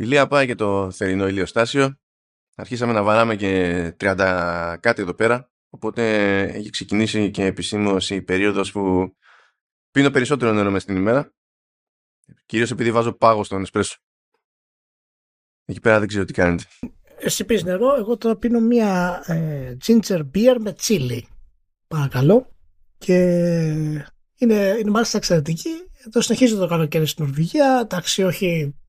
Η Λία πάει και το θερινό ηλιοστάσιο. Αρχίσαμε να βαράμε και 30 κάτι εδώ πέρα. Οπότε έχει ξεκινήσει και επισήμως η περίοδος που πίνω περισσότερο νερό μες την ημέρα. Κυρίως επειδή βάζω πάγο στον εσπρέσο. Εκεί πέρα δεν ξέρω τι κάνετε. Εσύ πεις νερό, εγώ τώρα πίνω μια ε, ginger beer με chili. Παρακαλώ. Και είναι, είναι μάλιστα εξαιρετική. Το συνεχίζω το καλοκαίρι στην Νορβηγία. Εντάξει, όχι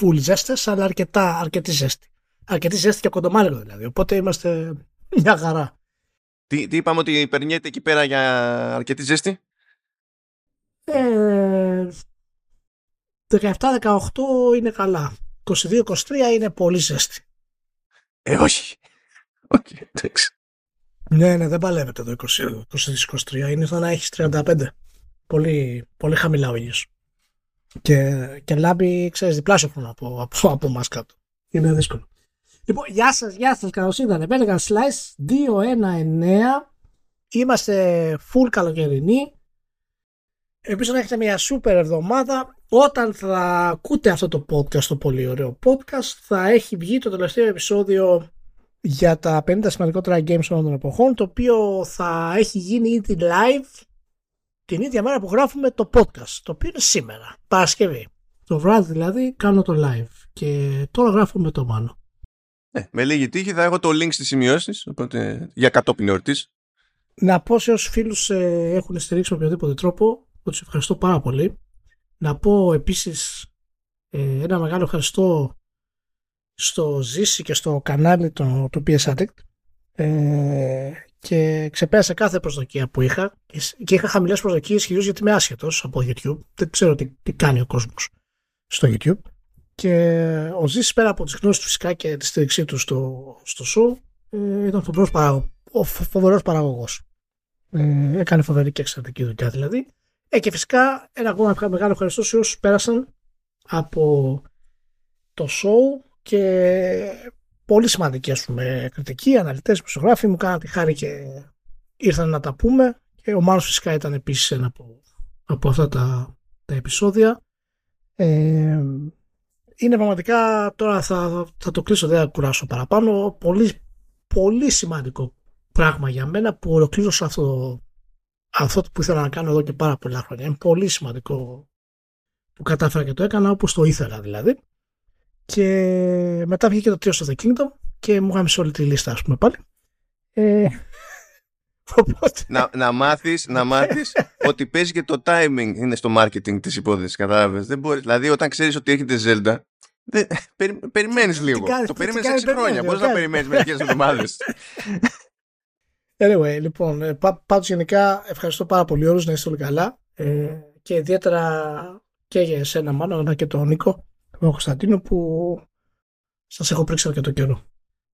full ζέστες, αλλά αρκετά, αρκετή ζέστη. Αρκετή ζέστη και κοντομάλικο δηλαδή. Οπότε είμαστε μια χαρά. Τι, τι είπαμε ότι περνιέται εκεί πέρα για αρκετή ζέστη; Ε, 17-18 είναι καλά. 22-23 είναι πολύ ζέστη. Ε, όχι. Όχι, εντάξει. Ναι, ναι, δεν παλεύεται το 20-23. Είναι σαν να έχεις 35. Πολύ, πολύ χαμηλά ο ήλιος. Και, και λάμπει, ξέρεις, διπλάσιο χρόνο από, από, από εμάς κάτω. Είναι δύσκολο. Λοιπόν, γεια σας, γεια σας, καλώς ήρθατε. Πέλεγαν Slice 219. Είμαστε full καλοκαιρινοί. Επίσης να έχετε μια super εβδομάδα. Όταν θα ακούτε αυτό το podcast, το πολύ ωραίο podcast, θα έχει βγει το τελευταίο επεισόδιο για τα 50 σημαντικότερα games όλων των εποχών, το οποίο θα έχει γίνει ήδη live την ίδια μέρα που γράφουμε το podcast, το οποίο είναι σήμερα, Παρασκευή. Το βράδυ δηλαδή κάνω το live και τώρα γράφουμε το Μάνο. Ε, με λίγη τύχη θα έχω το link στις σημειώσεις, οπότε για κατόπιν εορτής. Να πω σε όσους φίλους ε, έχουν στηρίξει με οποιοδήποτε τρόπο, ότι σε ευχαριστώ πάρα πολύ. Να πω επίσης ε, ένα μεγάλο ευχαριστώ στο Ζήση και στο κανάλι του το PS Addict ε, και ξεπέρασα κάθε προσδοκία που είχα και είχα χαμηλές προσδοκίες κυρίως γιατί είμαι άσχετος από YouTube. Δεν ξέρω τι, τι κάνει ο κόσμος στο YouTube. Και ο Ζήσης πέρα από τις γνώσεις του φυσικά και τη στήριξή του στο, στο show ε, ήταν φοβερός, παραγω, ο φοβερός παραγωγός. Ε, έκανε φοβερή και εξαιρετική δουλειά δηλαδή. Ε, και φυσικά ένα ακόμα μεγάλο ευχαριστώ σε όσους πέρασαν από το show και πολύ σημαντική ας πούμε κριτική, αναλυτές, μεσογράφοι μου κάναν τη χάρη και ήρθαν να τα πούμε και ο Μάνος φυσικά ήταν επίσης ένα από, από αυτά τα, τα επεισόδια. Ε, είναι πραγματικά τώρα θα, θα το κλείσω δεν θα κουράσω παραπάνω. Πολύ, πολύ σημαντικό πράγμα για μένα που ολοκλήρωσα αυτό, αυτό που ήθελα να κάνω εδώ και πάρα πολλά χρόνια. Είναι πολύ σημαντικό που κατάφερα και το έκανα όπως το ήθελα δηλαδή. Και μετά βγήκε το Tears of the Kingdom και μου γάμισε όλη τη λίστα, ας πούμε πάλι. Ε, να, να μάθεις, να μάθεις ότι παίζει και το timing είναι στο marketing της υπόθεσης, κατάλαβες. Δεν μπορείς, δηλαδή όταν ξέρεις ότι έχετε Zelda, δεν, περι, περιμένεις λίγο. το περίμενες 6 χρόνια. Πώς να περιμένεις μερικές εβδομάδες. Anyway, λοιπόν, ε, πάντως γενικά ευχαριστώ πάρα πολύ όλους να είστε όλοι καλά ε, και ιδιαίτερα και για εσένα μάλλον αλλά και τον Νίκο τον Κωνσταντίνο που σας έχω πρίξει και το καιρό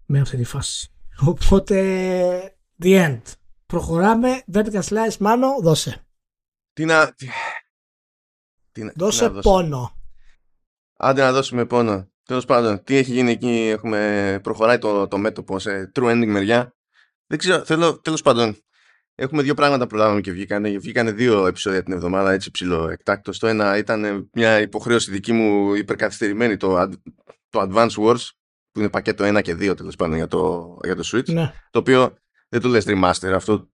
με αυτή τη φάση. Οπότε, the end. Προχωράμε. Vertical slice, μάνο, δώσε. Τι να... Τι, δώσε τι να πόνο. Άντε να δώσουμε πόνο. Τέλος πάντων, τι έχει γίνει εκεί, έχουμε προχωράει το, το μέτωπο σε true ending μεριά. Δεν ξέρω, θέλω, τέλος πάντων, Έχουμε δύο πράγματα που προλάβαμε και βγήκανε. Βγήκανε δύο επεισόδια την εβδομάδα έτσι ψηλό εκτάκτος. Το ένα ήταν μια υποχρέωση δική μου υπερκαθυστερημένη, το, το Advance Wars, που είναι πακέτο 1 και 2 τέλος πάντων για το, για το Switch. Ναι. Το οποίο δεν το λες remaster αυτό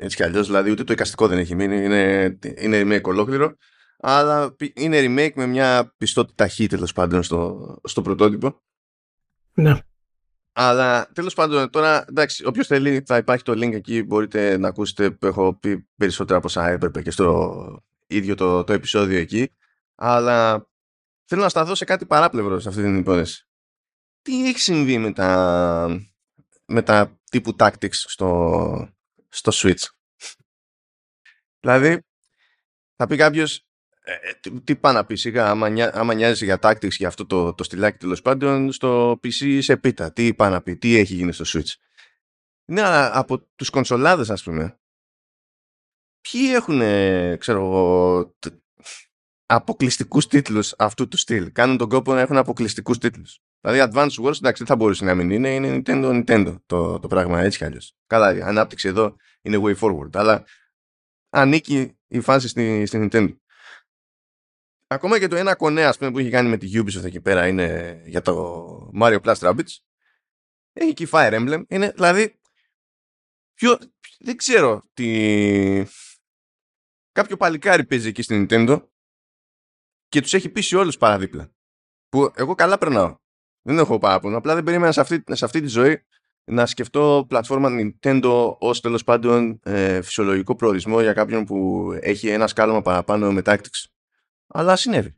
έτσι κι αλλιώς, δηλαδή ούτε το εικαστικό δεν έχει μείνει, είναι, είναι remake ολόκληρο. Αλλά είναι remake με μια πιστότητα ταχύ τέλος πάντων στο, στο πρωτότυπο. Ναι. Αλλά τέλος πάντων, τώρα εντάξει, όποιος θέλει, θα υπάρχει το link εκεί. Μπορείτε να ακούσετε που έχω πει περισσότερα από όσα έπρεπε και στο ίδιο το, το επεισόδιο εκεί. Αλλά θέλω να σταθώ σε κάτι παράπλευρο σε αυτή την υπόθεση. Τι έχει συμβεί με τα, με τα τύπου tactics στο, στο Switch. δηλαδή, θα πει κάποιος, ε, ε, τι, τι πάει να πει σιγά, άμα, άμα νοιάζει για tactics για αυτό το, το στυλάκι τέλος πάντων, στο PC σε πίτα. Τι πάει να πει, τι έχει γίνει στο Switch. Ναι, αλλά από τους κονσολάδες ας πούμε, ποιοι έχουν, ξέρω εγώ, αποκλειστικούς τίτλους αυτού του στυλ; Κάνουν τον κόπο να έχουν αποκλειστικούς τίτλους. Δηλαδή Advance Wars, εντάξει, δεν θα μπορούσε να μην είναι, είναι Nintendo, Nintendo το, το πράγμα έτσι κι αλλιώς. Καλά, η ανάπτυξη εδώ είναι way forward, αλλά ανήκει η φάση στη, στη Nintendo. ακόμα και το ένα κονέ ας πούμε, που έχει κάνει με τη Ubisoft εκεί πέρα είναι για το Mario Plus Rabbids. Έχει και Fire Emblem. Είναι, δηλαδή, ποιο, δεν ξέρω τι... Κάποιο παλικάρι παίζει εκεί στην Nintendo και τους έχει πείσει όλους παραδίπλα. Που εγώ καλά περνάω. Δεν έχω παράπονο. Απλά δεν περίμενα σε αυτή, σε αυτή τη ζωή να σκεφτώ πλατφόρμα Nintendo ως τέλος πάντων ε, φυσιολογικό προορισμό για κάποιον που έχει ένα σκάλωμα παραπάνω με Tactics. Αλλά συνέβη.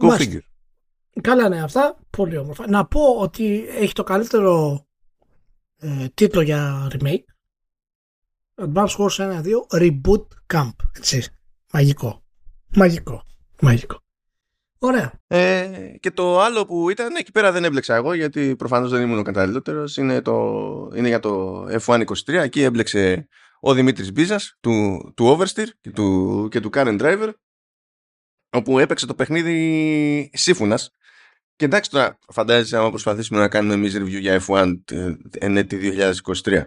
Go figure. Καλά ναι αυτά. Πολύ όμορφα. Να πω ότι έχει το καλύτερο ε, τίτλο για remake. Advance Wars 1-2 Reboot Camp. Έτσι. Μαγικό. Μαγικό. Μαγικό. Ωραία. Ε, και το άλλο που ήταν, εκεί πέρα δεν έμπλεξα εγώ γιατί προφανώς δεν ήμουν ο καταλληλότερος. Είναι, είναι για το F123. Εκεί έμπλεξε ο Δημήτρης Μπίζας του, του Oversteer και του, και του Karen Driver όπου έπαιξε το παιχνίδι σύμφωνας. Και εντάξει τώρα φαντάζεσαι άμα προσπαθήσουμε να κάνουμε εμείς review για F1 εν έτη 2023.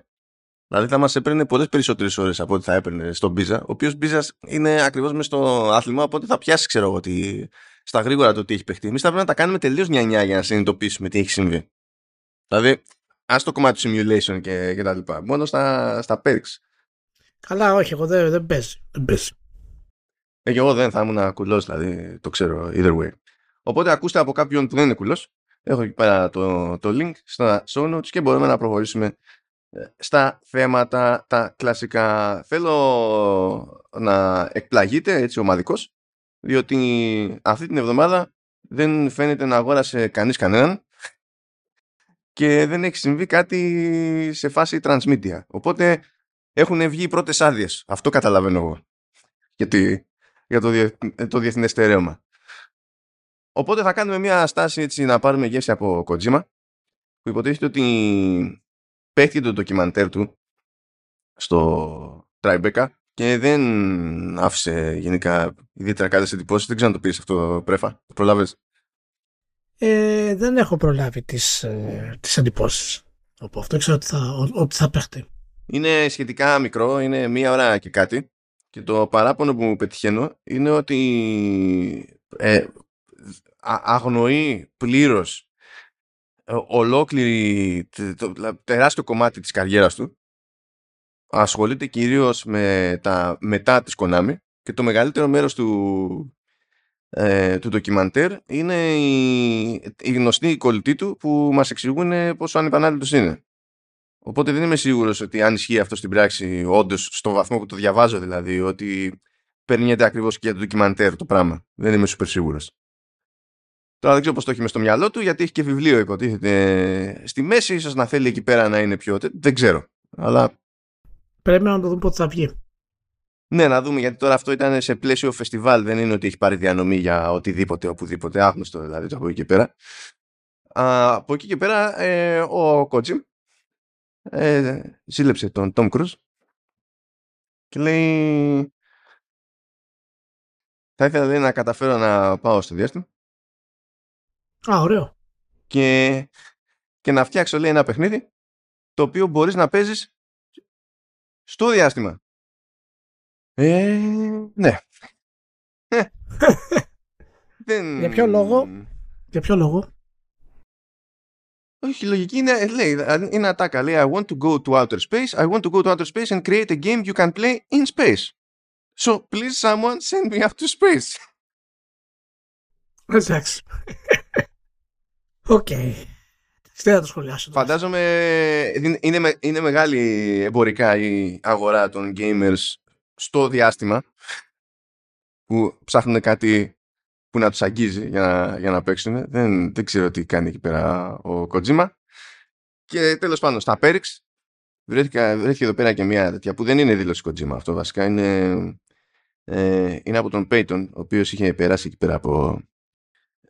Δηλαδή θα μας έπαιρνε πολλές περισσότερες ώρες από ό,τι θα έπαιρνε στον Μπίζα, ο οποίος Μπίζας είναι ακριβώς μες στο άθλημα, οπότε θα πιάσει, ξέρω εγώ, ότι στα γρήγορα το τι έχει παιχτεί. Εμείς θα πρέπει να τα κάνουμε τελείως νιανιά για να συνειδητοποιήσουμε τι έχει συμβεί. Δηλαδή, ας το κομμάτι του simulation και, και τα λοιπά. Μόνο στα, στα perks. Καλά, όχι, εγώ δεν, δεν παίζει. Δεν παίζει. Ε, εγώ δεν θα ήμουν κουλός, δηλαδή το ξέρω, either way. Οπότε ακούστε από κάποιον που δεν είναι κουλός. Έχω εκεί πέρα το, το link στα show notes και μπορούμε να προχωρήσουμε ε, στα θέματα τα κλασικά. Θέλω να εκπλαγείτε έτσι ομαδικός διότι αυτή την εβδομάδα δεν φαίνεται να αγόρασε κανείς κανέναν και δεν έχει συμβεί κάτι σε φάση transmedia. Οπότε έχουν βγει οι πρώτες άδειες. Αυτό καταλαβαίνω εγώ. Γιατί, για το, διε, το διεθνές στερέωμα. Οπότε θα κάνουμε μια στάση έτσι να πάρουμε γεύση από Kojima που υποτίθεται ότι παίχτηκε το ντοκιμαντέρ του στο Tribeca και δεν άφησε γενικά ιδιαίτερα κάτι εντυπώσεις. Δεν ξέρω αν το πεις αυτό, Πρέφα. Το προλάβες; Ε, δεν έχω προλάβει τις, ε, τις εντυπώσεις. Από αυτό ξέρω ότι θα, ότι θα παίχτε. Είναι σχετικά μικρό, είναι μία ώρα και κάτι. Και το παράπονο που μου πετυχαίνω είναι ότι ε, αγνοεί πλήρως ε, ολόκληρη το, τεράστιο κομμάτι της καριέρας του ασχολείται κυρίως με τα μετά της Konami και το μεγαλύτερο μέρος του, ε, του ντοκιμαντέρ είναι οι, οι γνωστοί κολλητοί του που μας εξηγούν πόσο ανεπανάληπτος είναι. Οπότε δεν είμαι σίγουρος ότι αν ισχύει αυτό στην πράξη όντως στο βαθμό που το διαβάζω δηλαδή ότι παίρνεται ακριβώς και για το ντοκιμαντέρ το πράγμα. Δεν είμαι σούπερ σίγουρος. Τώρα δεν ξέρω πώς το έχει μες στο μυαλό του, γιατί έχει και βιβλίο υποτίθεται στη μέση. ίσως να θέλει εκεί πέρα να είναι πιο. Δεν ξέρω. Αλλά Πρέπει να το δούμε πότε θα βγει. Ναι, να δούμε, γιατί τώρα αυτό ήταν σε πλαίσιο φεστιβάλ. Δεν είναι ότι έχει πάρει διανομή για οτιδήποτε, οπουδήποτε. Άγνωστο δηλαδή το από εκεί και πέρα. Α, από εκεί και πέρα, ε, ο Κότζιμ ε, σύλλεψε τον Τόμ Κρούζ και λέει θα ήθελα λέει, να καταφέρω να πάω στο διάστημα Α, ωραίο. Και, και να φτιάξω λέει ένα παιχνίδι το οποίο μπορείς να παίζεις στο διάστημα. Ε, ναι. Δεν... Για ποιο λόγο. Για ποιο λόγο. Όχι, η λογική είναι, λέει, είναι ατάκα. Λέει, I want to go to outer space. I want to go to outer space and create a game you can play in space. So please someone send me up to space. Εντάξει. OK. Okay. Δεν θα το σχολιάσω. Φαντάζομαι είναι, είναι μεγάλη εμπορικά η αγορά των gamers στο διάστημα που ψάχνουν κάτι που να τους αγγίζει για να, για να παίξουν. Δεν, δεν ξέρω τι κάνει εκεί πέρα ο Kojima. Και τέλος πάντων, στα πέριξ βρέθηκε, βρέθηκε εδώ πέρα και μια τέτοια που δεν είναι δήλωση Kojima αυτό βασικά. Είναι, ε, είναι από τον Peyton, ο οποίος είχε περάσει εκεί πέρα από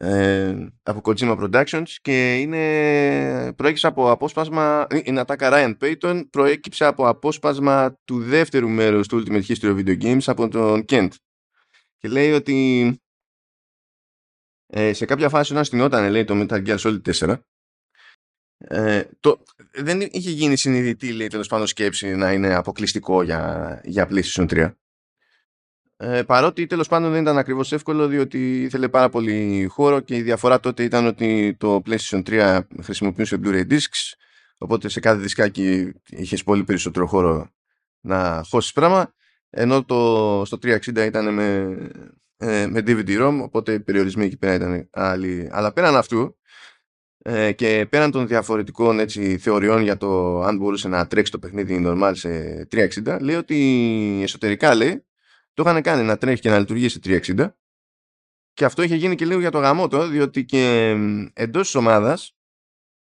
ε, από Kojima Productions και είναι, προέκυψε από απόσπασμα η Ατάκα Ryan Payton προέκυψε από απόσπασμα του δεύτερου μέρους του Ultimate History of Video Games από τον Kent. Και λέει ότι ε, σε κάποια φάση όταν στυνόταν λέει το Metal Gear Solid 4 ε, το, δεν είχε γίνει συνειδητή λέει τέλος πάντων σκέψη να είναι αποκλειστικό για, για PlayStation 3 Ε, παρότι τέλος πάντων δεν ήταν ακριβώς εύκολο διότι ήθελε πάρα πολύ χώρο και η διαφορά τότε ήταν ότι το PlayStation 3 χρησιμοποιούσε Blu-ray discs οπότε σε κάθε δισκάκι είχες πολύ περισσότερο χώρο να χώσεις πράγμα ενώ το, στο 360 ήταν με, ε, με DVD-ROM οπότε οι περιορισμοί εκεί πέρα ήταν άλλοι. Αλλά πέραν αυτού ε, και πέραν των διαφορετικών έτσι, θεωριών για το αν μπορούσε να τρέξει το παιχνίδι normal σε 360 λέει ότι εσωτερικά λέει το είχαν κάνει να τρέχει και να λειτουργεί σε 360 και αυτό είχε γίνει και λίγο για το γαμότο διότι και εντός της ομάδας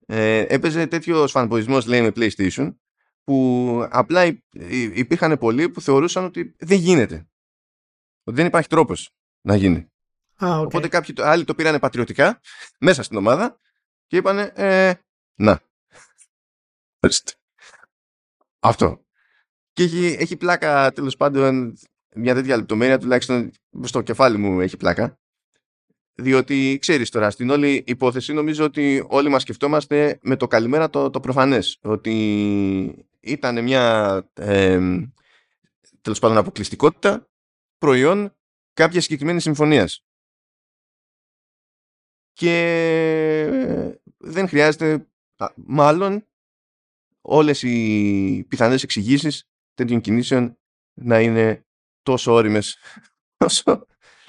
ε, έπαιζε τέτοιο φανποϊσμός λέει με PlayStation που απλά υπήρχαν πολλοί που θεωρούσαν ότι δεν γίνεται. Ότι δεν υπάρχει τρόπος να γίνει. Ah, okay. Οπότε κάποιοι άλλοι το πήραν πατριωτικά μέσα στην ομάδα και είπανε ε, να. Αυτό. Και έχει, έχει πλάκα τέλος πάντων μια τέτοια λεπτομέρεια τουλάχιστον στο κεφάλι μου έχει πλάκα. Διότι ξέρεις τώρα, στην όλη υπόθεση νομίζω ότι όλοι μας σκεφτόμαστε με το καλημέρα το, το προφανές. Ότι ήταν μια ε, τέλος πάντων αποκλειστικότητα προϊόν κάποιας συγκεκριμένης συμφωνίας. Και ε, δεν χρειάζεται μάλλον όλες οι πιθανές εξηγήσεις τέτοιων κινήσεων να είναι τόσο όριμες όσο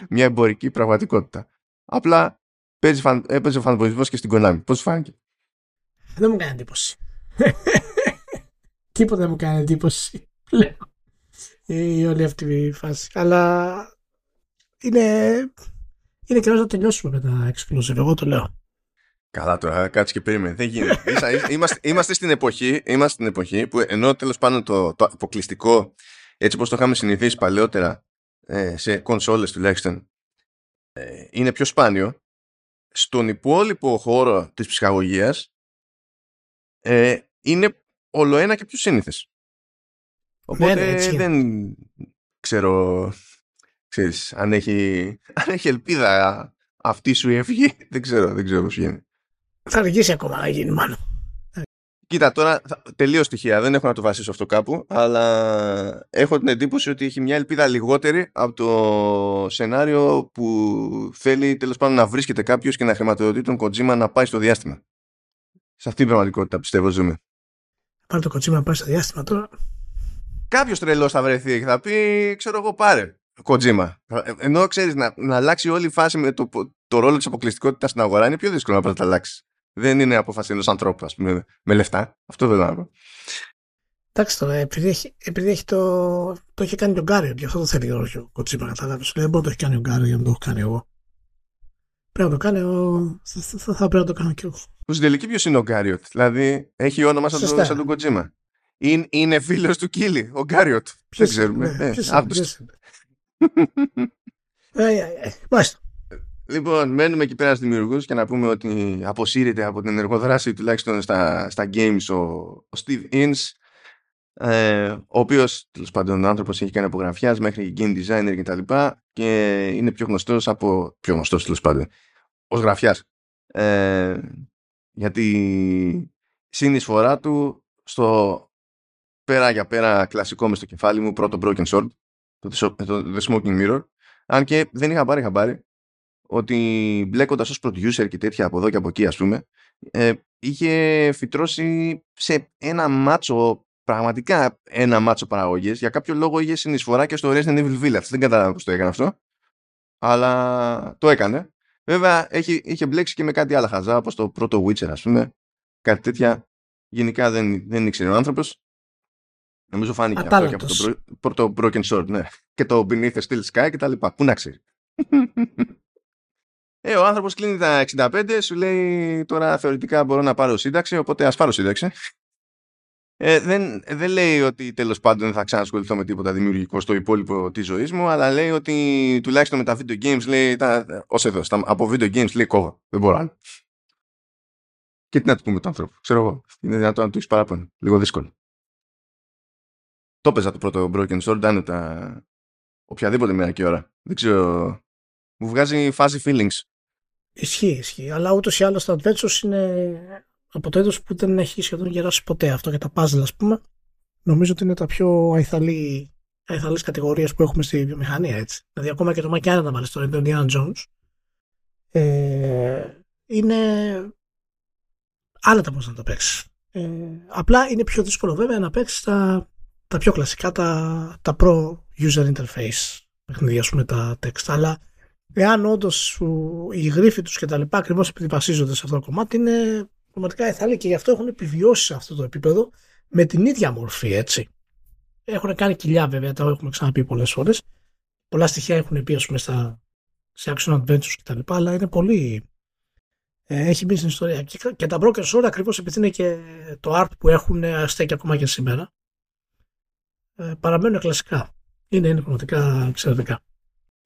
μια εμπορική πραγματικότητα. Απλά παίζει φαν, έπαιζε φανβολισμός και στην Konami. Πώς φάνηκε; Δεν μου κάνει εντύπωση. Τίποτα δεν μου κάνει εντύπωση. η όλη αυτή η φάση. Αλλά είναι, είναι καιρός να τελειώσουμε με τα exclusive. Εγώ το λέω. Καλά τώρα, κάτσε και περίμενε. Δεν γίνεται. είμαστε, είμαστε, στην εποχή, είμαστε στην εποχή που ενώ τέλος πάντων το, το αποκλειστικό έτσι όπως το είχαμε συνηθίσει παλαιότερα ε, σε κονσόλες τουλάχιστον ε, είναι πιο σπάνιο. Στον υπόλοιπο χώρο της ψυχαγωγίας ε, είναι ολοένα και πιο σύνηθες. Οπότε Ναι, ναι, έτσι δεν ξέρω ξέρεις, αν, έχει, αν έχει ελπίδα αυτή σου η ευχή δεν ξέρω, δεν ξέρω πώς γίνει Θα αργήσει ακόμα να γίνει μάλλον. Κοίτα, τώρα τελείως στοιχεία. Δεν έχω να το βασίσω αυτό κάπου, αλλά έχω την εντύπωση ότι έχει μια ελπίδα λιγότερη από το σενάριο που θέλει τέλος πάντων να βρίσκεται κάποιος και να χρηματοδοτεί τον Kojima να πάει στο διάστημα. Σε αυτή την πραγματικότητα πιστεύω ζούμε. Πάρε το κοτσίμα να πάει στο διάστημα τώρα. Κάποιος τρελός θα βρεθεί και θα πει, ξέρω εγώ, πάρε Kojima. Ενώ ξέρεις να, να αλλάξει όλη η φάση με το, το ρόλο της αποκλειστικότητας στην αγορά είναι πιο δύσκολο να πας να τα αλλάξεις. Δεν είναι απόφαση ενό ανθρώπου, ας πούμε, με λεφτά. Αυτό δεν είναι. Εντάξει τώρα, επειδή έχει, επειδή έχει το, το έχει κάνει και ο Γκάριο, γι' αυτό το θέλει ο Κοτσίμα, κατάλαβες. Δεν μπορεί να το έχει κάνει ο Γκάριο για να το έχω κάνει εγώ. Πρέπει να το κάνει, ο... θα, θα, θα, πρέπει να το κάνω κι εγώ. Που στην τελική ποιος είναι ο Γκάριοτ. Δηλαδή έχει όνομα σαν, Σωστά. το, σαν τον Κοτζίμα. Είναι, είναι φίλος του Κίλι, ο Γκάριοτ. Δεν Ποιος- ξέρουμε. ναι, Ε, ποιος είναι, άκουσα. ποιος είναι. Ε, ε, ε, Μάλιστα. Λοιπόν, μένουμε εκεί πέρα στους δημιουργούς και να πούμε ότι αποσύρεται από την ενεργοδράση τουλάχιστον στα, στα games ο, ο Steve Inns ε, ο οποίος τέλος πάντων ο άνθρωπος έχει κάνει απογραφιάς μέχρι game designer και τα λοιπά και είναι πιο γνωστός από πιο γνωστός τέλος πάντων ως γραφιάς. Ε, για τη συνεισφορά του στο πέρα για πέρα κλασικό μες στο κεφάλι μου πρώτο Broken Sword το, το The Smoking Mirror αν και δεν είχα πάρει χαμπάρι ότι μπλέκοντας ως producer και τέτοια από εδώ και από εκεί, ας πούμε, ε, είχε φυτρώσει σε ένα μάτσο, πραγματικά ένα μάτσο παραγωγής. Για κάποιο λόγο είχε συνεισφορά και στο Resident Evil Village. Δεν κατάλαβα πώς το έκανε αυτό. Αλλά το έκανε. Βέβαια, έχει, είχε μπλέξει και με κάτι άλλα χαζά, όπως το πρώτο Witcher, ας πούμε. Κάτι τέτοια. Γενικά δεν, δεν ήξερε ο άνθρωπος. Νομίζω φάνηκε αυτό και από Ατάλαντος. το πρω- πρώτο Broken Sword, ναι. Και το Beneath the Steel Sky και τα λοιπά. Πού να ξέρει. Ε, ο άνθρωπος κλείνει τα 65, σου λέει τώρα θεωρητικά μπορώ να πάρω σύνταξη, οπότε ας πάρω σύνταξη. Ε, δεν, δεν λέει ότι τέλος πάντων δεν θα ξανασχοληθώ με τίποτα δημιουργικό στο υπόλοιπο της ζωής μου, αλλά λέει ότι τουλάχιστον με τα video games, λέει, τα, ως εδώ, στα, από video games λέει κόβω, δεν μπορώ άλλο. Και τι να του πούμε τον άνθρωπο, ξέρω εγώ, είναι δυνατόν να του έχεις παράπονο, λίγο δύσκολο. Το έπαιζα το πρώτο Broken Sword, άνετα οποιαδήποτε μέρα και ώρα. Δεν ξέρω, μου βγάζει fuzzy feelings. Ισχύει, ισχύει. Αλλά ούτως ή άλλως τα adventures είναι από το είδος που δεν έχει σχεδόν γεράσει ποτέ. Αυτό και τα puzzle, ας πούμε, νομίζω ότι είναι τα πιο αϊθαλή εθαλείς κατηγορίες που έχουμε στη βιομηχανία έτσι. Δηλαδή ακόμα και το Μακιάνα να βάλεις τώρα, τον Indiana Jones, ε, είναι άνετα πώς να το παίξεις. Ε, απλά είναι πιο δύσκολο βέβαια να παίξεις τα, τα πιο κλασικά, τα, τα pro user interface παιχνίδια, με τα text. Αλλά εάν όντως οι γρήφοι τους και τα λοιπά ακριβώς επειδή βασίζονται σε αυτό το κομμάτι είναι πραγματικά εθάλια και γι' αυτό έχουν επιβιώσει σε αυτό το επίπεδο με την ίδια μορφή έτσι. Έχουν κάνει κοιλιά βέβαια, τα έχουμε ξαναπεί πολλές φορές. Πολλά στοιχεία έχουν πει ας πούμε στα, σε action adventures κτλ. Αλλά είναι πολύ. Ε, έχει μπει στην ιστορία. Και, και τα Broken Sword ακριβώς επειδή είναι και το art που έχουν στέκει ακόμα και σήμερα. Ε, παραμένουν κλασικά. Είναι, είναι πραγματικά εξαιρετικά.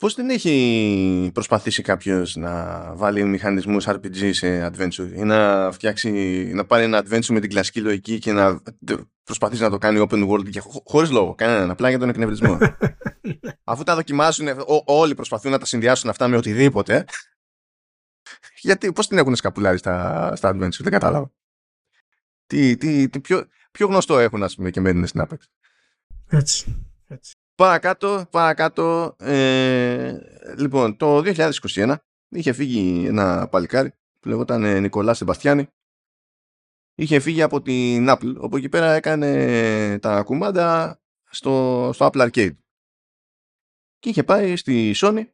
Πώς δεν έχει προσπαθήσει κάποιος να βάλει μηχανισμούς RPG σε adventure ή να φτιάξει, να πάρει ένα adventure με την κλασική λογική και να προσπαθήσει να το κάνει open world και χωρίς λόγο, κανέναν, απλά για τον εκνευρισμό. Αφού τα δοκιμάσουν, όλοι προσπαθούν να τα συνδυάσουν αυτά με οτιδήποτε. Γιατί, πώς την έχουν σκαπουλάρει στα, στα adventure, δεν κατάλαβα. Τι, τι, τι πιο, πιο γνωστό έχουν, ας πούμε, και μένουν στην Apex. Έτσι. έτσι. Παρακάτω, παρακάτω, ε, λοιπόν, το 2021 είχε φύγει ένα παλικάρι που λεγόταν ε, Νικολάς Σεμπαστιάνη. Είχε φύγει από την Apple, όπου εκεί πέρα έκανε τα κουμάντα στο, στο Apple Arcade. Και είχε πάει στη Sony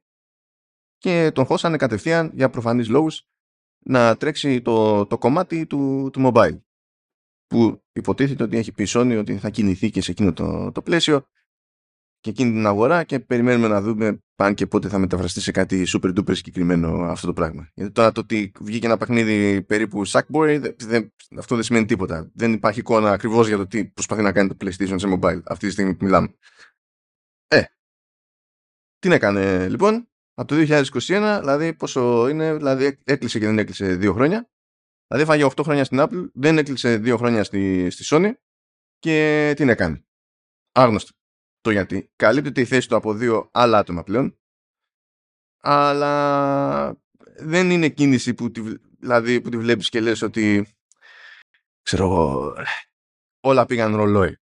και τον χώσανε κατευθείαν για προφανείς λόγους να τρέξει το, το κομμάτι του, του mobile που υποτίθεται ότι έχει πει Sony ότι θα κινηθεί και σε εκείνο το, το πλαίσιο και εκείνη την αγορά και περιμένουμε να δούμε αν και πότε θα μεταφραστεί σε κάτι super duper συγκεκριμένο αυτό το πράγμα. Γιατί τώρα το ότι βγήκε ένα παιχνίδι περίπου Sackboy, δεν, αυτό δεν σημαίνει τίποτα. Δεν υπάρχει εικόνα ακριβώς για το τι προσπαθεί να κάνει το PlayStation σε mobile αυτή τη στιγμή που μιλάμε. Ε, τι έκανε λοιπόν, από το 2021, δηλαδή πόσο είναι, δηλαδή έκλεισε και δεν έκλεισε δύο χρόνια. Δηλαδή φάγε 8 χρόνια στην Apple, δεν έκλεισε δύο χρόνια στη, στη Sony και τι έκανε. Άγνωστο το γιατί. Καλύπτεται η θέση του από δύο άλλα άτομα πλέον. Αλλά δεν είναι κίνηση που τη, δηλαδή, που τη βλέπεις και λες ότι ξέρω εγώ, όλα πήγαν ρολόι.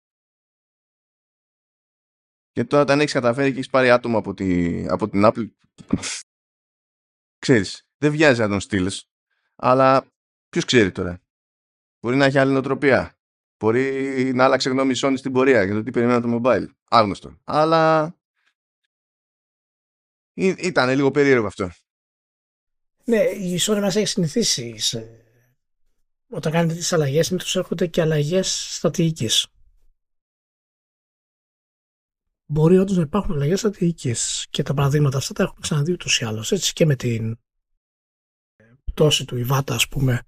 Και τώρα όταν έχεις καταφέρει και έχεις πάρει άτομο από, τη, από την Apple ξέρεις, δεν βιάζει να τον στείλεις, αλλά ποιος ξέρει τώρα. Μπορεί να έχει άλλη νοοτροπία. Μπορεί να άλλαξε γνώμη η Sony στην πορεία για το τι περιμένει το mobile. Άγνωστο. Αλλά ήταν λίγο περίεργο αυτό. Ναι, η Sony μας έχει συνηθίσει σε... όταν κάνετε τις αλλαγές μην τους έρχονται και αλλαγές στρατηγικής. Μπορεί όντως να υπάρχουν αλλαγές στρατηγικής και τα παραδείγματα αυτά τα έχουμε ξαναδεί ούτως ή άλλως. Έτσι και με την πτώση του Ιβάτα ας πούμε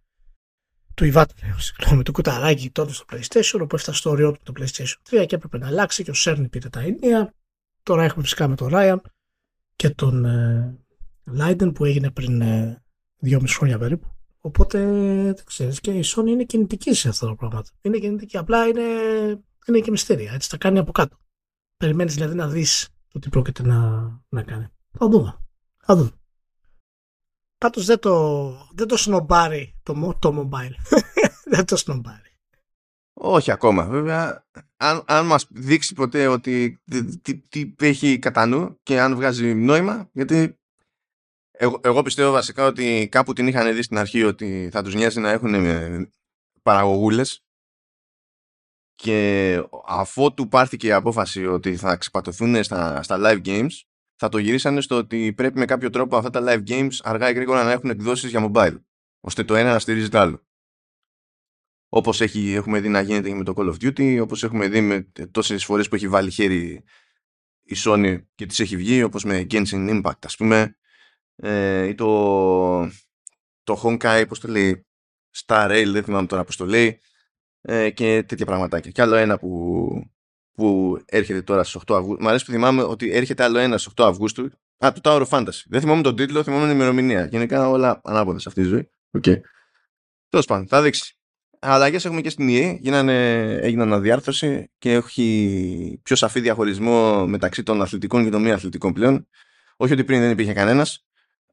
του Ιβάτα, συγγνώμη, του κουταράκι τότε στο PlayStation, όπου έφτασε στο όριό του το PlayStation 3 και έπρεπε να αλλάξει και ο Σέρνη πήρε τα ενία. Τώρα έχουμε φυσικά με τον Ryan και τον ε, Leiden που έγινε πριν ε, δυόμιση χρόνια περίπου. Οπότε δεν ξέρεις και η Sony είναι κινητική σε αυτά τα πράγματα. Είναι κινητική, απλά είναι, είναι και μυστήρια. Έτσι τα κάνει από κάτω. Περιμένεις δηλαδή να δεις το τι πρόκειται να, να κάνει. Θα δούμε. Θα δούμε. Πάντως δεν το, δεν το σνομπάρει το, το mobile. δεν το σνομπάρει. Όχι ακόμα. Βέβαια, αν, αν μας δείξει ποτέ ότι τι, τι έχει κατά νου και αν βγάζει νόημα, γιατί εγώ, εγώ πιστεύω βασικά ότι κάπου την είχαν δει στην αρχή ότι θα τους νοιάζει να έχουν ε, παραγωγούλες και αφότου πάρθηκε η απόφαση ότι θα ξεπατωθούν στα, στα live games θα το γυρίσανε στο ότι πρέπει με κάποιο τρόπο αυτά τα live games αργά ή γρήγορα να έχουν εκδόσεις για mobile, ώστε το ένα να στηρίζει το άλλο. Όπως έχει, έχουμε δει να γίνεται και με το Call of Duty, όπως έχουμε δει με τόσες φορές που έχει βάλει χέρι η Sony και της έχει βγει, όπως με Genshin Impact ας πούμε, ε, ή το, το Honkai, πώς το λέει, Star Rail, δεν θυμάμαι τώρα πώς το λέει, ε, και τέτοια πραγματάκια. Και άλλο ένα που που έρχεται τώρα στις 8 Αυγούστου. Μ' αρέσει που θυμάμαι ότι έρχεται άλλο ένα στις 8 Αυγούστου. Α, το Tower of Fantasy. Δεν θυμάμαι τον τίτλο, θυμάμαι την ημερομηνία. Γενικά όλα ανάποδα σε αυτή τη ζωή. Okay. Τέλος πάντων, θα δείξει. Αλλαγές έχουμε και στην EA. Γίνανε, έγιναν αναδιάρθρωση και έχει πιο σαφή διαχωρισμό μεταξύ των αθλητικών και των μη αθλητικών πλέον. Όχι ότι πριν δεν υπήρχε κανένας,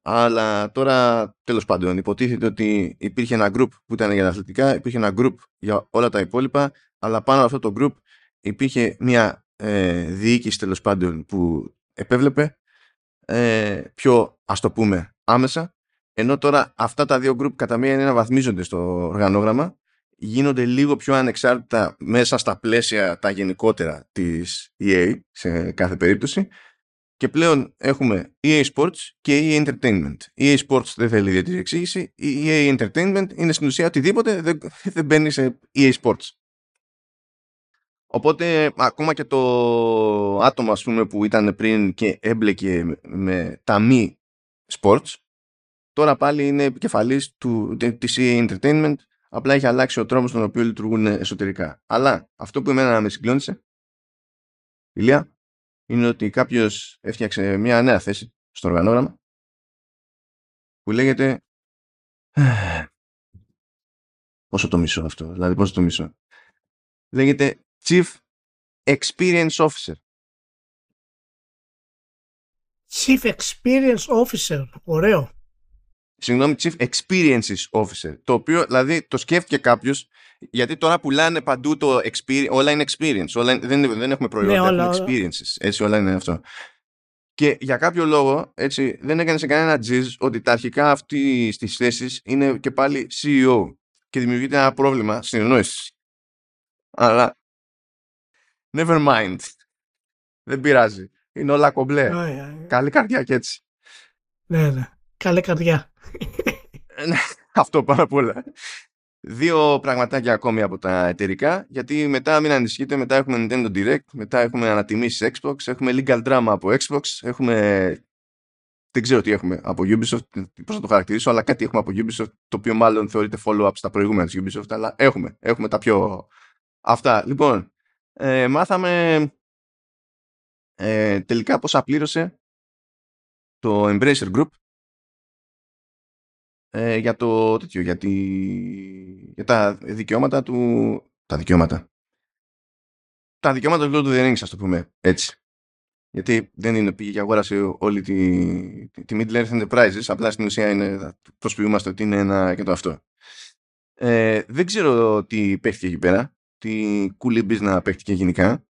αλλά τώρα τέλος πάντων υποτίθεται ότι υπήρχε ένα group που ήταν για τα αθλητικά, υπήρχε ένα group για όλα τα υπόλοιπα, αλλά πάνω από αυτό το group υπήρχε μια ε, διοίκηση τέλος πάντων που επέβλεπε ε, πιο ας το πούμε άμεσα ενώ τώρα αυτά τα δύο group κατά μία είναι να βαθμίζονται στο οργανόγραμμα γίνονται λίγο πιο ανεξάρτητα μέσα στα πλαίσια τα γενικότερα της EA σε κάθε περίπτωση και πλέον έχουμε EA Sports και EA Entertainment. EA Sports δεν θέλει ιδιαίτερη εξήγηση. Η EA Entertainment είναι στην ουσία οτιδήποτε δεν, δεν μπαίνει σε EA Sports. Οπότε ακόμα και το άτομο ας πούμε, που ήταν πριν και έμπλεκε με τα μη sports τώρα πάλι είναι επικεφαλής του, της EA Entertainment απλά έχει αλλάξει ο τρόπος στον οποίο λειτουργούν εσωτερικά. Αλλά αυτό που εμένα με συγκλώνησε Ηλία είναι ότι κάποιος έφτιαξε μια νέα θέση στο οργανόγραμμα που λέγεται πόσο το μισό αυτό, δηλαδή πόσο το μισό λέγεται Chief Experience Officer Chief Experience Officer, ωραίο Συγγνώμη, Chief Experiences Officer. Το οποίο δηλαδή το σκέφτηκε κάποιος, γιατί τώρα πουλάνε παντού το experience, όλα είναι experience. Όλα, δεν, δεν έχουμε προϊόντα, ναι, όλα, έχουμε experiences. Έτσι, όλα είναι αυτό. Και για κάποιο λόγο, έτσι, δεν έκανε σε κανένα τζιζ ότι τα αρχικά αυτή τη θέσεις είναι και πάλι CEO. Και δημιουργείται ένα πρόβλημα συνεννόηση. Αλλά. Never mind. Δεν πειράζει. Είναι όλα κομπλέ. Καλή καρδιά και έτσι. Ναι, ναι. Καλή καρδιά. Ναι, αυτό πάρα πολλά. Δύο πραγματάκια ακόμη από τα εταιρικά, γιατί μετά μην ανησυχείτε, μετά έχουμε Nintendo Direct, μετά έχουμε ανατιμήσεις Xbox, έχουμε legal drama από Xbox, έχουμε... Δεν ξέρω τι έχουμε από Ubisoft, πώς θα το χαρακτηρίσω, αλλά κάτι έχουμε από Ubisoft, το οποίο μάλλον θεωρείται follow-up στα προηγούμενα της Ubisoft, αλλά έχουμε, έχουμε τα πιο... Αυτά. Λοιπόν, ε, μάθαμε ε, τελικά πώς απλήρωσε το Embracer Group ε, για το τέτοιο, για, τη, για τα δικαιώματα του... Τα δικαιώματα. Τα δικαιώματα του Lord of the Rings, ας το πούμε έτσι. Γιατί δεν είναι πήγε και αγόρασε όλη τη, τη, τη Middle Earth Enterprises, απλά στην ουσία είναι, προσποιούμαστε ότι είναι ένα και το αυτό. Ε, δεν ξέρω τι παίχτηκε εκεί πέρα, τι cool να παίχτηκε γενικά,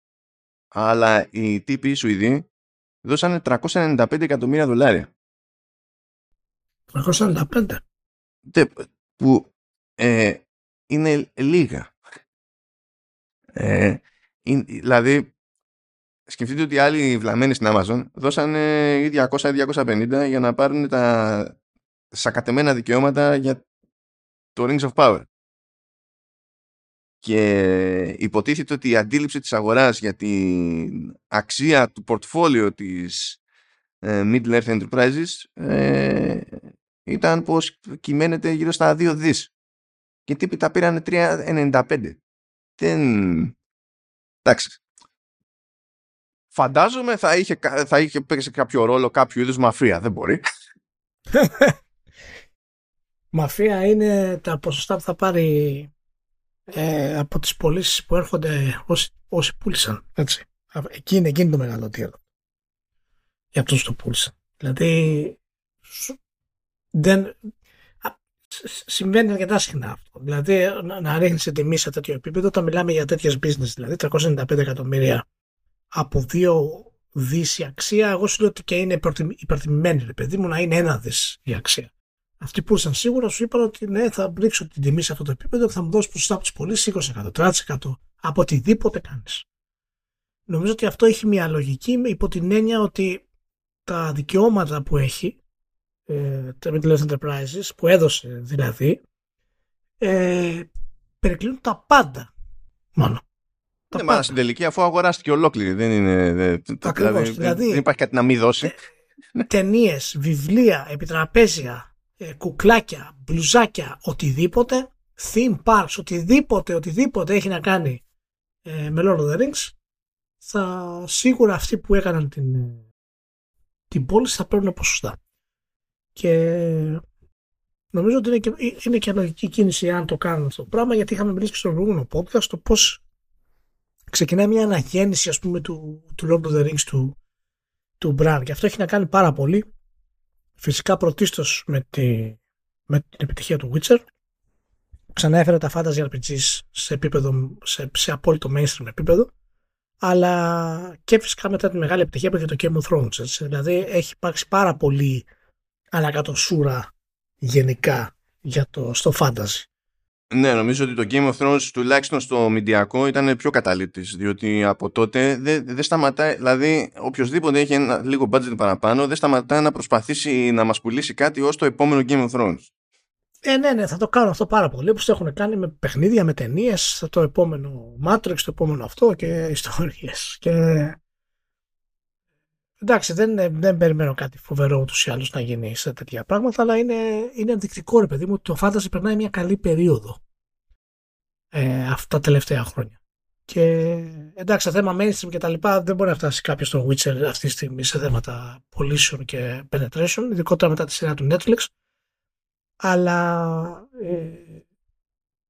αλλά οι τύποι οι Σουηδοί δώσανε 395 εκατομμύρια δολάρια. 395 που ε, είναι λίγα. Ε, δηλαδή, σκεφτείτε ότι άλλοι βλαμμένοι στην Amazon δώσανε 200-250 για να πάρουν τα σακατεμένα δικαιώματα για το Rings of Power. Και υποτίθεται ότι η αντίληψη της αγοράς για την αξία του πορτφόλιο της ε, Middle Earth Enterprises ε, ήταν πως κυμαίνεται γύρω στα 2 δις. Και τύποι τα πήραν 3,95. Δεν... Εντάξει. Φαντάζομαι θα είχε, θα είχε παίξει κάποιο ρόλο κάποιο είδους μαφία. Δεν μπορεί. μαφία είναι τα ποσοστά που θα πάρει ε, από τις πωλήσεις που έρχονται όσοι, όσοι πούλησαν. Έτσι. Εκεί είναι, εκείνη το μεγάλο τίρο. Για αυτούς το πούλησαν. Δηλαδή δεν, συμβαίνει αρκετά συχνά αυτό. Δηλαδή να ρίχνεις σε τιμή σε τέτοιο επίπεδο όταν μιλάμε για τέτοιες business, δηλαδή 395 εκατομμύρια από δύο δις η αξία, εγώ σου λέω ότι και είναι υπερτιμημένη, ρε παιδί μου, να είναι ένα δις η αξία. Αυτοί που ήσαν σίγουρα σου είπαν ότι ναι, θα ρίξω την τιμή σε αυτό το επίπεδο και θα μου δώσεις ποσοστά από τις πωλήσεις 20%, 30% από οτιδήποτε κάνεις. Νομίζω ότι αυτό έχει μια λογική υπό την έννοια ότι τα δικαιώματα που έχει ε, τα Middle Enterprises που έδωσε δηλαδή ε, περικλίνουν τα πάντα μόνο. Ναι, μα στην τελική αφού αγοράστηκε ολόκληρη δεν είναι δηλαδή, δηλαδή, δεν υπάρχει κάτι να μην δώσει. Ε, Ταινίες, βιβλία, επιτραπέζια, ε, κουκλάκια, μπλουζάκια, οτιδήποτε, theme parks, οτιδήποτε, οτιδήποτε έχει να κάνει ε, με Lord of the Rings, θα σίγουρα αυτοί που έκαναν την, ε, την πώληση θα παίρνουν ποσοστά. Και νομίζω ότι είναι και, είναι και λογική κίνηση αν το κάνουν αυτό το πράγμα, γιατί είχαμε μιλήσει και στο προηγούμενο podcast το πώς ξεκινάει μια αναγέννηση ας πούμε του, του Lord of the Rings του, του Bran. Και αυτό έχει να κάνει πάρα πολύ φυσικά πρωτίστως με, τη, με την επιτυχία του Witcher. Ξανά έφερε τα fantasy RPGs σε, επίπεδο, σε, σε απόλυτο mainstream επίπεδο. αλλά και φυσικά μετά τη μεγάλη επιτυχία που είχε το Game of Thrones. Έτσι. Δηλαδή έχει υπάρξει πάρα πολύ ανακατοσούρα γενικά για το, στο fantasy. Ναι, νομίζω ότι το Game of Thrones τουλάχιστον στο μηντιακό ήταν πιο καταλήτης, διότι από τότε δεν δε σταματάει, δηλαδή οποιοδήποτε έχει ένα λίγο budget παραπάνω δεν σταματάει να προσπαθήσει να μας πουλήσει κάτι ως το επόμενο Game of Thrones. Ε, ναι, ναι, θα το κάνω αυτό πάρα πολύ. Όπως το έχουν κάνει με παιχνίδια, με ταινίες, το επόμενο Matrix, το επόμενο αυτό και ιστορίες. Και... Εντάξει, δεν, δεν περιμένω κάτι φοβερό ούτως ή άλλως να γίνει σε τέτοια πράγματα, αλλά είναι, είναι ενδεικτικό ρε παιδί μου ότι το Fantasy περνάει μια καλή περίοδο ε, αυτά τα τελευταία χρόνια. Και εντάξει, σε θέμα mainstream και τα λοιπά δεν μπορεί να φτάσει κάποιος στο Witcher αυτή τη στιγμή σε θέματα πωλήσεων και penetration, ειδικότερα μετά τη σειρά του Netflix αλλά ε,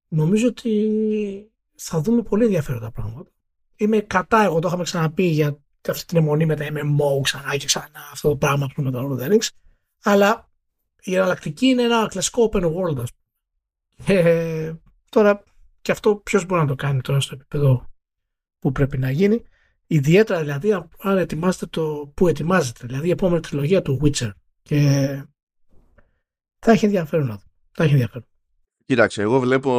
νομίζω ότι θα δούμε πολύ ενδιαφέροντα πράγματα. Είμαι κατά, εγώ το είχαμε ξαναπεί για αυτή την αιμονή με τα MMO ξανά και ξανά αυτό το πράγμα που με το Lord of the Rings, αλλά η εναλλακτική είναι ένα κλασικό open world ας πούμε. Ε, τώρα και αυτό ποιος μπορεί να το κάνει τώρα στο επίπεδο που πρέπει να γίνει. Ιδιαίτερα δηλαδή αν ετοιμάζετε το που ετοιμάζετε, δηλαδή η επόμενη τριλογία του Witcher και θα έχει ενδιαφέρον να δω. Θα έχει ενδιαφέρον. Κοίταξε, εγώ βλέπω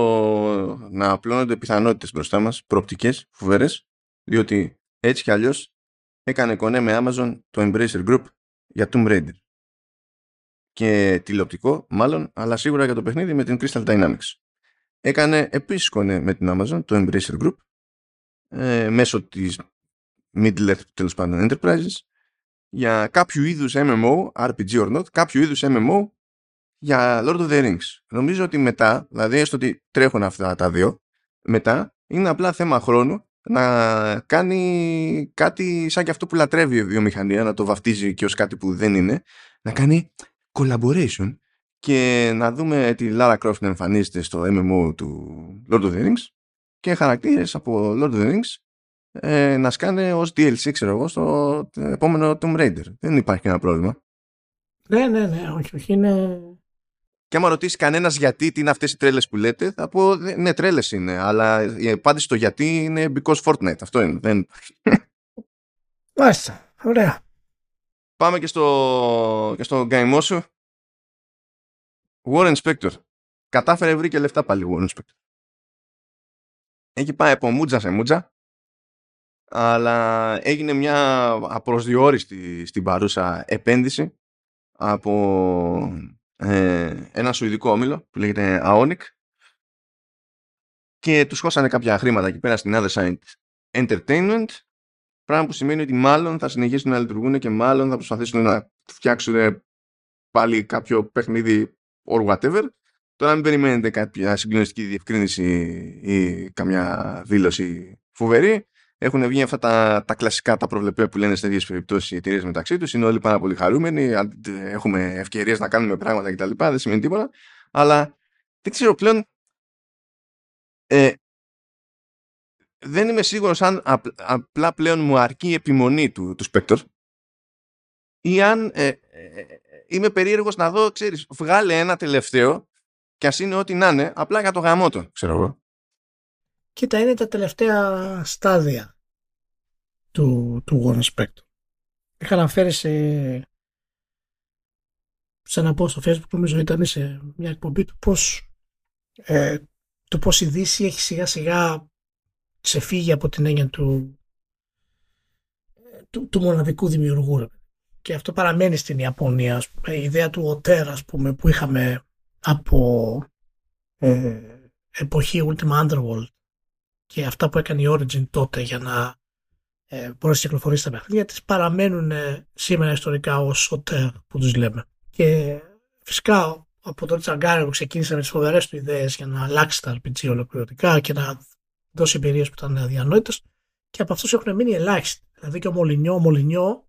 να απλώνονται πιθανότητες μπροστά μας, προοπτικές, φοβερές, διότι έτσι κι αλλιώς έκανε κονέ με Amazon το Embracer Group για Tomb Raider. Και τηλεοπτικό, μάλλον, αλλά σίγουρα για το παιχνίδι με την Crystal Dynamics. Έκανε επίσης κονέ με την Amazon το Embracer Group ε, μέσω της Middle Earth τέλος πάντων Enterprises για κάποιο είδους MMO, RPG or not, κάποιο είδους MMO για Lord of the Rings. Νομίζω ότι μετά, δηλαδή έστω ότι τρέχουν αυτά τα δύο, μετά είναι απλά θέμα χρόνου να κάνει κάτι σαν και αυτό που λατρεύει η βιομηχανία, να το βαφτίζει και ως κάτι που δεν είναι, να κάνει collaboration και να δούμε τη Lara Croft να εμφανίζεται στο MMO του Lord of the Rings και χαρακτήρες από Lord of the Rings ε, να σκάνε ως DLC, ξέρω εγώ, στο επόμενο Tomb Raider. Δεν υπάρχει κανένα πρόβλημα. Ναι, ναι, ναι, όχι, όχι, είναι και άμα ρωτήσει κανένας γιατί, τι είναι αυτές οι τρέλες που λέτε, θα πω ναι, τρέλες είναι. Αλλά η απάντηση στο γιατί είναι because Fortnite. Αυτό είναι. Δεν... Μάλιστα. Ωραία. Πάμε και στο, και στο γκαϊμό σου. Warren Spector. Κατάφερε βρήκε λεφτά πάλι Warren Spector. Έχει πάει από μούτζα σε μούτζα. Αλλά έγινε μια απροσδιόριστη στην παρούσα επένδυση από ε, ένα σουηδικό όμιλο που λέγεται Aonic. Και τους χώσανε κάποια χρήματα εκεί πέρα στην Other Side Entertainment πράγμα που σημαίνει ότι μάλλον θα συνεχίσουν να λειτουργούν και μάλλον θα προσπαθήσουν να φτιάξουν πάλι κάποιο παιχνίδι or whatever. Τώρα μην περιμένετε κάποια συγκλονιστική διευκρίνηση ή καμιά δήλωση φοβερή έχουν βγει αυτά τα, τα κλασικά, τα προβλεπέ που λένε σε τέτοιες περιπτώσεις οι εταιρείες μεταξύ τους. Είναι όλοι πάρα πολύ χαρούμενοι. Έχουμε ευκαιρίες να κάνουμε πράγματα κτλ. Δεν σημαίνει τίποτα. Αλλά δεν ξέρω πλέον. Ε, δεν είμαι σίγουρος αν απλά πλέον μου αρκεί η επιμονή του, του Spectre ή αν ε, ε, είμαι περίεργος να δω, ξέρεις, βγάλε ένα τελευταίο και ας είναι ό,τι να είναι, απλά για το γαμότο, ξέρω εγώ. Κοίτα, είναι τα τελευταία στάδια του, του Warren Spector. Είχα αναφέρει σε, σε ένα post στο facebook, νομίζω ήταν σε μια εκπομπή του πώς, ε, το πώς η Δύση έχει σιγά σιγά ξεφύγει από την έννοια του, του, του μοναδικού δημιουργού. Και αυτό παραμένει στην Ιαπωνία. Η ιδέα του ΟΤΕΡ, ας πούμε, που είχαμε από ε, εποχή Ultima Underworld και αυτά που έκανε η Origin τότε για να ε, μπορεί να κυκλοφορήσει τα παιχνίδια της παραμένουν ε, σήμερα ιστορικά ως ΟΤΕΡ που τους λέμε. Και φυσικά από τον Τσαγκάρι που ξεκίνησε με τις φοβερές του ιδέες για να αλλάξει τα RPG ολοκληρωτικά και να δώσει εμπειρίες που ήταν αδιανόητες. Και από αυτούς έχουν μείνει ελάχιστοι. Δηλαδή και ο Μολυνιό, ο Μολυνιό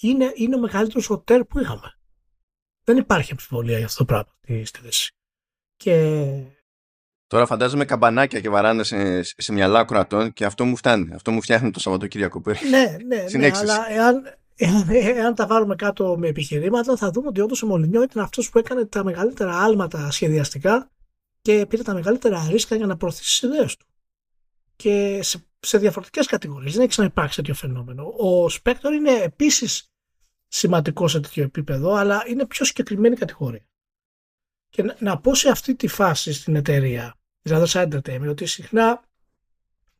είναι, είναι ο μεγαλύτερος ΟΤΕΡ που είχαμε. Δεν υπάρχει αμφιβολία για αυτό το πράγμα στη θέση. Και Τώρα φαντάζομαι καμπανάκια και βαράνε σε, σε μυαλά κρατών και αυτό μου φτάνει. Αυτό μου φτιάχνει το Σαββατοκύριακο Ναι, ναι, ναι αλλά εάν, εάν, εάν, τα βάλουμε κάτω με επιχειρήματα θα δούμε ότι όντως ο Μολυνιό ήταν αυτός που έκανε τα μεγαλύτερα άλματα σχεδιαστικά και πήρε τα μεγαλύτερα ρίσκα για να προωθήσει τις ιδέες του. Και σε σε διαφορετικές κατηγορίες. Δεν έχει ξαναυπάρξει τέτοιο φαινόμενο. Ο Spectre είναι επίσης σημαντικό σε τέτοιο επίπεδο, αλλά είναι πιο συγκεκριμένη κατηγορία. Και να, να πω σε αυτή τη φάση στην εταιρεία, δηλαδή σε Entertainment, ότι συχνά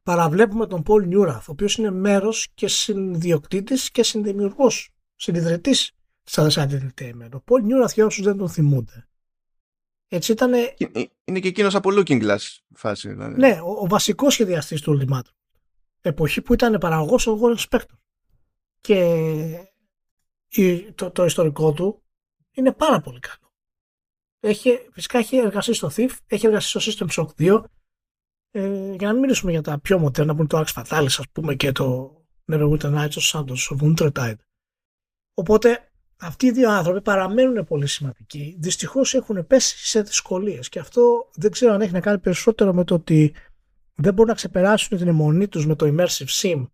παραβλέπουμε τον Paul Newrath, ο οποίος είναι μέρος και συνδιοκτήτης και συνδημιουργός, συνειδητής της Other Entertainment. Ο Paul Newrath, για όσους δεν τον θυμούνται, έτσι ήταν. Είναι και εκείνος από Looking Glass φάση. Δηλαδή. Ναι, ο, ο βασικός σχεδιαστής του Ultimatum. Εποχή που ήταν παραγωγός ο Warren Spector. Και το, το ιστορικό του είναι πάρα πολύ καλό. Έχει, φυσικά έχει εργαστεί στο Thief, έχει εργαστεί στο System Shock 2. Ε, για να μην μιλήσουμε για τα πιο μοντέρνα που είναι το Axe Fatalis, ας πούμε, και το Neverwinter Nights of Santos, of Wintertide. Οπότε αυτοί οι δύο άνθρωποι παραμένουν πολύ σημαντικοί. Δυστυχώς έχουν πέσει σε δυσκολίες. Και αυτό δεν ξέρω αν έχει να κάνει περισσότερο με το ότι δεν μπορούν να ξεπεράσουν την αιμονή τους με το immersive sim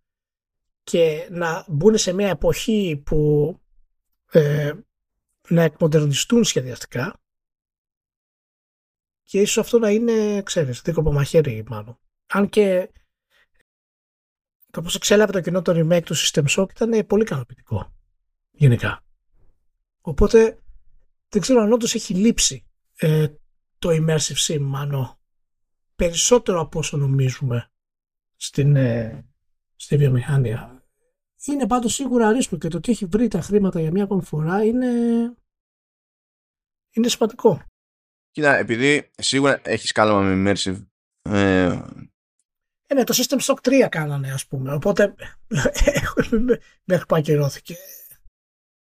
και να μπουν σε μια εποχή που ε, να εκμοντερνιστούν σχεδιαστικά και ίσως αυτό να είναι, ξέρεις, δίκοπο μαχαίρι μάλλον. Αν και το πώς εξέλαβε το κοινό το remake του System Shock ήταν πολύ ικανοποιητικό γενικά. Οπότε δεν ξέρω αν όντως έχει λείψει ε, το immersive sim μάλλον περισσότερο από όσο νομίζουμε στην, ε, στη βιομηχανία. Είναι πάντως σίγουρα αρίστο και το ότι έχει βρει τα χρήματα για μια ακόμη φορά είναι, είναι σημαντικό. Κοίτα, επειδή σίγουρα έχεις κάλωμα με immersive ε... ε... ναι, το System Stock 3 κάνανε ας πούμε, οπότε μέχρι που ακυρώθηκε.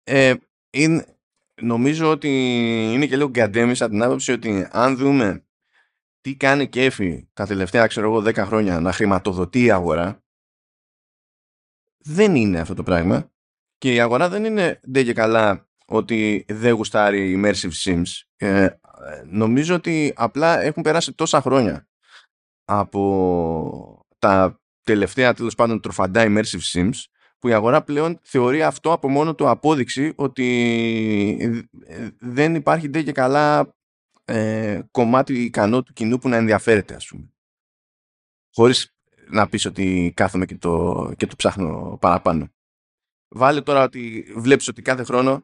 Ε, είναι, νομίζω ότι είναι και λίγο γκαντέμις από την άποψη ότι αν δούμε τι κάνει κέφι τα τελευταία ξέρω εγώ 10 χρόνια να χρηματοδοτεί η αγορά δεν είναι αυτό το πράγμα και η αγορά δεν είναι δεν και καλά ότι δεν γουστάρει immersive sims ε, νομίζω ότι απλά έχουν περάσει τόσα χρόνια από τα τελευταία τέλος πάντων τροφαντά immersive sims που η αγορά πλέον θεωρεί αυτό από μόνο του απόδειξη ότι δεν υπάρχει ντε και καλά ε, κομμάτι ικανό του κοινού που να ενδιαφέρεται ας πούμε. Χωρίς να πεις ότι κάθομαι και το, και το ψάχνω παραπάνω. Βάλε τώρα ότι βλέπεις ότι κάθε χρόνο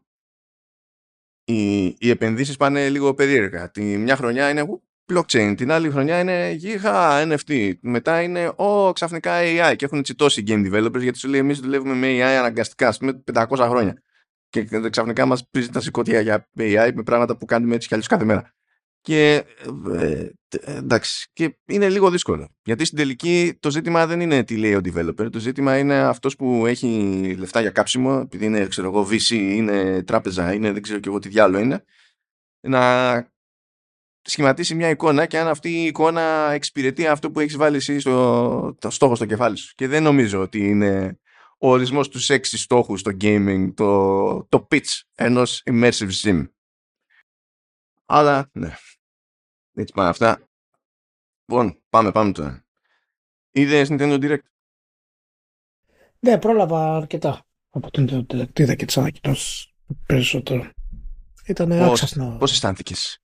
οι, οι επενδύσεις πάνε λίγο περίεργα. Τη μια χρονιά είναι blockchain. Την άλλη χρονιά είναι γίγα NFT. Μετά είναι ο ξαφνικά AI και έχουν τσιτώσει game developers γιατί σου λέει εμείς δουλεύουμε με AI αναγκαστικά με 500 χρόνια. Και ξαφνικά μας πίζει τα σηκώτια για AI με πράγματα που κάνουμε έτσι κι αλλιώς κάθε μέρα. Και ε, εντάξει, και είναι λίγο δύσκολο. Γιατί στην τελική το ζήτημα δεν είναι τι λέει ο developer. Το ζήτημα είναι αυτός που έχει λεφτά για κάψιμο, επειδή είναι ξέρω εγώ VC, είναι τράπεζα, είναι δεν ξέρω και εγώ τι διάλογο είναι, να σχηματίσει μια εικόνα και αν αυτή η εικόνα εξυπηρετεί αυτό που έχεις βάλει εσύ στο το στόχο στο κεφάλι σου. Και δεν νομίζω ότι είναι ο ορισμός τους έξι στόχους στο gaming το, το pitch ενός immersive sim. Αλλά, ναι. Έτσι πάνε αυτά. Λοιπόν, πάμε, πάμε τώρα. Είδες Nintendo Direct; Ναι, πρόλαβα αρκετά από την Nintendo Direct. Είδα και τις ανακοινώσεις περισσότερο. Ήταν άξασνο. Πώς αισθάνθηκες;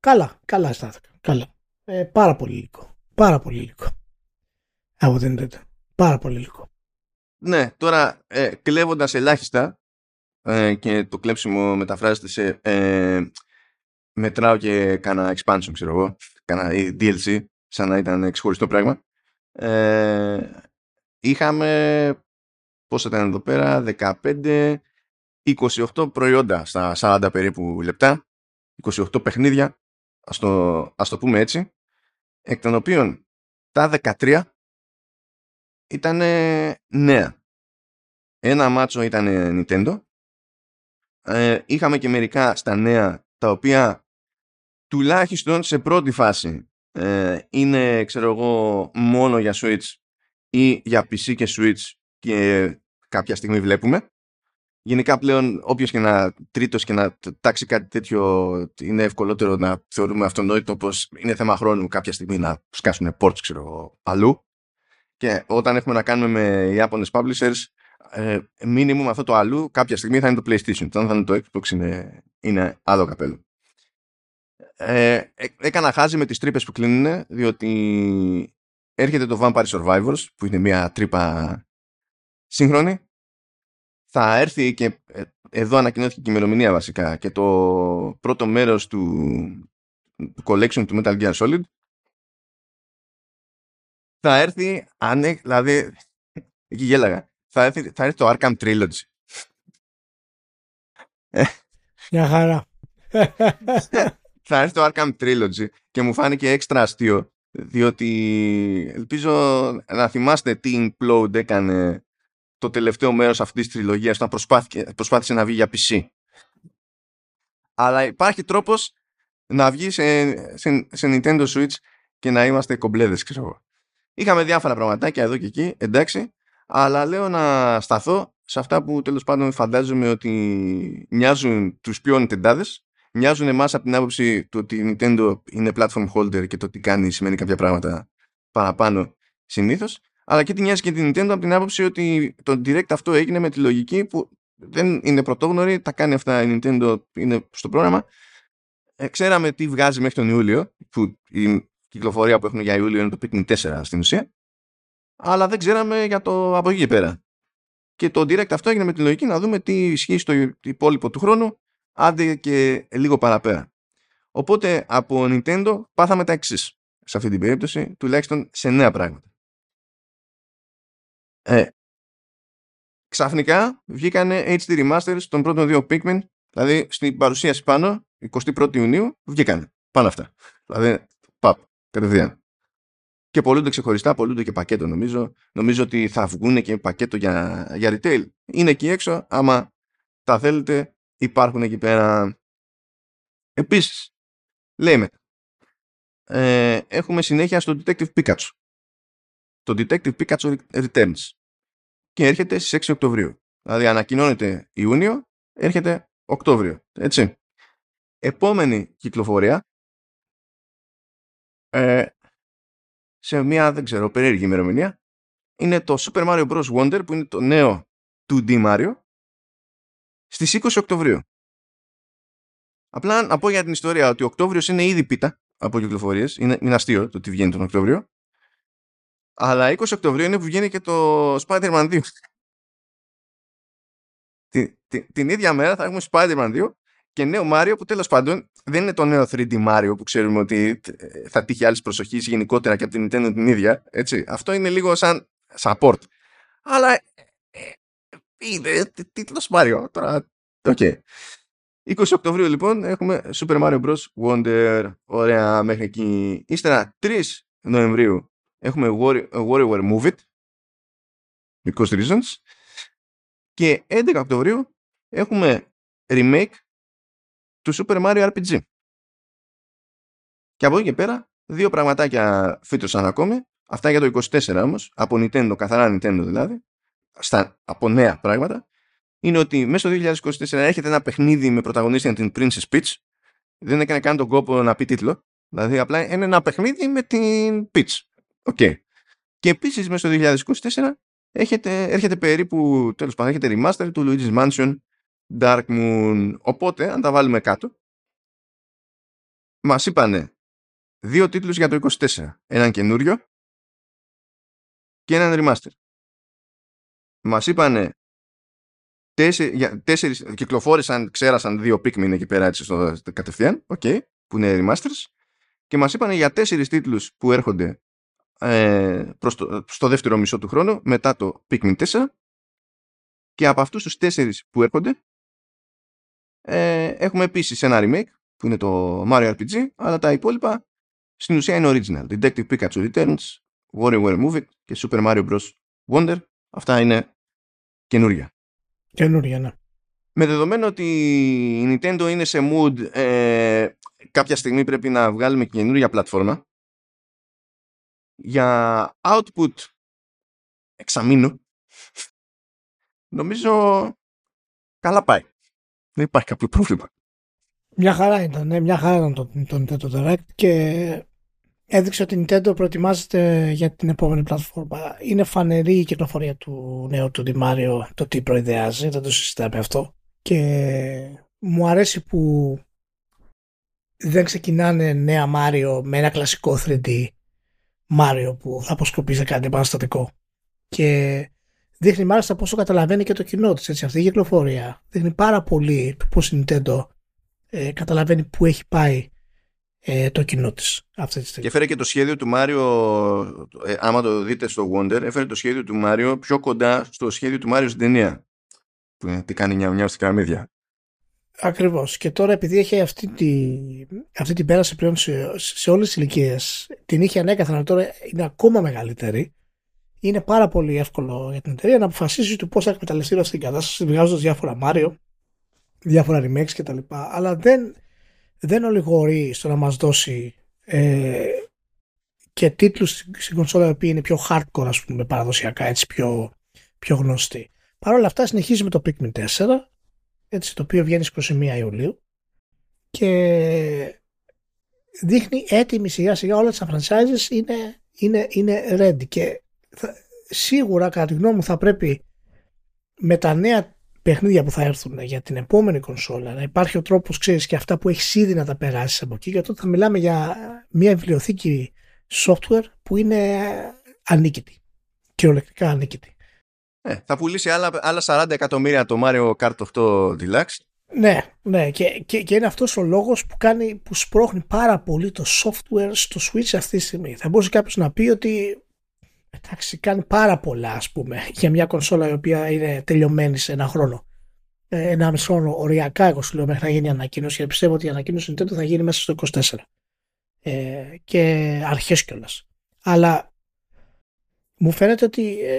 Καλά, καλά αισθάνθηκα. Καλά. Ε, πάρα πολύ υλικό. Πάρα πολύ υλικό. Από την Nintendo. Πάρα πολύ υλικό. Ναι, τώρα ε, κλέβοντας ελάχιστα ε, και το κλέψιμο μεταφράζεται σε ε, μετράω και κάνα expansion ξέρω εγώ, κάνα DLC σαν να ήταν ξεχωριστό πράγμα. Ε, είχαμε πόσα ήταν εδώ πέρα 15 28 προϊόντα στα 40 περίπου λεπτά 28 παιχνίδια ας το, ας το πούμε έτσι εκ των οποίων τα 13 ήταν νέα. Ένα μάτσο ήταν Nintendo ε, είχαμε και μερικά στα νέα τα οποία τουλάχιστον σε πρώτη φάση ε, είναι ξέρω εγώ μόνο για Switch ή για PC και Switch και κάποια στιγμή βλέπουμε. Γενικά πλέον όποιος και να τρίτος και να τάξει κάτι τέτοιο είναι ευκολότερο να θεωρούμε αυτονόητο πως είναι θέμα χρόνου κάποια στιγμή να σκάσουν ports ξέρω εγώ αλλού και όταν έχουμε να κάνουμε με Ιάπωνες publishers ε, minimum αυτό το αλλού κάποια στιγμή θα είναι το PlayStation. Όταν θα είναι το Xbox είναι, είναι άλλο καπέλο. Ε, έκανα χάζι με τις τρύπες που κλείνουν διότι έρχεται το Vampire Survivors που είναι μια τρύπα σύγχρονη. Θα έρθει και ε, εδώ ανακοινώθηκε και η ημερομηνία βασικά και το πρώτο μέρος του, του collection του Metal Gear Solid. Θα έρθει αν δηλαδή εκεί γέλαγα θα έρθει, θα έρθει το Arkham Trilogy μια χαρά θα έρθει το Arkham Trilogy και μου φάνηκε έξτρα αστείο διότι ελπίζω να θυμάστε τι Implode έκανε το τελευταίο μέρος αυτής της τριλογίας όταν προσπάθησε, προσπάθησε να βγει για PC. Αλλά υπάρχει τρόπος να βγει σε, σε, σε Nintendo Switch και να είμαστε κομπλέδες, ξέρω εγώ. Είχαμε διάφορα πραγματάκια εδώ και εκεί, εντάξει, αλλά λέω να σταθώ σε αυτά που τέλος πάντων φαντάζομαι ότι μοιάζουν τους πιο Nintendάδες, μοιάζουν εμάς από την άποψη του ότι η Nintendo είναι platform holder και το τι κάνει σημαίνει κάποια πράγματα παραπάνω συνήθως. Αλλά και την νοιάζει και την Nintendo από την άποψη ότι το Direct αυτό έγινε με τη λογική που δεν είναι πρωτόγνωρη, τα κάνει αυτά η Nintendo, είναι στο πρόγραμμα. Ε, ξέραμε τι βγάζει μέχρι τον Ιούλιο, που η κυκλοφορία που έχουν για Ιούλιο είναι το Pikmin 4 στην ουσία, αλλά δεν ξέραμε για το από εκεί πέρα. Και το Direct αυτό έγινε με τη λογική να δούμε τι ισχύει στο υπόλοιπο του χρόνου, άντε και λίγο παραπέρα. Οπότε από Nintendo πάθαμε τα εξής σε αυτή την περίπτωση, τουλάχιστον σε νέα πράγματα. Ε, ξαφνικά βγήκανε HD remasters των πρώτων δύο Pikmin, δηλαδή στην παρουσίαση πάνω, 21η Ιουνίου, βγήκανε πάνω αυτά. Δηλαδή, παπ, κατευθείαν. Και πολλούνται ξεχωριστά, πολλούνται και πακέτο νομίζω. Νομίζω ότι θα βγουν και πακέτο για, για retail. Είναι εκεί έξω, άμα τα θέλετε, υπάρχουν εκεί πέρα. Επίσης, λέμε, ε, έχουμε συνέχεια στο Detective Pikachu το Detective Pikachu Returns και έρχεται στις 6 Οκτωβρίου. Δηλαδή ανακοινώνεται Ιούνιο, έρχεται Οκτώβριο. Έτσι. Επόμενη κυκλοφορία ε, σε μια, δεν ξέρω, περίεργη ημερομηνία είναι το Super Mario Bros. Wonder που είναι το νέο 2D Mario στις 20 Οκτωβρίου. Απλά να πω για την ιστορία ότι ο Οκτώβριος είναι ήδη πίτα από κυκλοφορίες. Είναι, είναι αστείο το ότι βγαίνει τον Οκτώβριο. Αλλά 20 Οκτωβρίου είναι που βγαίνει και το Spider-Man 2. την, την, ίδια μέρα θα έχουμε Spider-Man 2 και νέο Mario που τέλος πάντων δεν είναι το νέο 3D Mario που ξέρουμε ότι θα τύχει άλλης προσοχής γενικότερα και από την Nintendo την ίδια. Έτσι. Αυτό είναι λίγο σαν support. Αλλά ε, ε, είναι τίτλος Mario. Τώρα, okay. 20 Οκτωβρίου λοιπόν έχουμε Super Mario Bros. Wonder. Ωραία μέχρι εκεί. Ύστερα 3 Νοεμβρίου έχουμε WarioWare Move It because reasons και 11 Οκτωβρίου έχουμε remake του Super Mario RPG. Και από εκεί και πέρα δύο πραγματάκια φύτρωσαν ακόμη αυτά για το 24 όμως από Nintendo, καθαρά Nintendo δηλαδή στα, από νέα πράγματα είναι ότι μέσα στο 2024 έρχεται ένα παιχνίδι με πρωταγωνίστρια την Princess Peach δεν έκανε καν τον κόπο να πει τίτλο δηλαδή απλά είναι ένα παιχνίδι με την Peach OK. Okay. Και επίσης μέσα στο 2024 έχετε, έρχεται περίπου, τέλος πάντων, έχετε remaster του Luigi's Mansion Dark Moon. Οπότε, αν τα βάλουμε κάτω, μας είπανε δύο τίτλους για το 24. Έναν καινούριο και έναν remaster. Μας είπανε τέσσερι, τέσσερις, κυκλοφόρησαν, ξέρασαν δύο Pikmin εκεί πέρα έτσι στο κατευθείαν, okay, που είναι remasters, και μας είπανε για τέσσερις τίτλους που έρχονται ε, προς το, στο δεύτερο μισό του χρόνου μετά το Pikmin 4 και από αυτούς τους τέσσερις που έρχονται ε, έχουμε επίσης ένα remake που είναι το Mario RPG αλλά τα υπόλοιπα στην ουσία είναι original Detective Pikachu Returns WarioWare Move It και Super Mario Bros. Wonder αυτά είναι καινούρια καινούρια ναι με δεδομένο ότι η Nintendo είναι σε mood ε, κάποια στιγμή πρέπει να βγάλουμε καινούργια πλατφόρμα για output εξαμήνου νομίζω καλά πάει. Δεν υπάρχει κάποιο πρόβλημα. Μια χαρά ήταν, ναι, μια χαρά ήταν το, το Nintendo Direct και έδειξε ότι η Nintendo προετοιμάζεται για την επόμενη πλατφόρμα. Είναι φανερή η κυκλοφορία του νέου του Mario, το τι προειδεάζει, δεν το συζητάμε αυτό. Και μου αρέσει που δεν ξεκινάνε νέα Mario με ένα κλασικό 3D Μάριο που θα αποσκοπεί κάτι επαναστατικό. Και δείχνει μάλιστα πόσο καταλαβαίνει και το κοινό της. Αυτή η κυκλοφορία δείχνει πάρα πολύ πώ η Nintendo ε, καταλαβαίνει πού έχει πάει ε, το κοινό της αυτή τη στιγμή. Και έφερε και το σχέδιο του Μάριο, ε, άμα το δείτε στο Wonder, έφερε το σχέδιο του Μάριο πιο κοντά στο σχέδιο του Μάριο στην ταινία. Που τι κάνει μια μια στην κραμίδια. Ακριβώς. Και τώρα επειδή έχει αυτή, τη, αυτή την πέραση πλέον σε, σε όλες τις ηλικίες, την είχε ανέκαθεν, αλλά τώρα είναι ακόμα μεγαλύτερη. Είναι πάρα πολύ εύκολο για την εταιρεία να αποφασίσει του πώς θα εκμεταλλευτεί αυτή την κατάσταση, βγάζοντας διάφορα Μάριο, διάφορα remakes κτλ. Αλλά δεν, δεν ολιγορεί στο να μας δώσει ε, και τίτλους στην κονσόλα οι οποίοι είναι πιο hardcore ας πούμε παραδοσιακά έτσι πιο, πιο γνωστοί. Παρ' όλα αυτά συνεχίζει με το Pikmin 4 έτσι, το οποίο βγαίνει στις 21 Ιουλίου και δείχνει έτοιμη σιγά σιγά όλα τα franchises είναι, είναι, είναι ready και σίγουρα κατά τη γνώμη μου θα πρέπει με τα νέα παιχνίδια που θα έρθουν για την επόμενη κονσόλα να υπάρχει ο τρόπος ξέρεις και αυτά που έχεις ήδη να τα περάσεις από εκεί γιατί τότε θα μιλάμε για μια βιβλιοθήκη software που είναι ανίκητη κυριολεκτικά ανίκητη ε, θα πουλήσει άλλα, άλλα 40 εκατομμύρια το Mario Kart 8 Deluxe. Ναι, ναι και, και, και είναι αυτός ο λόγος που, κάνει, που σπρώχνει πάρα πολύ το software στο Switch αυτή τη στιγμή. Θα μπορούσε κάποιος να πει ότι εντάξει, κάνει πάρα πολλά ας πούμε για μια κονσόλα η οποία είναι τελειωμένη σε ένα χρόνο. Ε, ένα μισό χρόνο οριακά εγώ σου λέω μέχρι να γίνει η ανακοίνωση και πιστεύω ότι η ανακοίνωση Nintendo θα γίνει μέσα στο 24 ε, και αρχές κιόλας. Αλλά μου φαίνεται ότι ε,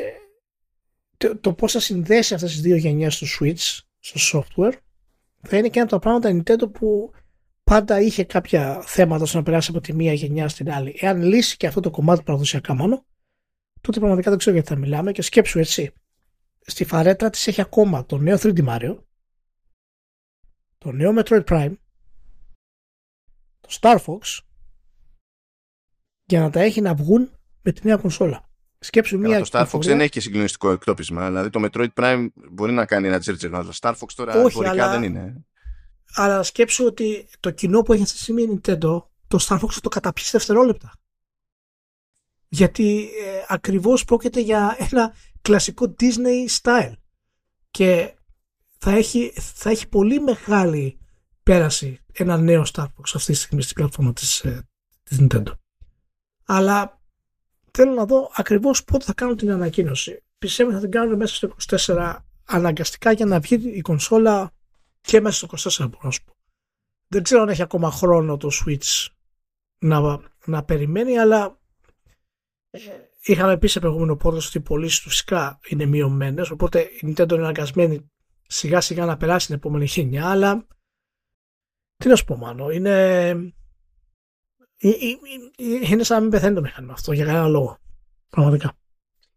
το, το πώς θα συνδέσει αυτές τις δύο γενιές του Switch στο software θα είναι και ένα από τα πράγματα Nintendo που πάντα είχε κάποια θέματα ώστε να περάσει από τη μία γενιά στην άλλη. Εάν λύσει και αυτό το κομμάτι παραδοσιακά μόνο, τότε πραγματικά δεν ξέρω γιατί θα μιλάμε και σκέψου έτσι. Στη φαρέτρα της έχει ακόμα το νέο 3D Mario, το νέο Metroid Prime, το Star Fox, για να τα έχει να βγουν με τη νέα κονσόλα. Σκέψου μία. Το Star Fox δεν έχει και συγκλονιστικό εκτόπισμα. Δηλαδή το Metroid Prime μπορεί να κάνει ένα τσέρτσερ. Το Star Fox τώρα Όχι, αλλά... δεν είναι. Αλλά σκέψου ότι το κοινό που έχει αυτή τη στιγμή η Nintendo, το Star Fox θα το καταπιείς δευτερόλεπτα. Γιατί ε, ακριβώς πρόκειται για ένα κλασικό Disney style. Και θα έχει, θα έχει πολύ μεγάλη πέραση ένα νέο Star Fox αυτή τη στιγμή στην πλατφόρμα της, ε, της Nintendo. Αλλά θέλω να δω ακριβώς πότε θα κάνουν την ανακοίνωση. Πιστεύω ότι θα την κάνουν μέσα στο 24 αναγκαστικά για να βγει η κονσόλα και μέσα στο 24 μπορώ να σου πω. Δεν ξέρω αν έχει ακόμα χρόνο το Switch να, να περιμένει, αλλά ε, είχαμε πει σε προηγούμενο πόρτο ότι οι πωλήσει του φυσικά είναι μειωμένες, οπότε η Nintendo είναι αναγκασμένη σιγά σιγά να περάσει την επόμενη γενιά, αλλά τι να σου πω μάλλον, είναι ε, ε, ε, είναι σαν να μην πεθαίνει το μηχάνημα αυτό για κανένα λόγο. Πραγματικά.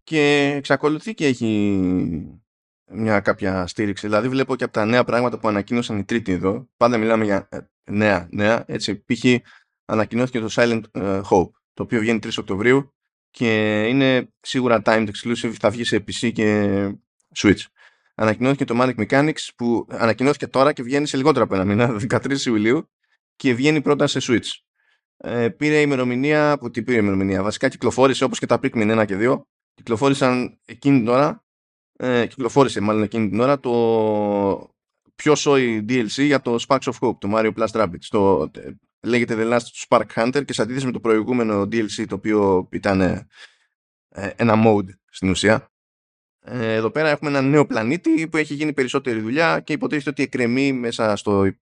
Και εξακολουθεί και έχει μια κάποια στήριξη. Δηλαδή βλέπω και από τα νέα πράγματα που ανακοίνωσαν οι τρίτοι εδώ. Πάντα μιλάμε για νέα, νέα. Έτσι, π.χ. ανακοινώθηκε το Silent Hope, το οποίο βγαίνει 3 Οκτωβρίου και είναι σίγουρα timed exclusive, θα βγει σε PC και Switch. Ανακοινώθηκε το Manic Mechanics που ανακοινώθηκε τώρα και βγαίνει σε λιγότερο από ένα μήνα, 13 Ιουλίου και βγαίνει πρώτα σε Switch ε, πήρε ημερομηνία, που τι πήρε ημερομηνία, βασικά κυκλοφόρησε όπως και τα Pikmin 1 και 2, κυκλοφόρησαν εκείνη την ώρα, ε, κυκλοφόρησε μάλλον εκείνη την ώρα το πιο σόι DLC για το Sparks of Hope, το Mario Plus Rabbids. Το, λέγεται The Last Spark Hunter και σε αντίθεση με το προηγούμενο DLC το οποίο ήταν ε, ένα mode στην ουσία. Ε, εδώ πέρα έχουμε ένα νέο πλανήτη που έχει γίνει περισσότερη δουλειά και υποτίθεται ότι εκκρεμεί μέσα στο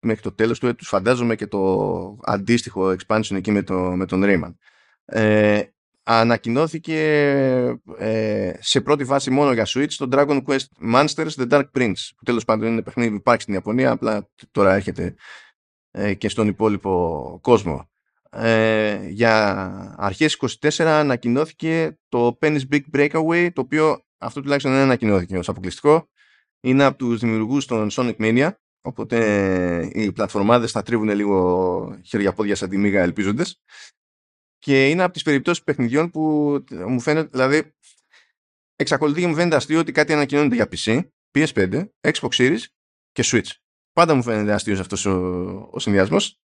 μέχρι το τέλος του έτους φαντάζομαι και το αντίστοιχο expansion εκεί με, το, με τον Rayman. Ε, ανακοινώθηκε ε, σε πρώτη βάση μόνο για Switch το Dragon Quest Monsters The Dark Prince που τέλος πάντων είναι παιχνίδι που υπάρχει στην Ιαπωνία απλά τώρα έρχεται ε, και στον υπόλοιπο κόσμο. Ε, για αρχές 24 ανακοινώθηκε το Penny's Big Breakaway το οποίο αυτό τουλάχιστον δεν ανακοινώθηκε ως αποκλειστικό είναι από τους δημιουργούς των Sonic Mania Οπότε οι πλατφορμάδες θα τρίβουν λίγο χέρια-πόδια σαν τη μίγα ελπίζοντες. Και είναι από τις περιπτώσεις παιχνιδιών που μου φαίνεται, δηλαδή, εξακολουθεί και μου φαίνεται αστείο ότι κάτι ανακοινώνεται για PC, PS5, Xbox Series και Switch. Πάντα μου φαίνεται αστείος αυτός ο, ο συνδυασμός.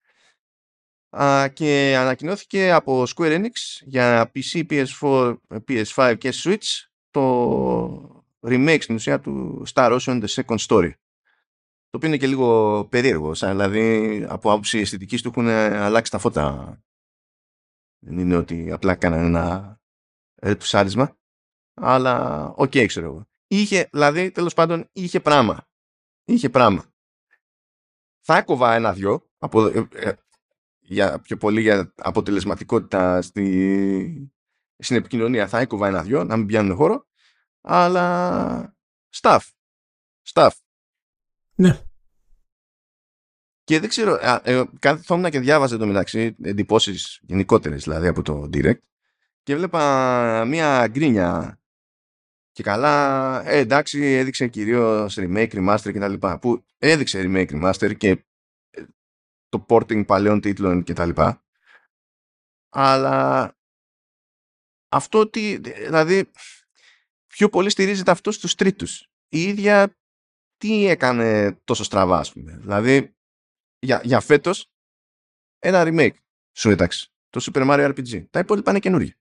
και ανακοινώθηκε από Square Enix για PC, PS4, PS5 και Switch το remake στην ουσία του Star Ocean The Second Story. Το οποίο είναι και λίγο περίεργο, σαν, δηλαδή από άποψη αισθητικής του έχουν αλλάξει τα φώτα. Δεν είναι ότι απλά κάνανε ένα ρετουσάρισμα, αλλά OK, okay, ξέρω εγώ. Είχε, δηλαδή, τέλος πάντων, είχε πράγμα. Είχε πράγμα. Θα έκοβα ένα-δυο, από, ε, ε, για, πιο πολύ για αποτελεσματικότητα στη, στην επικοινωνία θα έκοβα ένα-δυο, να μην πιάνουν χώρο, αλλά staff. Staff. Ναι. Και δεν ξέρω, ε, καθόμουν και διάβαζε το μεταξύ εντυπώσεις γενικότερες δηλαδή από το Direct και βλέπα μία γκρίνια και καλά, ε, εντάξει, έδειξε κυρίως remake, remaster κτλ. Που έδειξε remake, remaster και ε, το porting παλαιών τίτλων κτλ. Αλλά αυτό τι, δηλαδή, πιο πολύ στηρίζεται αυτό στους τρίτους. Η ίδια τι έκανε τόσο στραβά, ας πούμε. Δηλαδή, για, για φέτος, ένα remake σου έταξε. Το Super Mario RPG. Τα υπόλοιπα είναι καινούργια.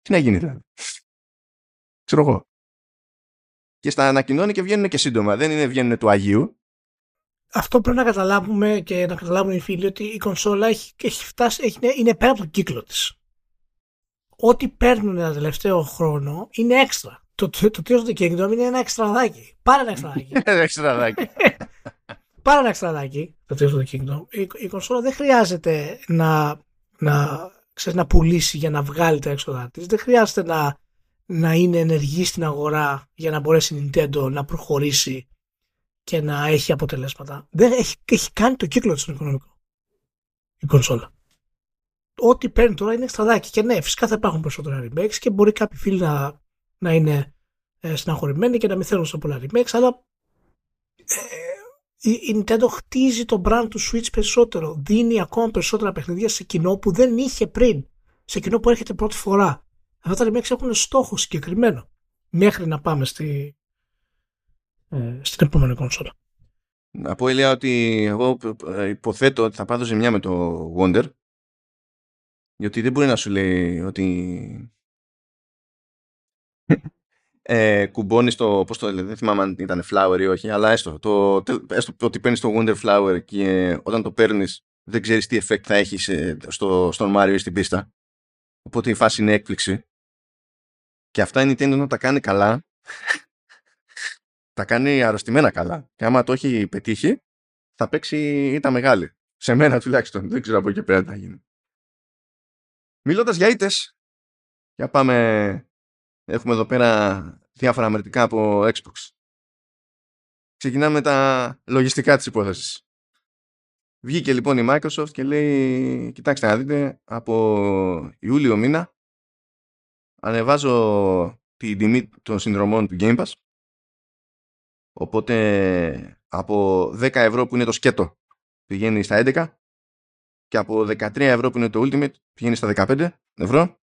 Τι να γίνει δηλαδή. Ξέρω εγώ. Και στα ανακοινώνει και βγαίνουν και σύντομα. Δεν είναι βγαίνουν του Αγίου. Αυτό πρέπει να καταλάβουμε και να καταλάβουν οι φίλοι ότι η κονσόλα έχει, έχει φτάσει, έχει, είναι πέρα από τον κύκλο της. Ό,τι παίρνουν ένα τελευταίο χρόνο είναι έξτρα. Το, το, το Tears of the Kingdom είναι ένα εξτραδάκι. Πάρε ένα εξτραδάκι. Ένα εξτραδάκι. Πάρε ένα εξτραδάκι το Tears of the Kingdom. Η, η κονσόλα δεν χρειάζεται να, να ξέρεις, να πουλήσει για να βγάλει τα έξοδα της. Δεν χρειάζεται να, να είναι ενεργή στην αγορά για να μπορέσει η Nintendo να προχωρήσει και να έχει αποτελέσματα. Δεν έχει, έχει κάνει το κύκλο της στον οικονομικό. Η κονσόλα. Ό,τι παίρνει τώρα είναι εξτραδάκι. Και ναι, φυσικά θα υπάρχουν περισσότερα remakes και μπορεί κάποιοι φίλοι να, να είναι ε, συναχωρημένοι και να μην θέλουν σε πολλά remakes, αλλά ε, η Nintendo χτίζει το brand του Switch περισσότερο. Δίνει ακόμα περισσότερα παιχνίδια σε κοινό που δεν είχε πριν. Σε κοινό που έρχεται πρώτη φορά. Αυτά τα remakes έχουν στόχο συγκεκριμένο. Μέχρι να πάμε στη, ε, στην επόμενη κονσόλα. Να πω Ηλία ότι εγώ ε, υποθέτω ότι θα πάθω ζημιά με το Wonder γιατί δεν μπορεί να σου λέει ότι ε, κουμπώνεις το. Πώς το λέει, δεν θυμάμαι αν ήταν flower ή όχι, αλλά έστω. Το, έστω ότι παίρνεις το Wonder Flower και όταν το παίρνεις δεν ξέρεις τι effect θα έχεις στο, στον Μάριο ή στην πίστα. Οπότε η φάση είναι έκπληξη. Και αυτά η Nintendo να τα κάνει καλά. τα κάνει αρρωστημένα καλά. Και άμα το έχει πετύχει, θα παίξει ήττα μεγάλη. Σε μένα τουλάχιστον. Δεν ξέρω από εκεί πέρα τι θα γίνει. Μιλώντας για ήττες, για πάμε Έχουμε εδώ πέρα διάφορα αμερτικά από Xbox. Ξεκινάμε με τα λογιστικά της υπόθεσης. Βγήκε λοιπόν η Microsoft και λέει κοιτάξτε να δείτε από Ιούλιο μήνα ανεβάζω την τιμή των συνδρομών του Game Pass οπότε από 10 ευρώ που είναι το σκέτο πηγαίνει στα 11 και από 13 ευρώ που είναι το Ultimate πηγαίνει στα 15 ευρώ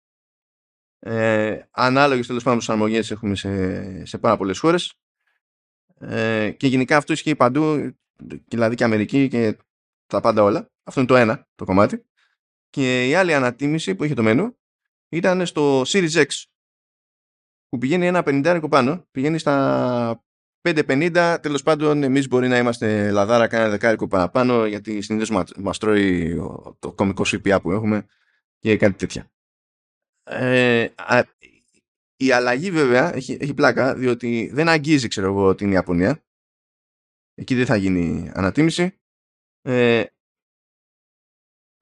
ε, ανάλογες τέλος πάντων προσαρμογές έχουμε σε, σε πάρα πολλές χώρες. Ε, και γενικά αυτό ισχύει παντού, δηλαδή και Αμερική και τα πάντα όλα. Αυτό είναι το ένα το κομμάτι. Και η άλλη ανατίμηση που είχε το μένου ήταν στο Series X που πηγαίνει ένα 50 πάνω, πηγαίνει στα 5.50, τέλος πάντων εμείς μπορεί να είμαστε λαδάρα κάνα δεκάρικο παραπάνω γιατί συνήθως μας, μας τρώει το κομικό CPA που έχουμε και κάτι τέτοια. Ε, η αλλαγή βέβαια έχει, έχει πλάκα διότι δεν αγγίζει ξέρω εγώ την Ιαπωνία εκεί δεν θα γίνει ανατίμηση ε,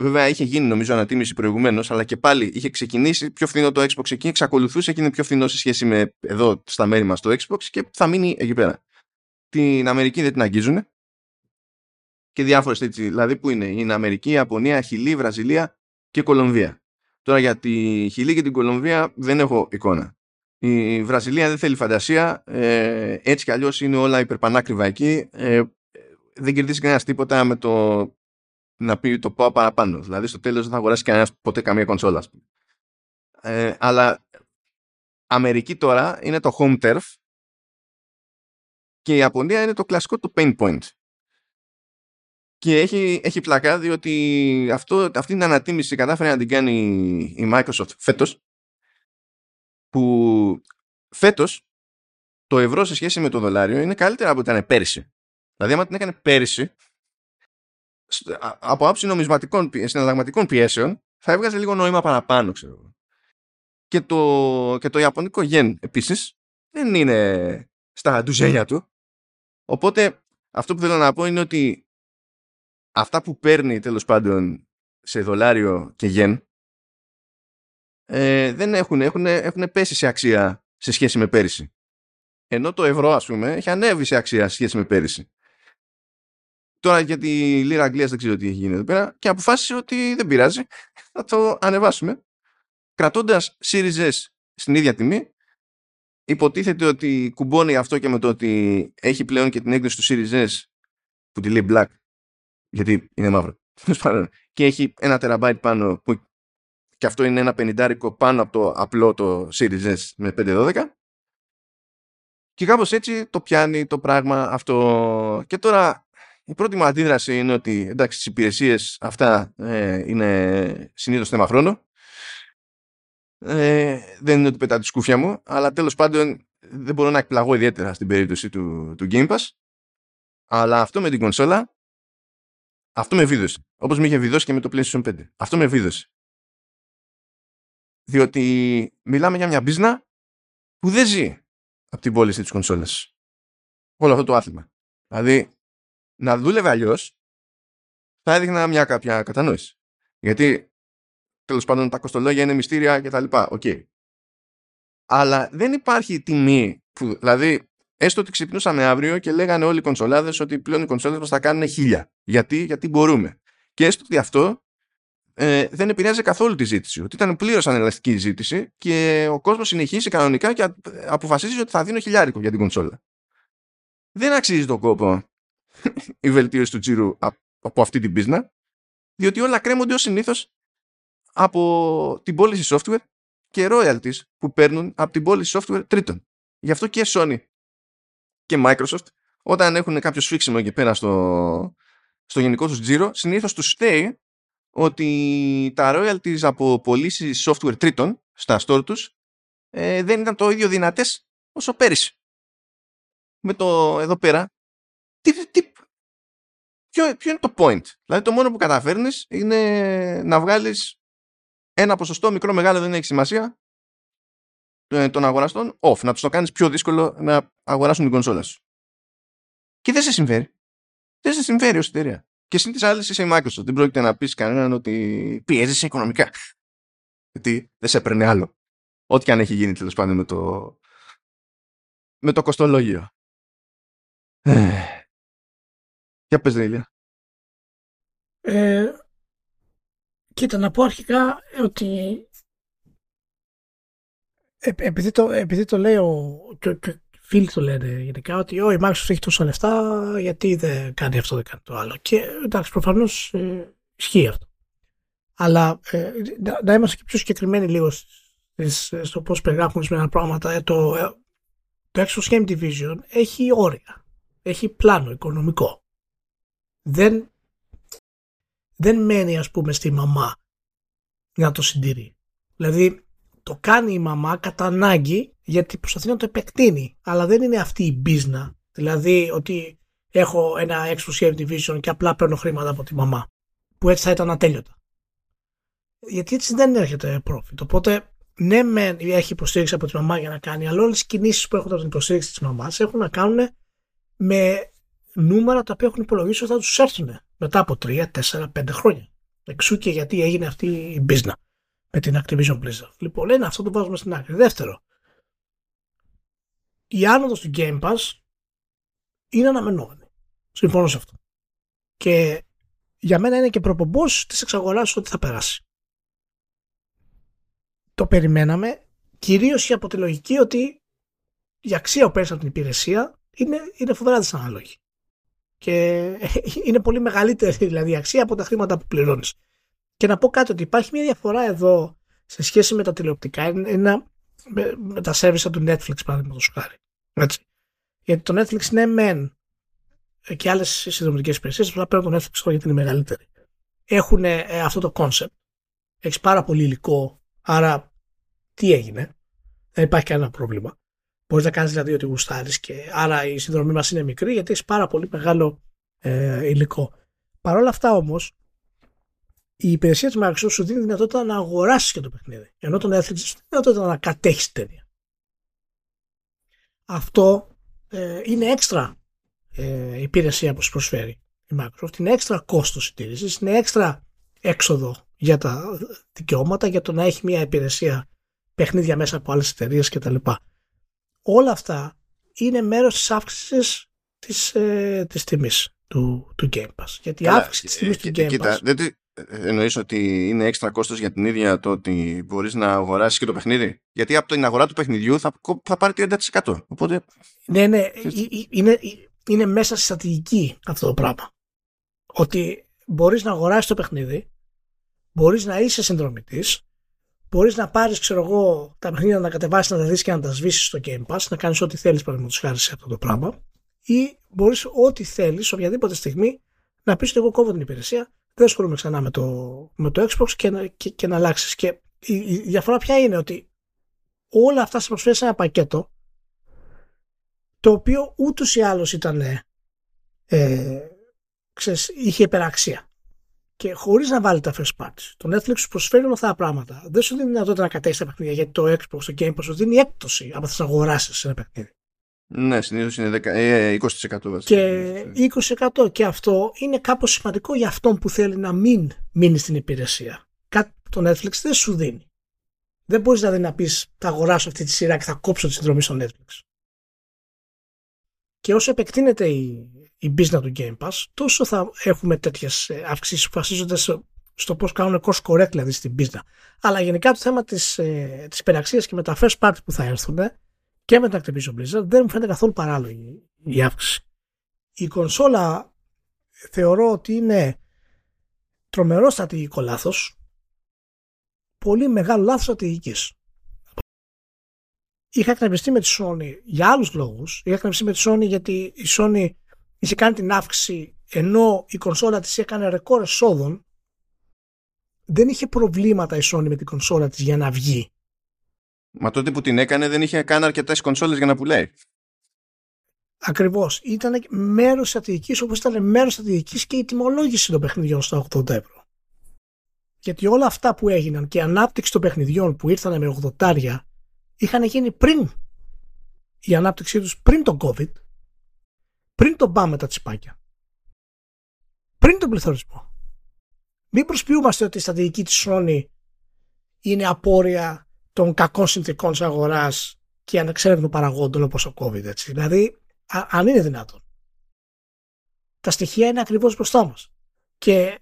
βέβαια είχε γίνει νομίζω ανατίμηση προηγουμένως, αλλά και πάλι είχε ξεκινήσει πιο φθηνό το Xbox εκεί εξακολουθούσε και είναι πιο φθηνό σε σχέση με εδώ στα μέρη μας το Xbox και θα μείνει εκεί πέρα την Αμερική δεν την αγγίζουν και διάφορες έτσι δηλαδή που είναι; Είναι Αμερική, Ιαπωνία, Χιλή, Βραζιλία και Κολομβία Τώρα για τη Χιλή και την Κολομβία δεν έχω εικόνα. Η Βραζιλία δεν θέλει φαντασία. Ε, έτσι κι αλλιώς είναι όλα υπερπανάκριβα εκεί. Ε, δεν κερδίζει κανένας τίποτα με το να πει το πάω παραπάνω. Δηλαδή στο τέλος δεν θα αγοράσει κανένας ποτέ καμία κονσόλα. Ε, αλλά Αμερική τώρα είναι το home turf και η Ιαπωνία είναι το κλασικό το pain point. Και έχει, έχει πλακά διότι αυτό, αυτή την ανατίμηση κατάφερε να την κάνει η Microsoft φέτος που φέτος το ευρώ σε σχέση με το δολάριο είναι καλύτερα από ό,τι ήταν πέρυσι. Δηλαδή άμα την έκανε πέρυσι από άψη νομισματικών συναλλαγματικών πιέσεων θα έβγαζε λίγο νόημα παραπάνω ξέρω. Και το, και το ιαπωνικό γεν επίσης δεν είναι στα ντουζένια του. Οπότε αυτό που θέλω να πω είναι ότι αυτά που παίρνει τέλος πάντων σε δολάριο και γεν ε, δεν έχουν, έχουν, έχουν πέσει σε αξία σε σχέση με πέρυσι. Ενώ το ευρώ ας πούμε έχει ανέβει σε αξία σε σχέση με πέρυσι. Τώρα για τη λίρα Αγγλίας δεν ξέρω τι έχει γίνει εδώ πέρα και αποφάσισε ότι δεν πειράζει, θα το ανεβάσουμε. Κρατώντας Series S στην ίδια τιμή υποτίθεται ότι κουμπώνει αυτό και με το ότι έχει πλέον και την έκδοση του Series S που τη λέει black γιατί είναι μαύρο. Και έχει ένα τεραμπάιτ πάνω που και αυτό είναι ένα πενιντάρικο πάνω από το απλό το Series S με 512 και κάπως έτσι το πιάνει το πράγμα αυτό. Και τώρα η πρώτη μου αντίδραση είναι ότι εντάξει τις υπηρεσίες αυτά ε, είναι συνήθως θέμα χρόνο ε, δεν είναι ότι πετά τη σκούφια μου, αλλά τέλος πάντων δεν μπορώ να εκπλαγώ ιδιαίτερα στην περίπτωση του, του Game Pass. Αλλά αυτό με την κονσόλα, αυτό με βίδωσε. Όπως με είχε βιδώσει και με το PlayStation 5. Αυτό με βίδωσε. Διότι μιλάμε για μια μπίζνα που δεν ζει από την πώληση της κονσόλας. Όλο αυτό το άθλημα. Δηλαδή, να δούλευε αλλιώς, θα έδειχνα μια κάποια κατανόηση. Γιατί τέλος πάντων τα κοστολόγια είναι μυστήρια κτλ. OK. Okay. Αλλά δεν υπάρχει τιμή που, δηλαδή, έστω ότι ξυπνούσαμε αύριο και λέγανε όλοι οι κονσολάδες ότι πλέον οι κονσόλες μας θα κάνουν χίλια. Γιατί, γιατί μπορούμε. Και έστω ότι αυτό ε, δεν επηρεάζει καθόλου τη ζήτηση. Ότι ήταν πλήρως ανελαστική η ζήτηση και ο κόσμος συνεχίσει κανονικά και αποφασίζει ότι θα δίνω χιλιάρικο για την κονσόλα. Δεν αξίζει τον κόπο η βελτίωση του τζίρου από αυτή την πίσνα, διότι όλα κρέμονται ως συνήθως από την πώληση software και royalties που παίρνουν από την πώληση software τρίτων. Γι' αυτό και Sony και Microsoft όταν έχουν κάποιο σφίξιμο εκεί πέρα στο, στο γενικό τους τζίρο συνήθως τους φταίει ότι τα royalties από πωλήσει software τρίτων στα store τους ε, δεν ήταν το ίδιο δυνατές όσο πέρυσι. Με το εδώ πέρα τι, τι, ποιο, ποιο είναι το point; Δηλαδή το μόνο που καταφέρνεις είναι να βγάλεις ένα ποσοστό μικρό μεγάλο δεν έχει σημασία ε, των αγοραστών off, να τους το κάνεις πιο δύσκολο να αγοράσουν την κονσόλα σου. Και δεν σε συμφέρει. Δεν σε συμφέρει ως εταιρεία. Και συν της άλλης είσαι η Microsoft. Δεν πρόκειται να πεις κανέναν ότι πιέζεσαι οικονομικά. Γιατί δεν σε έπαιρνε άλλο. Ό,τι και αν έχει γίνει τέλος πάντων με το, με το κοστολόγιο. Για πες Ρίλια. Ε, Κοίτα, να πω αρχικά ότι ε, επειδή το, επειδή το λέω και, και φίλοι το λένε γενικά ότι ο, η Microsoft έχει τόσα λεφτά γιατί δεν κάνει αυτό, δεν κάνει το άλλο. Και εντάξει, προφανώς ε, ισχύει αυτό. Αλλά ε, να, να, είμαστε και πιο συγκεκριμένοι λίγο στο πώς περιγράφουν ορισμένα πράγματα. Ε, το, ε, το Xbox Game Division έχει όρια. Έχει πλάνο οικονομικό. Δεν δεν μένει ας πούμε στη μαμά να το συντηρεί. Δηλαδή το κάνει η μαμά κατά ανάγκη γιατί προσπαθεί να το επεκτείνει. Αλλά δεν είναι αυτή η μπίζνα. Δηλαδή ότι έχω ένα Xbox Division και απλά παίρνω χρήματα από τη μαμά. Που έτσι θα ήταν ατέλειωτα. Γιατί έτσι δεν έρχεται profit. Οπότε ναι, μεν έχει υποστήριξη από τη μαμά για να κάνει, αλλά όλες οι κινήσεις που έχουν από την υποστήριξη της μαμάς έχουν να κάνουν με νούμερα τα οποία έχουν υπολογίσει ότι θα τους έρθουν μετά από 3, 4, 5 χρόνια. Εξού και γιατί έγινε αυτή η μπίζνα με την Activision Blizzard. Λοιπόν, ένα αυτό το βάζουμε στην άκρη. Δεύτερο, η άνοδος του Game Pass είναι αναμενόμενη. Συμφωνώ σε αυτό. Και για μένα είναι και προπομπός της εξαγοράς ότι θα περάσει. Το περιμέναμε κυρίως από τη λογική ότι η αξία που παίρνει από την υπηρεσία είναι, είναι φοβερά δυσανάλογη. Και είναι πολύ μεγαλύτερη δηλαδή η αξία από τα χρήματα που πληρώνεις. Και να πω κάτι ότι υπάρχει μια διαφορά εδώ σε σχέση με τα τηλεοπτικά, ένα, με, με τα service του Netflix παραδείγματος χάρη. Έτσι. Γιατί το Netflix ναι μεν και άλλες συνδρομητικές υπηρεσίες, αλλά παίρνω τον Netflix γιατί είναι μεγαλύτερη. Έχουν ε, αυτό το concept. Έχεις πάρα πολύ υλικό, άρα τι έγινε; Δεν υπάρχει κανένα πρόβλημα. Μπορείς να κάνεις δηλαδή ό,τι γουστάρεις και άρα η συνδρομή μας είναι μικρή γιατί έχεις πάρα πολύ μεγάλο ε, υλικό. Παρ' όλα αυτά όμως, η υπηρεσία της Microsoft σου δίνει δυνατότητα να αγοράσεις και το παιχνίδι. Ενώ το Netflix σου δίνει δυνατότητα να κατέχεις ταινία. Αυτό ε, είναι έξτρα ε, υπηρεσία που σου προσφέρει η Microsoft. Είναι έξτρα κόστος συντήρησης, είναι έξτρα έξοδο για τα δικαιώματα, για το να έχει μια υπηρεσία παιχνίδια μέσα από άλλες εταιρείες κτλ. Όλα αυτά είναι μέρος της αύξησης της ε, της τιμής του, του Game Pass. Γιατί η αύξηση της τιμής του Game κοίτα, Pass... Δεν εννοείς ότι είναι έξτρα κόστος για την ίδια το ότι μπορείς να αγοράσεις και το παιχνίδι; Γιατί από την αγορά του παιχνιδιού θα, θα πάρει 30%. Οπότε... Ναι, ναι. Είναι, είναι μέσα στη στρατηγική αυτό το πράγμα. Ότι μπορείς να αγοράσεις το παιχνίδι, μπορείς να είσαι συνδρομητής, μπορείς να πάρεις, ξέρω εγώ, τα παιχνίδια να κατεβάσεις, να τα δεις και να τα σβήσεις στο Game Pass, να κάνεις ό,τι θέλεις παραδείγματος χάρη σε αυτό το πράγμα ή μπορείς ό,τι θέλεις, οποιαδήποτε στιγμή, να πεις ότι εγώ κόβω την υπηρεσία, δεν ασχολούμαι ξανά με το, με το Xbox και να, και, και να αλλάξεις. Και η, η, διαφορά ποια είναι ότι όλα αυτά σε προσφέρει σε ένα πακέτο το οποίο ούτως ή άλλως ήταν ε, ξέρεις, είχε υπεραξία και χωρίς να βάλει τα first parties. Το Netflix σου προσφέρει όλα αυτά τα πράγματα. Δεν σου δίνει δυνατότητα να κατέχεις τα παιχνίδια γιατί το Xbox, το Game Pass σου δίνει έκπτωση από να αγοράσεις ένα παιχνίδι. Ναι, συνήθως είναι 10, 20%. Και 20% και αυτό είναι κάπως σημαντικό για αυτόν που θέλει να μην μείνει στην υπηρεσία. Κάτι που το Netflix δεν σου δίνει. Δεν μπορείς δηλαδή να πεις θα αγοράσω αυτή τη σειρά και θα κόψω τη συνδρομή στο Netflix. Και όσο επεκτείνεται η, η business του Game Pass, τόσο θα έχουμε τέτοιες αυξήσεις που βασίζονται στο πώς κάνουν cost correct δηλαδή στην business. Αλλά γενικά το θέμα της ε, της και με τα first party που θα έρθουν και με την Activision Blizzard δεν μου φαίνεται καθόλου παράλογη η αύξηση. Η κονσόλα θεωρώ ότι είναι τρομερό στρατηγικό λάθος. Πολύ μεγάλο λάθος στρατηγικής. Είχα εκνευριστεί με τη Sony για άλλους λόγους. Είχα εκνευριστεί με τη Sony γιατί η Sony είχε κάνει την αύξηση ενώ η κονσόλα της έκανε ρεκόρ εσόδων. Δεν είχε προβλήματα η Sony με την κονσόλα της για να βγει. Μα τότε που την έκανε δεν είχε καν αρκετές κονσόλες για να πουλάει. Ακριβώς. Ήταν μέρος τη στρατηγικής όπως ήταν μέρος τη στρατηγικής και η τιμολόγηση των παιχνιδιών στα 80 ευρώ. Γιατί όλα αυτά που έγιναν και η ανάπτυξη των παιχνιδιών που ήρθαν με 80 είχαν γίνει πριν η ανάπτυξή τους πριν τον COVID, πριν τον πάμε τα τσιπάκια, πριν τον πληθωρισμό. Μην προσποιούμαστε ότι η στρατηγική της Sony είναι απόρρια των κακών συνθήκων της αγοράς και ανεξέλεγκτων παραγόντων όπως ο COVID. Έτσι. Δηλαδή, α, αν είναι δυνατόν. Τα στοιχεία είναι ακριβώς μπροστά μας. Και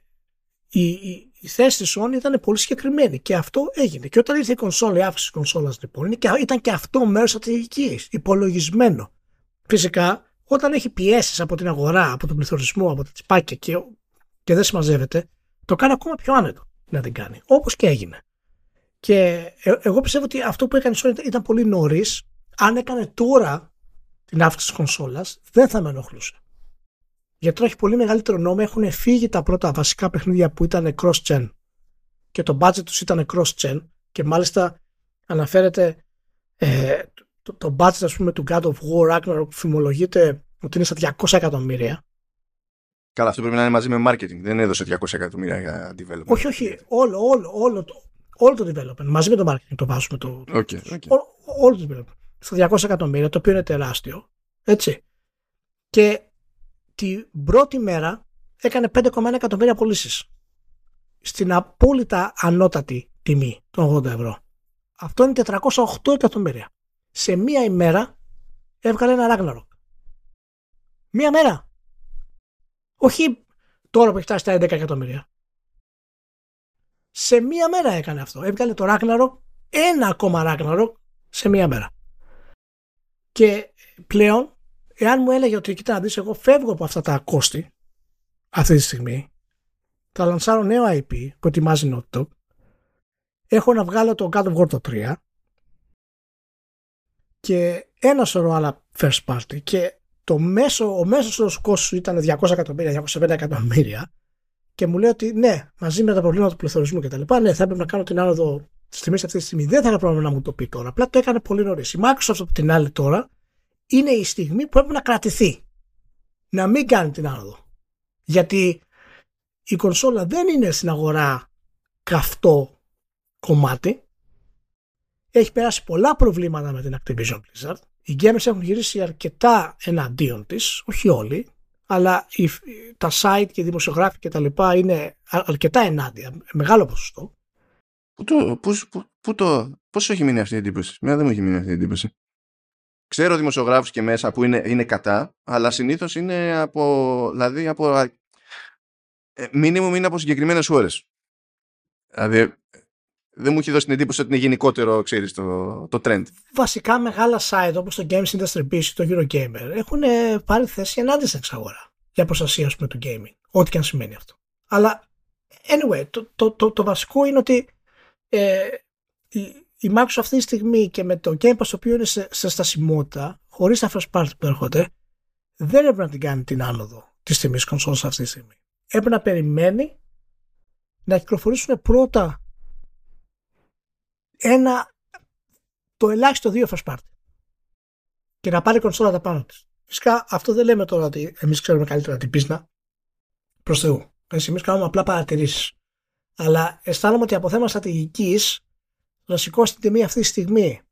η, η, η, θέση της Sony ήταν πολύ συγκεκριμένη και αυτό έγινε. Και όταν ήρθε η κονσόλα, η αύξηση της κονσόλας λοιπόν, ήταν και αυτό μέρος στρατηγικής, υπολογισμένο. Φυσικά, όταν έχει πιέσεις από την αγορά, από τον πληθωρισμό, από τα τσιπάκια και, και δεν συμμαζεύεται, το κάνει ακόμα πιο άνετο να την κάνει. Όπως και έγινε. Και ε, εγώ πιστεύω ότι αυτό που έκανε η Sony ήταν πολύ νωρίς. Αν έκανε τώρα την αύξηση της κονσόλας, δεν θα με ενοχλούσε. Γιατί τώρα έχει πολύ μεγαλύτερο νόμο. Έχουν φύγει τα πρώτα βασικά παιχνίδια που ήταν cross-gen και το budget τους ήταν cross-gen και μάλιστα αναφέρεται ε, το, το budget ας πούμε του God of War Ragnarok που φημολογείται ότι είναι στα 200 εκατομμύρια. Καλά, αυτό πρέπει να είναι μαζί με marketing. Δεν έδωσε 200 εκατομμύρια για development. Όχι, όχι. Όλο, όλο, όλο, όλο το development, μαζί με το marketing το βάζουμε το. Okay, okay. όλο το development. Στα 200 εκατομμύρια, το οποίο είναι τεράστιο. Έτσι. Και την πρώτη μέρα έκανε 5,1 εκατομμύρια πωλήσεις. Στην απόλυτα ανώτατη τιμή των 80 ευρώ. Αυτό είναι 408 εκατομμύρια. Σε μία ημέρα έβγαλε ένα Ragnarok. Μία μέρα. Όχι τώρα που έχει φτάσει στα 11 εκατομμύρια. Σε μία μέρα έκανε αυτό. Έβγαλε το Ragnarok, ένα ακόμα Ragnarok σε μία μέρα. Και πλέον, εάν μου έλεγε ότι κοίτα να δεις, εγώ φεύγω από αυτά τα κόστη αυτή τη στιγμή, θα λανσάρω νέο IP που ετοιμάζει Naughty έχω να βγάλω το God of War το 3 και ένα σωρό άλλα first party και το μέσο, ο μέσος κόστος ήταν 200 εκατομμύρια, 250 εκατομμύρια και μου λέει ότι ναι, μαζί με τα προβλήματα του πληθωρισμού και τα λοιπά, ναι, θα έπρεπε να κάνω την άνοδο τη τιμή αυτή τη στιγμή. Δεν θα era πρόβλημα να μου το πει τώρα. Απλά το έκανε πολύ νωρίς. Η Microsoft από την άλλη τώρα είναι η στιγμή που πρέπει να κρατηθεί. Να μην κάνει την άνοδο. Γιατί η κονσόλα δεν είναι στην αγορά καυτό κομμάτι. Έχει περάσει πολλά προβλήματα με την Activision Blizzard. Οι gamers έχουν γυρίσει αρκετά εναντίον της, όχι όλοι, αλλά τα site και οι δημοσιογράφοι και τα λοιπά είναι αρκετά ενάντια, μεγάλο ποσοστό. Πού το, πώς, πού, το, πώς έχει μείνει αυτή η εντύπωση; Μια δεν μου έχει μείνει αυτή η εντύπωση. Ξέρω δημοσιογράφους και μέσα που είναι, είναι κατά, αλλά συνήθως είναι από, δηλαδή από, ε, μήνυμο είναι από συγκεκριμένες χώρες. Δηλαδή, δεν μου έχει δώσει την εντύπωση ότι είναι γενικότερο, ξέρεις, το, το trend. Βασικά μεγάλα site όπως το Games Industry Beast το Eurogamer έχουν πάρει θέση ενάντια στην εξαγορά για προστασία πούμε, του gaming. Ό,τι και αν σημαίνει αυτό. Αλλά anyway, το, το, το, το βασικό είναι ότι ε, η, η Microsoft αυτή τη στιγμή και με το Game Pass το οποίο είναι σε, σε στασιμότητα, χωρίς τα first party που έρχονται, δεν έπρεπε να την κάνει την άνοδο της τιμής κονσόλας αυτή τη στιγμή. Έπρεπε να περιμένει να κυκλοφορήσουν πρώτα ένα, το ελάχιστο δύο first party και να πάρει κονσόλα τα πάνω της. Φυσικά αυτό δεν λέμε τώρα ότι εμείς ξέρουμε καλύτερα την πίσνα προς Θεού. Εμείς κάνουμε απλά παρατηρήσεις. Αλλά αισθάνομαι ότι από θέμα στρατηγικής να σηκώσει την τιμή αυτή τη στιγμή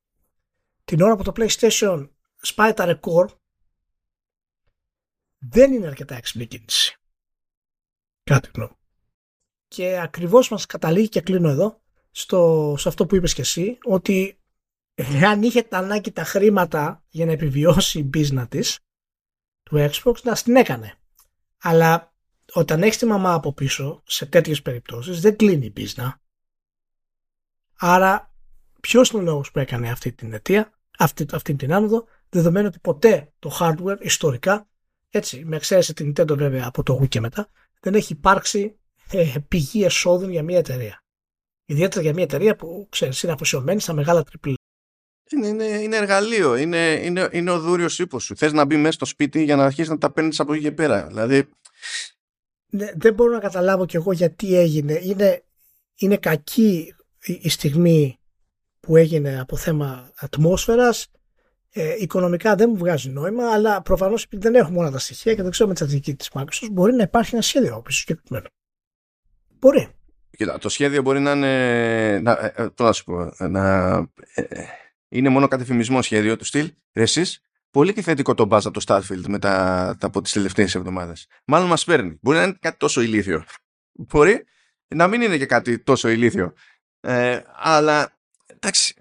την ώρα που το PlayStation σπάει τα ρεκόρ δεν είναι αρκετά έξυπνη κίνηση. Κάτι γνώμη. Και ακριβώς μας καταλήγει και κλείνω εδώ στο, σε αυτό που είπες και εσύ ότι αν είχε τα ανάγκη τα χρήματα για να επιβιώσει η business της του Xbox να την έκανε. Αλλά όταν έχεις τη μαμά από πίσω, σε τέτοιες περιπτώσεις, δεν κλείνει η πίσνα. Άρα, ποιος είναι ο λόγος που έκανε αυτή την αιτία, αυτή, αυτή την άνοδο, δεδομένου ότι ποτέ το hardware ιστορικά, έτσι, με εξαίρεση την Nintendo βέβαια από το Wii και μετά, δεν έχει υπάρξει ε, πηγή εσόδων για μια εταιρεία. Ιδιαίτερα για μια εταιρεία που ξέρεις, είναι αφοσιωμένη στα μεγάλα τριπλή. Είναι, είναι, είναι εργαλείο, είναι, είναι, είναι ο δούριος ύπος σου. Θες να μπει μέσα στο σπίτι για να αρχίσεις να τα παίρνεις από εκεί και πέρα. Δηλαδή, ναι, δεν μπορώ να καταλάβω κι εγώ γιατί έγινε. Είναι, είναι κακή η, στιγμή που έγινε από θέμα ατμόσφαιρας. Ε, οικονομικά δεν μου βγάζει νόημα, αλλά προφανώς επειδή δεν έχουμε όλα τα στοιχεία και δεν ξέρουμε τη στρατηγική της Microsoft, μπορεί να υπάρχει ένα σχέδιο πίσω συγκεκριμένο. Μπορεί. Κοίτα, το σχέδιο μπορεί να είναι. Να, ε, ε να σου πω. Να, ε, ε, είναι μόνο κατεφημισμό σχέδιο του στυλ. Εσείς πολύ και θετικό το μπάζ από το Starfield μετά από τις τελευταίες εβδομάδες. Μάλλον μας παίρνει. Μπορεί να είναι κάτι τόσο ηλίθιο. Μπορεί να μην είναι και κάτι τόσο ηλίθιο. Ε, αλλά εντάξει.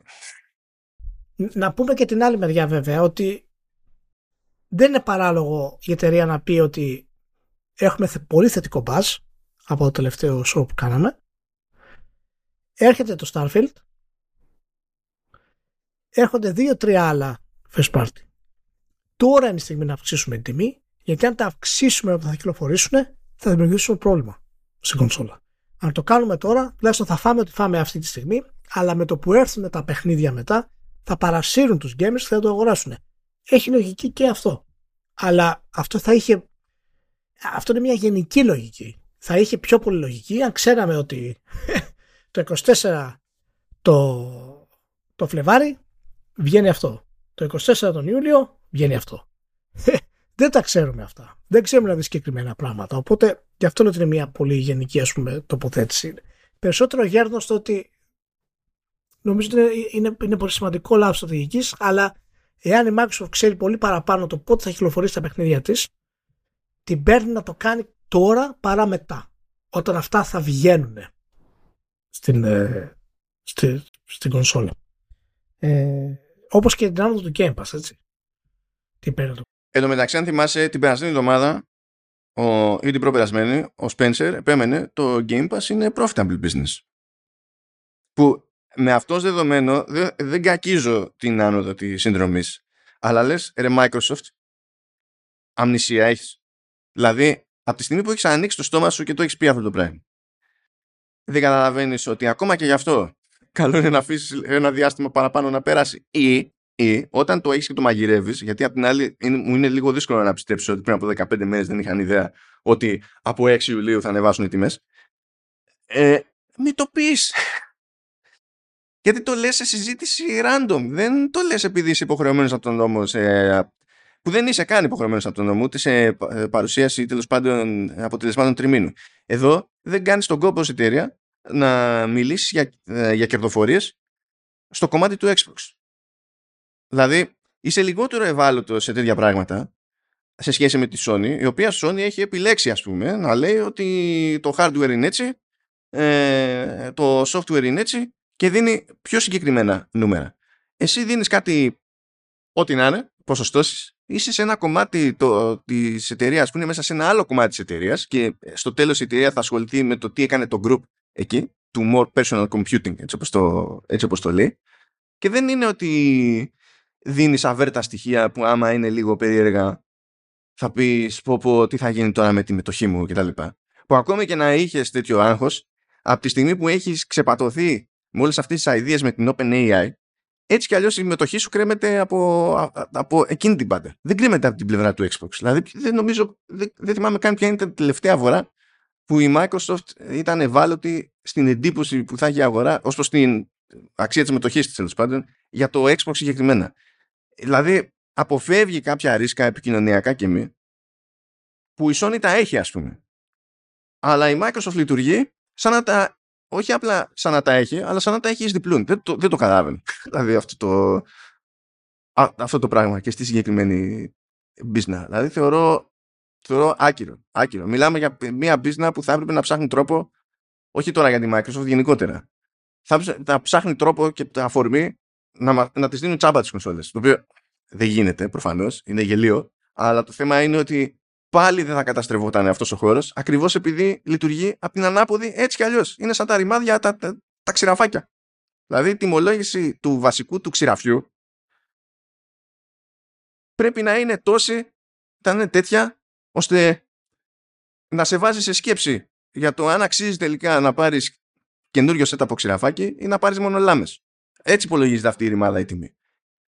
Να πούμε και την άλλη μεριά βέβαια ότι δεν είναι παράλογο η εταιρεία να πει ότι έχουμε πολύ θετικό μπάζ από το τελευταίο show που κάναμε. Έρχεται το Starfield. Έρχονται δύο-τρία άλλα first party τώρα είναι η στιγμή να αυξήσουμε την τιμή, γιατί αν τα αυξήσουμε όταν θα κυκλοφορήσουν, θα δημιουργήσουμε πρόβλημα στην κονσόλα. Αν το κάνουμε τώρα, τουλάχιστον θα φάμε ότι φάμε αυτή τη στιγμή, αλλά με το που έρθουν τα παιχνίδια μετά, θα παρασύρουν τους gamers και θα το αγοράσουν. Έχει λογική και αυτό. Αλλά αυτό θα είχε. Αυτό είναι μια γενική λογική. Θα είχε πιο πολύ λογική αν ξέραμε ότι το 24 το, το Φλεβάρι βγαίνει αυτό. Το 24 τον Ιούλιο βγαίνει αυτό. Ε, δεν τα ξέρουμε αυτά. Δεν ξέρουμε δηλαδή συγκεκριμένα πράγματα. Οπότε γι' αυτό είναι ότι είναι μια πολύ γενική ας πούμε, τοποθέτηση. Περισσότερο γέρνω στο ότι νομίζω ότι είναι, είναι, πολύ σημαντικό λάθος στρατηγικής, αλλά εάν η Microsoft ξέρει πολύ παραπάνω το πότε θα κυκλοφορήσει τα παιχνίδια της, την παίρνει να το κάνει τώρα παρά μετά. Όταν αυτά θα βγαίνουν στην, ε, στη, στην κονσόλα. Ε, Όπως και την άνοδο του Game Pass, έτσι την περίοδο. Εν τω μεταξύ, αν θυμάσαι, την περασμένη εβδομάδα ο, ή την προπερασμένη, ο Spencer επέμενε το Game Pass είναι profitable business. Που με αυτός δεδομένο δεν, δεν κακίζω την άνοδο της συνδρομής. Αλλά λες, ρε Microsoft, αμνησία έχεις. Δηλαδή, από τη στιγμή που έχεις ανοίξει το στόμα σου και το έχεις πει αυτό το πράγμα, δεν καταλαβαίνεις ότι ακόμα και γι' αυτό καλό είναι να αφήσεις ένα διάστημα παραπάνω να πέρασει ή Ή όταν το έχεις και το μαγειρεύεις, γιατί απ' την άλλη είναι, μου είναι λίγο δύσκολο να πιστέψω ότι πριν από 15 μέρες δεν είχαν ιδέα ότι από 6 Ιουλίου θα ανεβάσουν οι τιμές. Ε, μην το πεις. Γιατί το λες σε συζήτηση random. Δεν το λες επειδή είσαι υποχρεωμένος από τον νόμο σε, που δεν είσαι καν υποχρεωμένος από τον νόμο ούτε σε ε, παρουσίαση τέλος πάντων αποτελεσμάτων τριμήνου. Εδώ δεν κάνεις τον κόπο ως εταιρεία να μιλήσεις για, ε, για κερδοφορίες στο κομμάτι του Xbox. Δηλαδή είσαι λιγότερο ευάλωτος σε τέτοια πράγματα σε σχέση με τη Sony, η οποία Sony έχει επιλέξει ας πούμε να λέει ότι το hardware είναι έτσι, ε, το software είναι έτσι και δίνει πιο συγκεκριμένα νούμερα. Εσύ δίνεις κάτι ό,τι να είναι, ποσοστώσεις, είσαι σε ένα κομμάτι το, της εταιρείας που είναι μέσα σε ένα άλλο κομμάτι της εταιρείας και στο τέλος η εταιρεία θα ασχοληθεί με το τι έκανε το group εκεί, του more personal computing, έτσι όπως το, έτσι όπως το λέει. Και δεν είναι ότι δίνεις αβέρτα στοιχεία που άμα είναι λίγο περίεργα θα πεις πω πω τι θα γίνει τώρα με τη μετοχή μου κτλ. Που ακόμη και να είχες τέτοιο άγχος, από τη στιγμή που έχεις ξεπατωθεί με όλε αυτές τις ιδέε με την OpenAI, έτσι κι αλλιώς η μετοχή σου κρέμεται από, από εκείνη την πάντα. Δεν κρέμεται από την πλευρά του Xbox. Δηλαδή, δεν νομίζω, δεν, δεν θυμάμαι καν ποια είναι την τελευταία φορά που η Microsoft ήταν ευάλωτη στην εντύπωση που θα έχει η αγορά ως προς την αξία της μετοχή της τέλος πάντων για το Xbox συγκεκριμένα. Δηλαδή, αποφεύγει κάποια ρίσκα επικοινωνιακά και μη που η Sony τα έχει, ας πούμε. Αλλά η Microsoft λειτουργεί σαν να τα όχι απλά σαν να τα έχει, αλλά σαν να τα έχει εις διπλούν. Δεν το, δεν το καταλάβαινε. δηλαδή αυτό το, α, αυτό το πράγμα και στη συγκεκριμένη business. Δηλαδή θεωρώ, θεωρώ άκυρο, άκυρο. Μιλάμε για μια business που θα έπρεπε να ψάχνει τρόπο, όχι τώρα για τη Microsoft, γενικότερα. Θα, θα ψάχνει τρόπο και τα αφορμή να, να τις δίνουν τσάμπα τις κονσόλες. Το οποίο δεν γίνεται προφανώς, είναι γελίο. Αλλά το θέμα είναι ότι πάλι δεν θα καταστρεβόταν αυτός ο χώρος, ακριβώς επειδή λειτουργεί από την ανάποδη έτσι κι αλλιώς. Είναι σαν τα ρημάδια, τα, τα, τα ξηραφάκια. Δηλαδή η τιμολόγηση του βασικού του ξηραφιού πρέπει να είναι τόση, να είναι τέτοια, ώστε να σε βάζει σε σκέψη για το αν αξίζει τελικά να πάρεις καινούριο set από ξηραφάκι ή να πάρεις μόνο λάμες. Έτσι υπολογίζεται αυτή η ρημάδα η τιμή.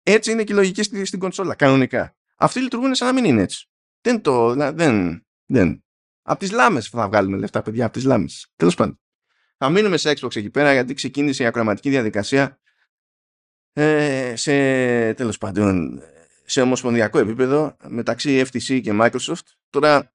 Έτσι είναι και η λογική στην κονσόλα, κανονικά. Αυτοί λειτουργούν σαν να μην είναι έτσι. Δεν το. Δεν. δεν. Από τις λάμες θα βγάλουμε λεφτά, παιδιά, από τις λάμες. Τέλος πάντων. Θα μείνουμε σε Xbox εκεί πέρα γιατί ξεκίνησε η ακροματική διαδικασία ε, σε τέλος πάντων σε ομοσπονδιακό επίπεδο μεταξύ FTC και Microsoft. Τώρα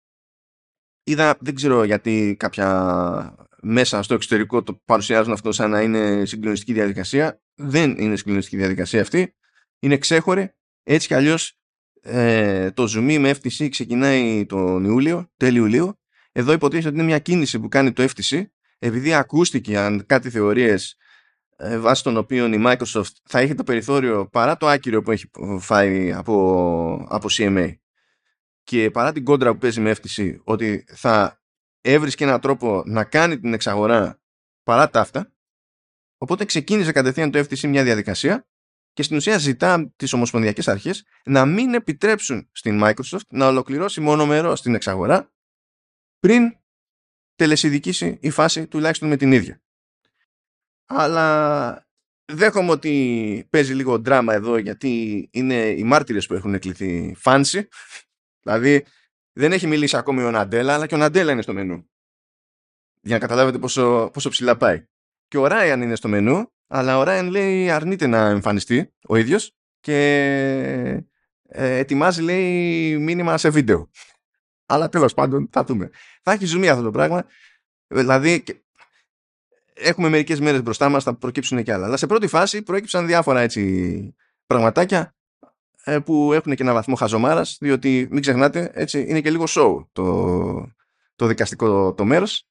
είδα, δεν ξέρω γιατί κάποια μέσα στο εξωτερικό το παρουσιάζουν αυτό σαν να είναι συγκλονιστική διαδικασία. Δεν είναι συγκλονιστική διαδικασία αυτή. Είναι ξέχωρη. Έτσι κι αλλιώς ε, το zoom με FTC ξεκινάει τον Ιούλιο, τέλειο Ιουλίου. Εδώ υποτίθεται ότι είναι μια κίνηση που κάνει το FTC επειδή ακούστηκε αν κάτι θεωρίες ε, βάσει των οποίων η Microsoft θα έχει το περιθώριο παρά το άκυρο που έχει φάει από, από CMA και παρά την κόντρα που παίζει με FTC ότι θα έβρισκε έναν τρόπο να κάνει την εξαγορά παρά τα αυτά οπότε ξεκίνησε κατευθείαν το FTC μια διαδικασία και στην ουσία ζητά τις ομοσπονδιακές αρχές να μην επιτρέψουν στην Microsoft να ολοκληρώσει μονομερό την εξαγορά πριν τελεσιδικήσει η φάση τουλάχιστον με την ίδια. Αλλά δέχομαι ότι παίζει λίγο δράμα εδώ γιατί είναι οι μάρτυρες που έχουν εκλειθεί φάνση. Δηλαδή δεν έχει μιλήσει ακόμη ο Ναντέλα αλλά και ο Ναντέλα είναι στο μενού. Για να καταλάβετε πόσο, πόσο ψηλά πάει. Και ο Ράιαν είναι στο μενού αλλά ο Ράιν λέει αρνείται να εμφανιστεί ο ίδιος και ε, ετοιμάζει λέει μήνυμα σε βίντεο. Αλλά τέλος πάντων θα δούμε. Θα έχει ζουμί αυτό το πράγμα. Δηλαδή έχουμε μερικές μέρες μπροστά μας θα προκύψουν και άλλα. Αλλά σε πρώτη φάση προέκυψαν διάφορα έτσι πραγματάκια ε, που έχουν και ένα βαθμό χαζομάρας διότι μην ξεχνάτε έτσι είναι και λίγο show το, το δικαστικό το μέρος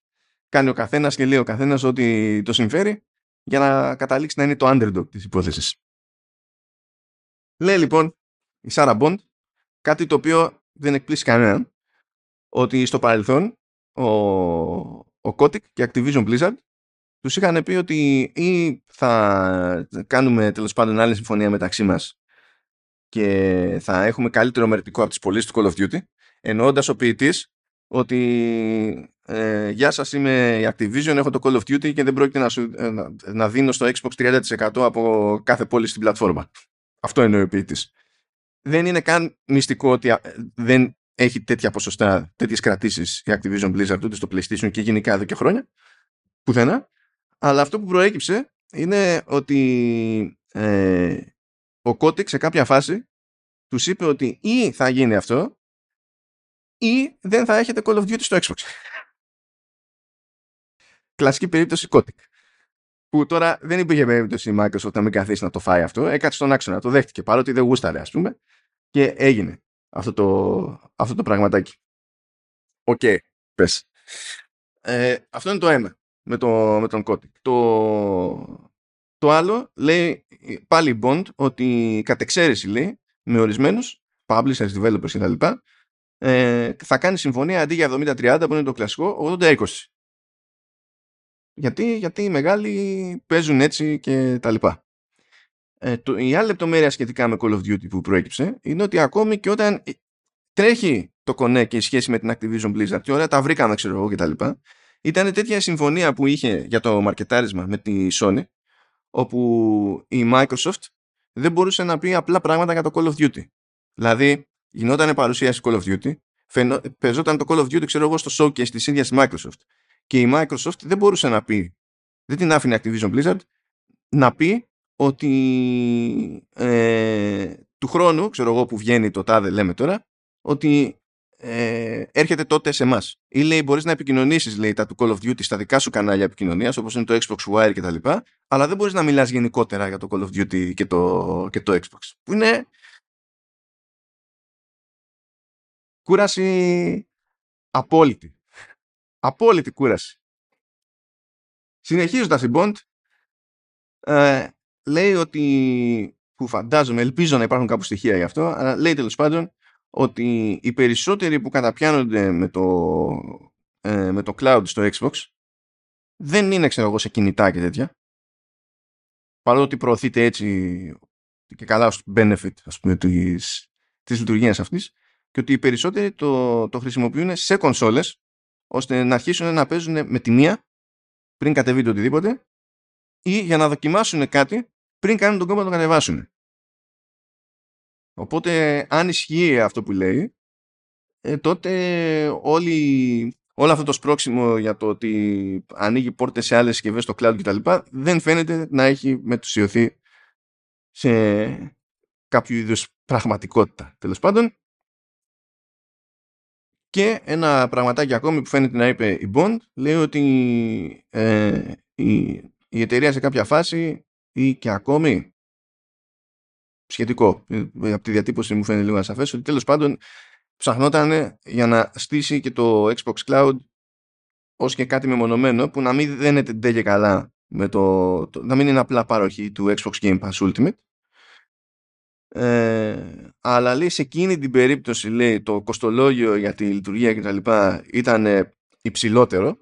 κάνει ο καθένας και λέει ο καθένας ότι το συμφέρει για να καταλήξει να είναι το underdog της υπόθεσης. Λέει λοιπόν η Σάρα Μποντ κάτι το οποίο δεν εκπλήσει κανέναν ότι στο παρελθόν ο, ο Kotick και Activision Blizzard τους είχαν πει ότι ή θα κάνουμε τέλος πάντων άλλη συμφωνία μεταξύ μας και θα έχουμε καλύτερο μερτικό από τις πωλήσεις του Call of Duty εννοώντας ο ποιητής ότι ε, γεια σας είμαι η Activision, έχω το Call of Duty και δεν πρόκειται να, σου, ε, να, να δίνω στο Xbox 30% από κάθε πόλη στην πλατφόρμα. Αυτό εννοεί ο ποιητής. Δεν είναι καν μυστικό ότι δεν έχει τέτοια ποσοστά, τέτοιες κρατήσεις η Activision Blizzard ούτε στο PlayStation και γενικά εδώ και χρόνια. Πουθενά. Αλλά αυτό που προέκυψε είναι ότι ε, ο Kotick σε κάποια φάση τους είπε ότι ή θα γίνει αυτό ή δεν θα έχετε Call of Duty στο Xbox. Κλασική περίπτωση Kotick. Που τώρα δεν υπήρχε περίπτωση η Microsoft να μην καθίσει να το φάει αυτό. Έκατσε στον άξονα, το δέχτηκε παρότι δεν γούσταρε, ας πούμε. Και έγινε αυτό το, αυτό το πραγματάκι. OK, okay, πες. Ε, αυτό είναι το ένα με, το, με τον Kotick. Το, το άλλο λέει πάλι η Bond ότι κατ' εξαίρεση λέει με ορισμένους publishers, developers κτλ. Ε, θα κάνει συμφωνία αντί για 70-30 που είναι το κλασικό 80-20. Γιατί, γιατί οι μεγάλοι παίζουν έτσι και τα λοιπά. Ε, το, η άλλη λεπτομέρεια σχετικά με Call of Duty που προέκυψε είναι ότι ακόμη και όταν τρέχει το κονέ και η σχέση με την Activision Blizzard και όλα τα βρήκαμε ξέρω εγώ και τα λοιπά ήταν τέτοια συμφωνία που είχε για το μαρκετάρισμα με τη Sony όπου η Microsoft δεν μπορούσε να πει απλά πράγματα για το Call of Duty. Δηλαδή, γινόταν παρουσίαση Call of Duty, φαινό, παίζονταν το Call of Duty, ξέρω εγώ, στο showcase της ίδιας Microsoft. Και η Microsoft δεν μπορούσε να πει, δεν την άφηνε Activision Blizzard, να πει ότι ε, του χρόνου, ξέρω εγώ που βγαίνει το τάδε λέμε τώρα, ότι ε, έρχεται τότε σε εμάς. Ή λέει μπορείς να επικοινωνήσεις λέει, τα του Call of Duty στα δικά σου κανάλια επικοινωνίας, όπως είναι το Xbox Wire κτλ. Αλλά δεν μπορείς να μιλάς γενικότερα για το Call of Duty και το, και το Xbox. Που είναι. Κούραση απόλυτη. Απόλυτη κούραση. Συνεχίζοντας η Bond, ε, λέει ότι, που φαντάζομαι, ελπίζω να υπάρχουν κάπου στοιχεία γι' αυτό, αλλά λέει τέλος πάντων ότι οι περισσότεροι που καταπιάνονται με το, ε, με το cloud στο Xbox δεν είναι ξέρω εγώ σε κινητά και τέτοια παρότι προωθείται έτσι και καλά ως benefit ας πούμε της, της λειτουργίας αυτής και ότι οι περισσότεροι το, το χρησιμοποιούν σε κονσόλες ώστε να αρχίσουν να παίζουν με τη μία πριν κατεβεί το οτιδήποτε ή για να δοκιμάσουν κάτι πριν κάνουν τον κόμμα να το κατεβάσουν. Οπότε αν ισχύει αυτό που λέει, ε, τότε όλη, όλο αυτό το σπρόξιμο για το ότι ανοίγει πόρτες σε άλλες συσκευές στο cloud κτλ. δεν φαίνεται να έχει μετουσιωθεί σε κάποιο είδους πραγματικότητα. Τέλος πάντων, και ένα πραγματάκι ακόμη που φαίνεται να είπε η Bond λέει ότι ε, η, η εταιρεία σε κάποια φάση ή και ακόμη σχετικό. Ε, από τη διατύπωση μου φαίνεται λίγο ασαφές ότι τέλος πάντων ψαχνόταν για να στήσει και το Xbox Cloud ως και κάτι μεμονωμένο που να μην δένεται ντε καλά με το, το, να μην είναι απλά παροχή του Xbox Game Pass Ultimate ε, αλλά λέει σε εκείνη την περίπτωση λέει το κοστολόγιο για τη λειτουργία και τα λοιπά ήταν υψηλότερο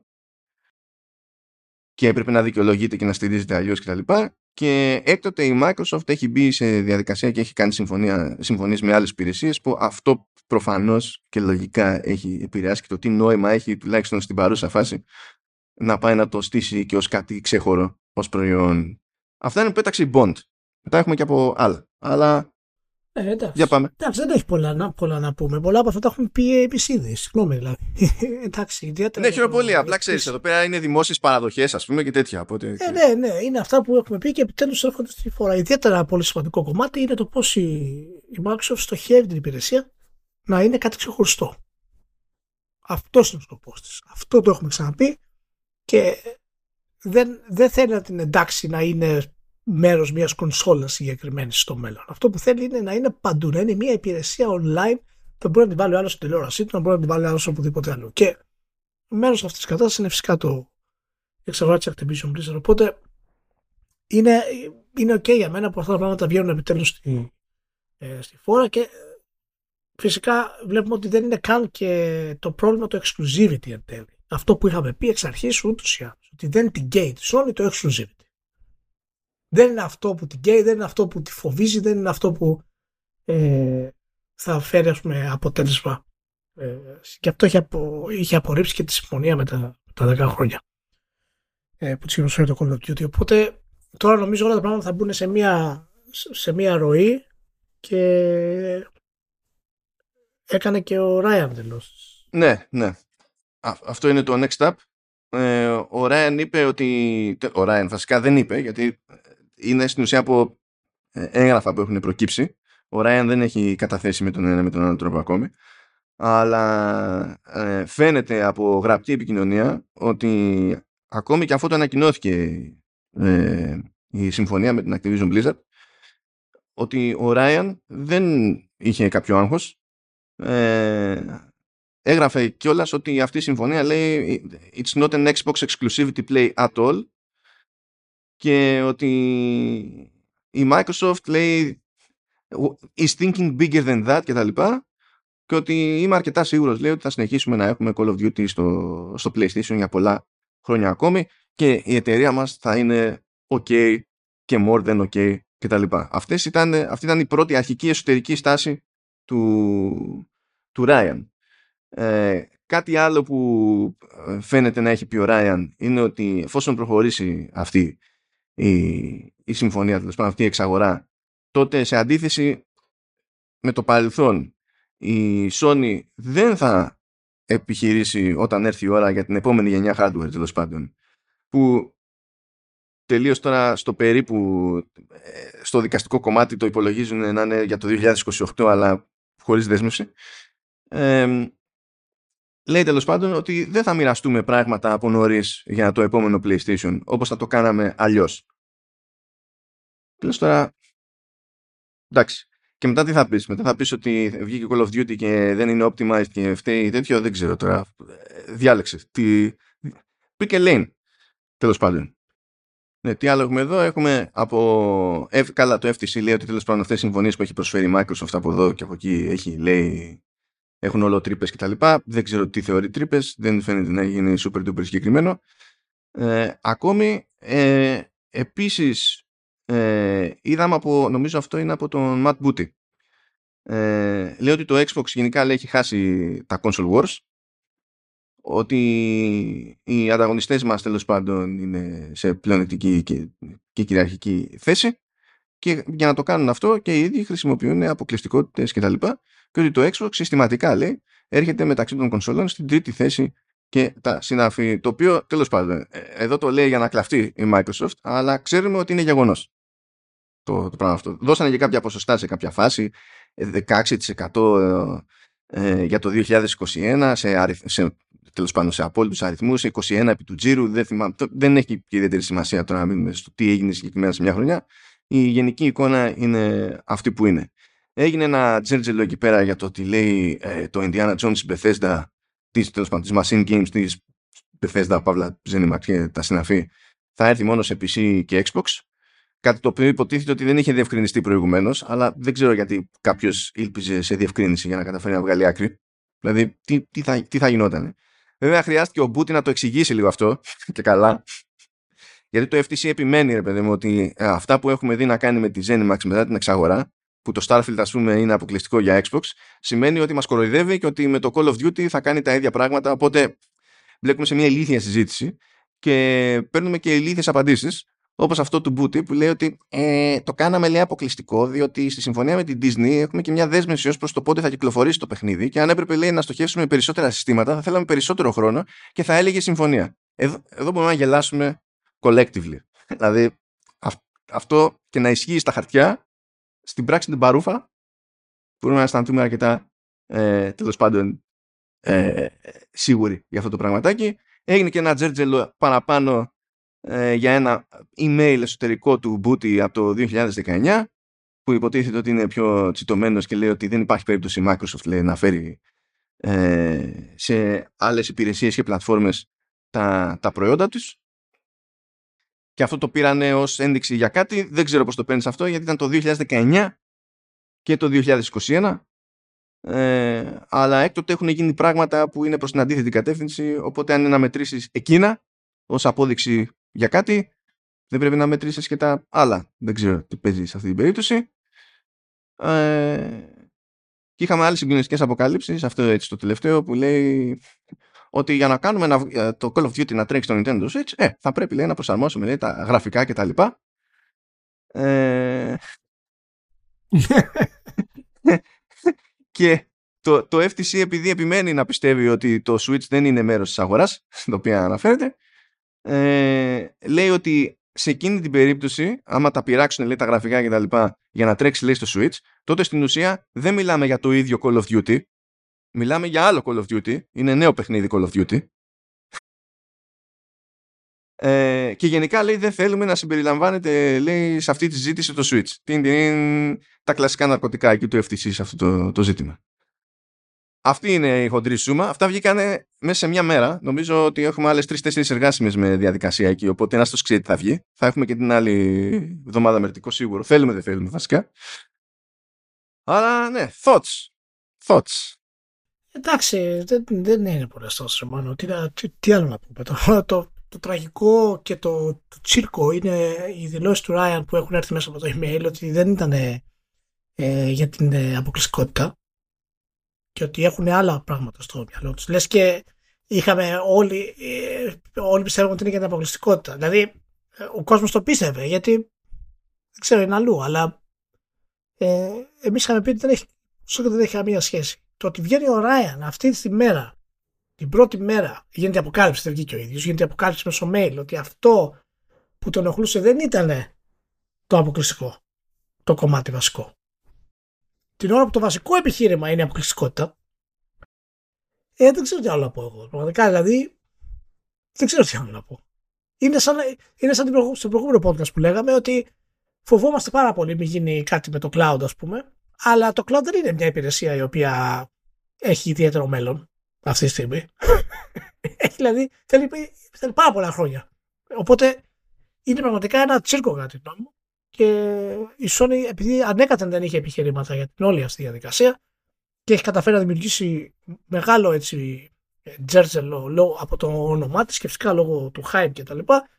και έπρεπε να δικαιολογείται και να στηρίζεται αλλιώς κτλ. Και, και έκτοτε η Microsoft έχει μπει σε διαδικασία και έχει κάνει συμφωνία, συμφωνίες με άλλες υπηρεσίες που αυτό προφανώς και λογικά έχει επηρεάσει και το τι νόημα έχει τουλάχιστον στην παρούσα φάση να πάει να το στήσει και ως κάτι ξέχωρο ως προϊόν. Αυτά είναι πέταξη Bond. Μετά έχουμε και από άλλα. Αλλά ε, εντάξει. Για πάμε. Εντάξει, δεν έχει πολλά να, πολλά να πούμε. Πολλά από αυτά τα έχουν πει εμεί ήδη. Συγγνώμη δηλαδή. εντάξει, ιδιαίτερα. Ναι, χαίρομαι πολύ. Απλά ξέρεις, εδώ πέρα είναι δημόσιες παραδοχές, ας πούμε και τέτοια. Οπότε... Ε, ναι, ναι, είναι αυτά που έχουμε πει και επιτέλους έρχονται στη φορά. Ιδιαίτερα πολύ σημαντικό κομμάτι είναι το πώς η, η Microsoft στοχεύει την υπηρεσία να είναι κάτι ξεχωριστό. Αυτό είναι ο σκοπός της. Αυτό το έχουμε ξαναπεί και δεν, δεν θέλει να την εντάξει να είναι μέρος μιας κονσόλας συγκεκριμένης στο μέλλον. Αυτό που θέλει είναι να είναι παντού, να είναι μια υπηρεσία online που μπορεί να την βάλει άλλος στην τηλεόρασή του, να μπορεί να την βάλει άλλος οπουδήποτε άλλο. Και μέρος αυτής της κατάστασης είναι φυσικά το εξαγορά Activision Blizzard. Οπότε είναι, είναι ok για μένα που αυτά τα πράγματα βγαίνουν επιτέλους στη, ε, στη φόρα και φυσικά βλέπουμε ότι δεν είναι καν και το πρόβλημα το exclusivity εν τέλει. Αυτό που είχαμε πει εξ αρχής ούτως ή άλλως, ότι δεν την gate Sony το exclusivity. Δεν είναι αυτό που την καίει, δεν είναι αυτό που τη φοβίζει, δεν είναι αυτό που ε, θα φέρει ας πούμε, αποτέλεσμα. Ε, και αυτό είχε, απο, είχε απορρίψει και τη συμφωνία με τα, τα 10 χρόνια ε, που της το Call of Duty. Οπότε τώρα νομίζω όλα τα πράγματα θα μπουν σε μια, σε μία ροή και έκανε και ο Ράιαν δηλώσεις. Ναι, ναι. αυτό είναι το next step. Ε, ο Ράιαν είπε ότι... Ο Ράιαν βασικά δεν είπε γιατί είναι στην ουσία από ε, έγγραφα που έχουν προκύψει. Ο Ράιαν δεν έχει καταθέσει με τον ένα με τον άλλο τρόπο ακόμη. Αλλά ε, φαίνεται από γραπτή επικοινωνία ότι ακόμη και αφού το ανακοινώθηκε ε, η συμφωνία με την Activision Blizzard ότι ο Ράιαν δεν είχε κάποιο άγχος ε, έγραφε κιόλας ότι αυτή η συμφωνία λέει it's not an Xbox exclusivity play at all και ότι η Microsoft λέει is thinking bigger than that και τα λοιπά και ότι είμαι αρκετά σίγουρος λέει ότι θα συνεχίσουμε να έχουμε Call of Duty στο, στο PlayStation για πολλά χρόνια ακόμη και η εταιρεία μας θα είναι ok και more than ok και τα λοιπά. Αυτές ήταν, αυτή ήταν η πρώτη αρχική εσωτερική στάση του, του Ryan. Ε, κάτι άλλο που ε, φαίνεται να έχει πει ο Ryan είναι ότι εφόσον προχωρήσει αυτή η, η συμφωνία, δηλαδή αυτή η εξαγορά, τότε σε αντίθεση με το παρελθόν η Sony δεν θα επιχειρήσει όταν έρθει η ώρα για την επόμενη γενιά hardware τέλος πάντων που τελείως τώρα στο περίπου ε, στο δικαστικό κομμάτι το υπολογίζουν να είναι για το 2028 αλλά χωρίς δέσμευση. Ε, λέει τέλος πάντων ότι δεν θα μοιραστούμε πράγματα από νωρίς για το επόμενο PlayStation όπως θα το κάναμε αλλιώς. Τέλος τώρα εντάξει και μετά τι θα πεις, μετά θα πεις ότι βγήκε Call of Duty και δεν είναι optimized και φταίει τέτοιο, δεν ξέρω τώρα. Διάλεξες. Τι... Πήκε lane, τέλος πάντων. Ναι, τι άλλο έχουμε εδώ, έχουμε από... Καλά, το FTC λέει ότι τέλος πάντων αυτές οι συμφωνίες που έχει προσφέρει η Microsoft από εδώ και από εκεί έχει, λέει, έχουν όλο τρύπες κτλ. Δεν ξέρω τι θεωρεί τρύπες, δεν φαίνεται να γίνει super duper συγκεκριμένο. Ε, ακόμη, ε, επίσης, ε, είδαμε από, νομίζω αυτό είναι από τον Matt Booty. Ε, λέει ότι το Xbox γενικά λέει, έχει χάσει τα console wars ότι οι ανταγωνιστές μας τέλος πάντων είναι σε πλεονεκτική και, και κυριαρχική θέση και για να το κάνουν αυτό και οι ίδιοι χρησιμοποιούν αποκλειστικότητες και τα λοιπά και ότι το Xbox συστηματικά λέει έρχεται μεταξύ των κονσόλων στην τρίτη θέση και τα συνάφη το οποίο τέλος πάντων ε, εδώ το λέει για να κλαφτεί η Microsoft αλλά ξέρουμε ότι είναι γεγονός το, το πράγμα αυτό. Δώσανε και κάποια ποσοστά σε κάποια φάση, 16% ε, ε, για το 2021 σε, αριθ, σε, τέλος πάντων σε απόλυτους αριθμούς, 21 επί του τζίρου, δεν, θυμάμαι, δεν έχει και ιδιαίτερη σημασία τώρα να μείνουμε στο τι έγινε συγκεκριμένα σε μια χρονιά. Η γενική εικόνα είναι αυτή που είναι. Έγινε ένα τζέρτζελο εκεί πέρα για το ότι λέει ε, το Indiana Jones Bethesda της, τέλος πάντων, της Machine Games της Bethesda, Παύλα, Zenimax και τα συναφή θα έρθει μόνο σε PC και Xbox Κάτι το οποίο υποτίθεται ότι δεν είχε διευκρινιστεί προηγουμένως, αλλά δεν ξέρω γιατί κάποιος ήλπιζε σε διευκρίνηση για να καταφέρει να βγάλει άκρη. Δηλαδή, τι, τι, θα, τι θα γινόταν. Βέβαια, χρειάστηκε ο Μπούτι να το εξηγήσει λίγο αυτό και καλά. Γιατί το FTC επιμένει, ρε παιδί μου, ότι ε, αυτά που έχουμε δει να κάνει με τη Zenimax μετά την εξαγορά, που το Starfield, ας πούμε, είναι αποκλειστικό για Xbox, σημαίνει ότι μας κοροϊδεύει και ότι με το Call of Duty θα κάνει τα ίδια πράγματα. Οπότε, μπλέκουμε σε μια ηλίθια συζήτηση και παίρνουμε και ηλίθιες απαντήσεις όπως αυτό του Booty που λέει ότι ε, το κάναμε λέει αποκλειστικό διότι στη συμφωνία με την Disney έχουμε και μια δέσμευση ως προς το πότε θα κυκλοφορήσει το παιχνίδι και αν έπρεπε λέει να στοχεύσουμε περισσότερα συστήματα θα θέλαμε περισσότερο χρόνο και θα έλεγε συμφωνία. Εδώ, εδώ μπορούμε να γελάσουμε collectively. δηλαδή αυτό και να ισχύει στα χαρτιά στην πράξη την παρούφα μπορούμε να αισθανθούμε αρκετά ε, τέλος πάντων ε, σίγουροι για αυτό το πραγματάκι. Έγινε και ένα τζέρτζελο παραπάνω ε, για ένα email εσωτερικό του Booty από το 2019 που υποτίθεται ότι είναι πιο τσιτωμένος και λέει ότι δεν υπάρχει περίπτωση η Microsoft λέει, να φέρει ε, σε άλλες υπηρεσίες και πλατφόρμες τα, τα προϊόντα τους και αυτό το πήρανε ως ένδειξη για κάτι δεν ξέρω πώς το παίρνεις αυτό γιατί ήταν το 2019 και το 2021 ε, αλλά έκτοτε έχουν γίνει πράγματα που είναι προς την αντίθετη κατεύθυνση οπότε αν είναι να μετρήσεις εκείνα ως απόδειξη για κάτι, δεν πρέπει να μετρήσεις και τα άλλα. Δεν ξέρω τι παίζει σε αυτή την περίπτωση. Ε, και είχαμε άλλες συγκλονιστικές αποκάλυψεις, αυτό έτσι το τελευταίο, που λέει ότι για να κάνουμε ένα, το Call of Duty να τρέξει στο Nintendo Switch, ε, θα πρέπει λέει, να προσαρμόσουμε λέει, τα γραφικά κτλ. Ε, και το, το FTC επειδή επιμένει να πιστεύει ότι το Switch δεν είναι μέρος της αγοράς, στην οποία αναφέρεται, ε, λέει ότι σε εκείνη την περίπτωση, άμα τα πειράξουν λέει, τα γραφικά και τα λοιπά για να τρέξει λέει στο Switch, τότε στην ουσία δεν μιλάμε για το ίδιο Call of Duty, μιλάμε για άλλο Call of Duty, είναι νέο παιχνίδι Call of Duty. Ε, και γενικά λέει δεν θέλουμε να συμπεριλαμβάνεται λέει, σε αυτή τη ζήτηση το Switch. Τι είναι τα κλασικά ναρκωτικά εκεί του FTC σε αυτό το, το ζήτημα. Αυτή είναι η χοντρή σούμα. Αυτά βγήκαν μέσα σε μια μέρα. Νομίζω ότι έχουμε άλλες τρει-τέσσερι εργάσιμες με διαδικασία εκεί. Οπότε ένας το ξέρει τι θα βγει. Θα έχουμε και την άλλη εβδομάδα μερτικό σίγουρο. Θέλουμε, δεν θέλουμε βασικά. Αλλά ναι, thoughts. Thoughts. Εντάξει, δεν, δεν είναι πολλέ τόσο μόνο. Τι, τι, τι, άλλο να πούμε. Το, το, το τραγικό και το, το τσίρκο είναι οι δηλώσεις του Ράιαν που έχουν έρθει μέσα από το email ότι δεν ήταν ε, για την ε, αποκλειστικότητα και ότι έχουν άλλα πράγματα στο μυαλό τους. Λες και είχαμε όλοι, ε, όλοι πιστεύουμε ότι είναι για την αποκλειστικότητα. Δηλαδή, ο κόσμος το πίστευε γιατί δεν ξέρω, είναι αλλού, αλλά ε, εμείς είχαμε πει ότι δεν έχει, δεν έχει καμία σχέση. Το ότι βγαίνει ο Ράιαν αυτή τη μέρα, την πρώτη μέρα, γίνεται αποκάλυψη, δεν βγήκε ο ίδιος, γίνεται αποκάλυψη μέσω mail ότι αυτό που τον ενοχλούσε δεν ήταν το αποκλειστικό, το κομμάτι βασικό την ώρα που το βασικό επιχείρημα είναι η αποκλειστικότητα, ε, δεν ξέρω τι άλλο να πω εγώ. Πραγματικά δηλαδή, δεν ξέρω τι άλλο να πω. Είναι σαν, είναι σαν στο προηγούμενο podcast που λέγαμε ότι φοβόμαστε πάρα πολύ μην γίνει κάτι με το cloud, ας πούμε. Αλλά το cloud δεν είναι μια υπηρεσία η οποία έχει ιδιαίτερο μέλλον αυτή τη στιγμή. έχει δηλαδή, θέλει, θέλει πάρα πολλά χρόνια. Οπότε είναι πραγματικά ένα τσίρκο κατά τη γνώμη μου και η Sony επειδή ανέκαθεν δεν είχε επιχειρήματα για την όλη αυτή τη διαδικασία και έχει καταφέρει να δημιουργήσει μεγάλο έτσι τζέρτζελο από το όνομά της και φυσικά λόγω του hype και τα λοιπά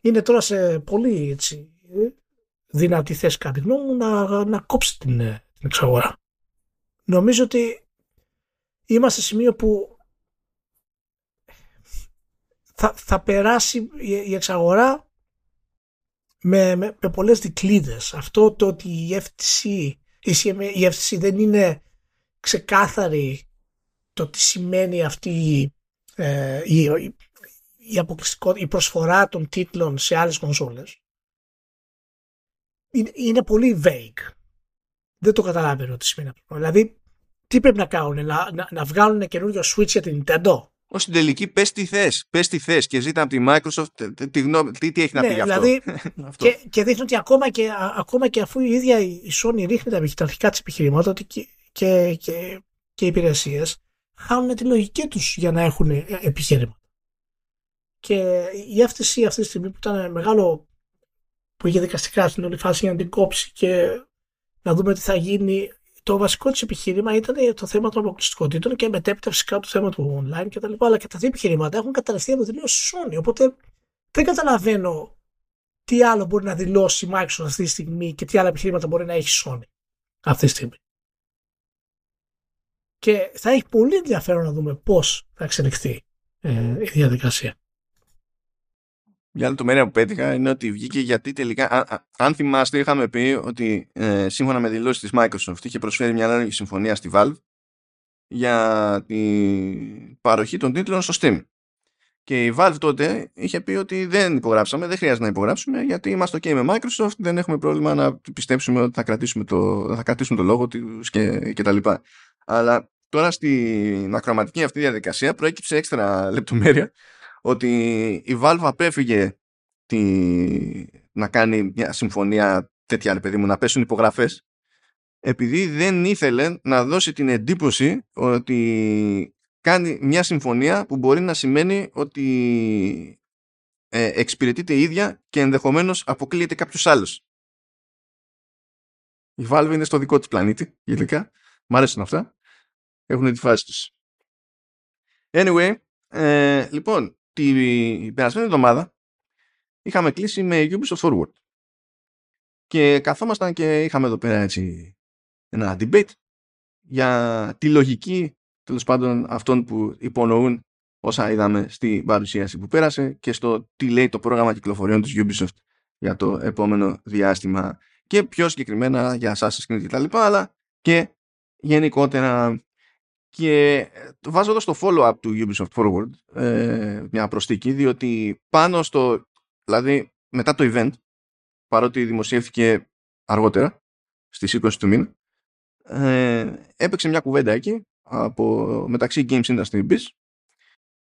είναι τώρα σε πολύ έτσι δυνατή θέση κατά τη γνώμη μου να, να κόψει την, την εξαγορά. Νομίζω ότι είμαστε σε σημείο που θα, θα περάσει η εξαγορά με, με, με πολλές δικλείδες. Αυτό το ότι η FTC, η FTC δεν είναι ξεκάθαρη το τι σημαίνει αυτή ε, η, η, η προσφορά των τίτλων σε άλλες κονσόλες είναι, είναι πολύ vague. Δεν το καταλαβαίνω τι σημαίνει αυτό. Δηλαδή, τι πρέπει να κάνουν, να, να, να βγάλουν καινούριο Switch για την Nintendo; Ω στην τελική πες τι θες. Πες τι θες και ζήτα από τη Microsoft τι, γνώμη, τι, τι έχει να ναι, πει γι' δηλαδή, αυτό. και, και δείχνει ότι ακόμα και, ακόμα και αφού η ίδια η Sony ρίχνει τα αρχικά της επιχειρήματα ότι και, και, και, και οι υπηρεσίες χάνουν τη λογική τους για να έχουν επιχείρημα. Και η FTC αυτή τη στιγμή που ήταν μεγάλο που είχε δικαστικά στην όλη φάση για να την κόψει και να δούμε τι θα γίνει το βασικό της επιχείρημα ήταν το θέμα των αποκλειστικότητων και μετέπειτα φυσικά το θέμα του online κτλ. Αλλά και τα δύο επιχειρήματα έχουν καταρρευθεί από τελείω Sony. Οπότε δεν καταλαβαίνω τι άλλο μπορεί να δηλώσει η Microsoft αυτή τη στιγμή και τι άλλα επιχειρήματα μπορεί να έχει η Sony αυτή τη στιγμή. Και θα έχει πολύ ενδιαφέρον να δούμε πώς θα εξελιχθεί ε, η διαδικασία. Μια λεπτομέρεια που πέτυχα είναι ότι βγήκε γιατί τελικά, αν θυμάστε, είχαμε πει ότι ε, σύμφωνα με δηλώσεις της Microsoft είχε προσφέρει μια ανάλογη συμφωνία στη Valve για την παροχή των τίτλων στο Steam. Και η Valve τότε είχε πει ότι δεν υπογράψαμε, δεν χρειάζεται να υπογράψουμε γιατί είμαστε OK με Microsoft, δεν έχουμε πρόβλημα να πιστέψουμε ότι θα κρατήσουμε το, θα κρατήσουμε το λόγο τους και, και τα λοιπά. Αλλά τώρα στην ακροματική αυτή διαδικασία προέκυψε έξτρα λεπτομέρεια ότι η Valve απέφυγε τη... να κάνει μια συμφωνία τέτοια, ρε παιδί μου, να πέσουν υπογραφές επειδή δεν ήθελε να δώσει την εντύπωση ότι κάνει μια συμφωνία που μπορεί να σημαίνει ότι ε, εξυπηρετείται η ίδια και ενδεχομένως αποκλείεται κάποιος άλλος. Η Valve είναι στο δικό της πλανήτη, γενικά. Μ' αρέσουν αυτά. Έχουν τη φάση τους. Anyway, ε, λοιπόν, την περασμένη εβδομάδα είχαμε κλείσει με Ubisoft Forward. Και καθόμασταν και είχαμε εδώ πέρα έτσι ένα debate για τη λογική τέλος πάντων αυτών που υπονοούν όσα είδαμε στην παρουσίαση που πέρασε και στο τι λέει το πρόγραμμα κυκλοφοριών της Ubisoft για το επόμενο διάστημα. και πιο συγκεκριμένα για Assassin's Creed κτλ. αλλά και γενικότερα και βάζω εδώ στο follow-up του Ubisoft Forward ε, μια προστίκη διότι πάνω στο δηλαδή μετά το event παρότι δημοσιεύτηκε αργότερα στις 20 του μήνα ε, έπαιξε μια κουβέντα εκεί από, μεταξύ Games Industry Biz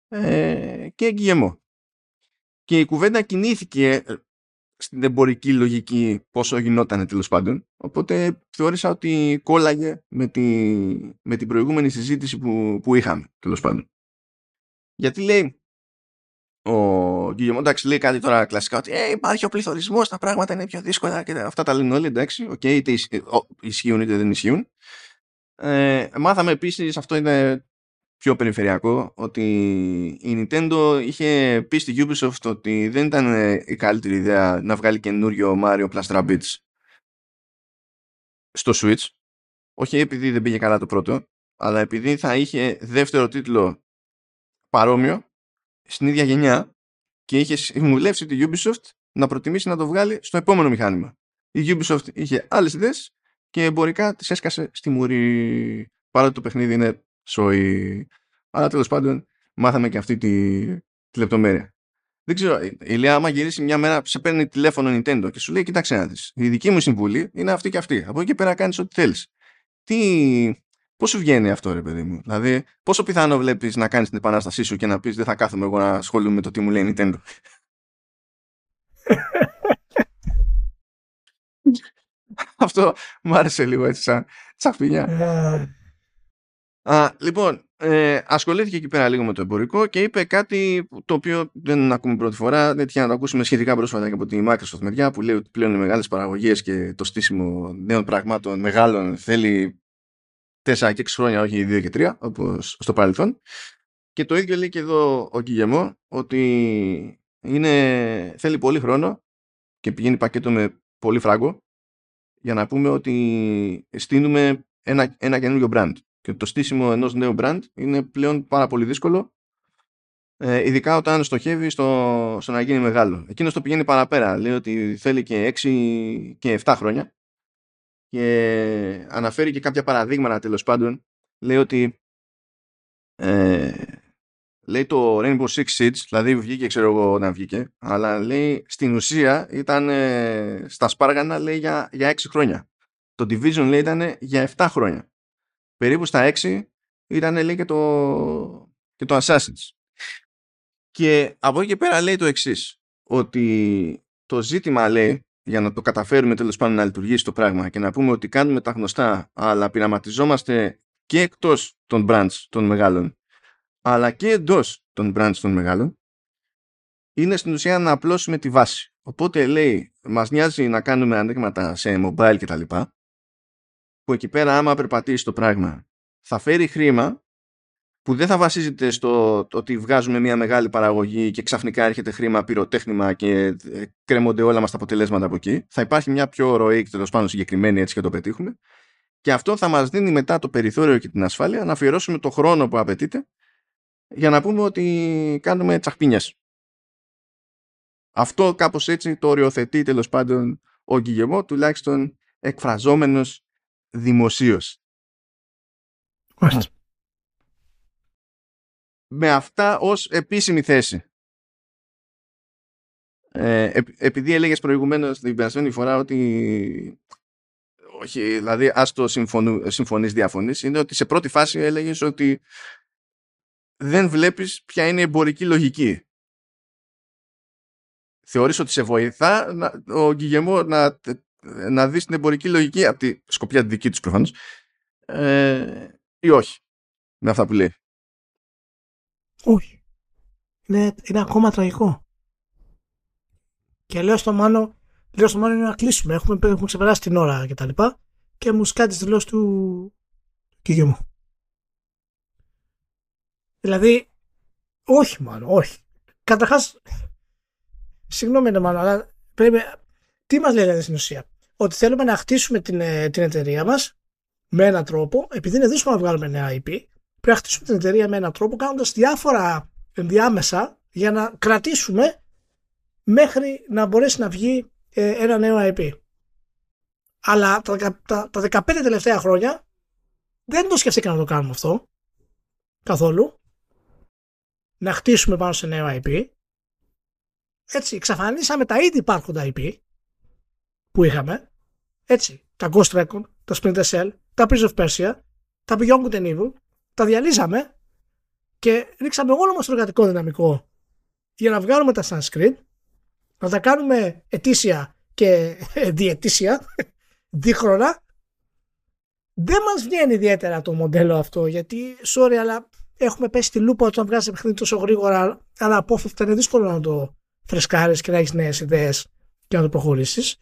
ε, και Guillemot. Και η κουβέντα κινήθηκε ε, στην εμπορική λογική πόσο γινόταν τέλος πάντων. Οπότε θεώρησα ότι κόλλαγε με, τη, με την προηγούμενη συζήτηση που, που είχαμε τέλος πάντων. Γιατί λέει ο Γκυγεμό, εντάξει, λέει κάτι τώρα κλασικά ότι ε, υπάρχει ο πληθωρισμός, τα πράγματα είναι πιο δύσκολα και αυτά τα λένε όλοι. Εντάξει, okay, είτε ισχύουν είτε δεν ισχύουν. Ε, μάθαμε επίσης, αυτό είναι πιο περιφερειακό ότι η Nintendo είχε πει στη Ubisoft ότι δεν ήταν η καλύτερη ιδέα να βγάλει καινούριο Mario Plus Rabbids στο Switch όχι επειδή δεν πήγε καλά το πρώτο αλλά επειδή θα είχε δεύτερο τίτλο παρόμοιο στην ίδια γενιά και είχε συμβουλεύσει τη Ubisoft να προτιμήσει να το βγάλει στο επόμενο μηχάνημα. Η Ubisoft είχε άλλες ιδέες και εμπορικά τις έσκασε στη μουρή παρότι το παιχνίδι είναι σοϊ. Αλλά τέλος πάντων μάθαμε και αυτή τη, τη λεπτομέρεια. Δεν ξέρω, η Ηλία, άμα γυρίσει μια μέρα, σε παίρνει τηλέφωνο Nintendo και σου λέει: Κοιτάξτε να δεις. Η δική μου συμβουλή είναι αυτή και αυτή. Από εκεί και πέρα κάνεις ό,τι θέλεις. Τι. Πώς σου βγαίνει αυτό, ρε παιδί μου; Δηλαδή, πόσο πιθανό βλέπεις να κάνεις την επανάστασή σου και να πεις: Δεν θα κάθομαι εγώ να ασχολούμαι με το τι μου λέει Nintendo. αυτό μου άρεσε λίγο έτσι σαν τσαφινιά. Ε, Α, λοιπόν, ε, ασχολήθηκε εκεί πέρα λίγο με το εμπορικό και είπε κάτι το οποίο δεν ακούμε πρώτη φορά. Δεν τυχαία να το ακούσουμε σχετικά πρόσφατα και από τη Microsoft μεριά που λέει ότι πλέον οι μεγάλες παραγωγές και το στήσιμο νέων πραγμάτων μεγάλων θέλει 4 και 6 χρόνια, όχι 2 και 3, όπως στο παρελθόν. Και το ίδιο λέει και εδώ ο Κιγεμό, ότι είναι, θέλει πολύ χρόνο και πηγαίνει πακέτο με πολύ φράγκο για να πούμε ότι στείλουμε ένα, ένα καινούριο brand και το στήσιμο ενός νέου brand είναι πλέον πάρα πολύ δύσκολο ε, ειδικά όταν στοχεύει στο, στο να γίνει μεγάλο. Εκείνος το πηγαίνει παραπέρα. Λέει ότι θέλει και 6 και 7 χρόνια και αναφέρει και κάποια παραδείγματα τέλος πάντων. Λέει ότι ε, λέει το Rainbow Six Siege, δηλαδή βγήκε ξέρω εγώ όταν βγήκε, αλλά λέει στην ουσία ήταν ε, στα σπάργανα λέει για, για 6 χρόνια. Το Division λέει ήταν για 7 χρόνια περίπου στα 6 ήταν λέει και το, και το Assassin's. Και από εκεί και πέρα λέει το εξής ότι το ζήτημα λέει για να το καταφέρουμε τέλος πάντων να λειτουργήσει το πράγμα και να πούμε ότι κάνουμε τα γνωστά αλλά πειραματιζόμαστε και εκτός των brands των μεγάλων αλλά και εντός των brands των μεγάλων είναι στην ουσία να απλώσουμε τη βάση. Οπότε λέει, μας νοιάζει να κάνουμε ανοίγματα σε mobile κτλ που εκεί πέρα άμα περπατήσει το πράγμα θα φέρει χρήμα που δεν θα βασίζεται στο ότι βγάζουμε μια μεγάλη παραγωγή και ξαφνικά έρχεται χρήμα πυροτέχνημα και ε, κρέμονται όλα μας τα αποτελέσματα από εκεί. Θα υπάρχει μια πιο ροή και τέλος πάντων συγκεκριμένη έτσι και το πετύχουμε. Και αυτό θα μας δίνει μετά το περιθώριο και την ασφάλεια να αφιερώσουμε το χρόνο που απαιτείται για να πούμε ότι κάνουμε τσαχπίνιας. Αυτό κάπως έτσι το οριοθετεί τέλος πάντων ο Γκυγεμό, τουλάχιστον εκφραζόμενος δημοσίως. Με αυτά ως επίσημη θέση. Ε, επειδή έλεγες προηγουμένως την περασμένη φορά ότι όχι, δηλαδή ας το συμφωνείς διαφωνείς είναι ότι σε πρώτη φάση έλεγες ότι δεν βλέπεις ποια είναι η εμπορική λογική. Θεωρείς ότι σε βοηθά να, ο Γκυγεμό να να δεις την εμπορική λογική από τη σκοπιά τη δική τους προφανώς ε, ή όχι με αυτά που λέει. Όχι. Είναι, είναι ακόμα τραγικό. Και λέω στο Μάνο, λέω στο Μάνο να κλείσουμε. Έχουμε, έχουμε ξεπεράσει την ώρα και τα λοιπά και μου σκάτει τη δηλώση του κύριο μου. Δηλαδή, όχι μάλλον, όχι. Καταρχάς, συγγνώμη, μάλλον, αλλά πρέπει, τι μας λέγανε στην ουσία; Ότι θέλουμε να χτίσουμε την, ε, την εταιρεία μας με έναν τρόπο, επειδή είναι δύσκολο να βγάλουμε νέα IP, πρέπει να χτίσουμε την εταιρεία με έναν τρόπο κάνοντας διάφορα ενδιάμεσα για να κρατήσουμε μέχρι να μπορέσει να βγει ε, ένα νέο IP. Αλλά τα, τα, τα 15 τελευταία χρόνια δεν το σκεφτήκαμε να το κάνουμε αυτό καθόλου. Να χτίσουμε πάνω σε νέο IP. Έτσι, εξαφανίσαμε τα ήδη υπάρχοντα IP που είχαμε. Έτσι, τα Ghost Recon, τα Splinter Cell, τα Prince of Persia, τα Beyond Good and Evil, τα διαλύσαμε και ρίξαμε όλο μας το εργατικό δυναμικό για να βγάλουμε τα sunscreen, να τα κάνουμε ετήσια και διετήσια, δίχρονα. Δεν μας βγαίνει ιδιαίτερα το μοντέλο αυτό, γιατί, sorry, αλλά έχουμε πέσει τη λούπα όταν βγάζει παιχνίδι τόσο γρήγορα, αλλά απόφευκτα είναι δύσκολο να το φρεσκάρεις και να έχεις νέες ιδέες και να το προχωρήσεις.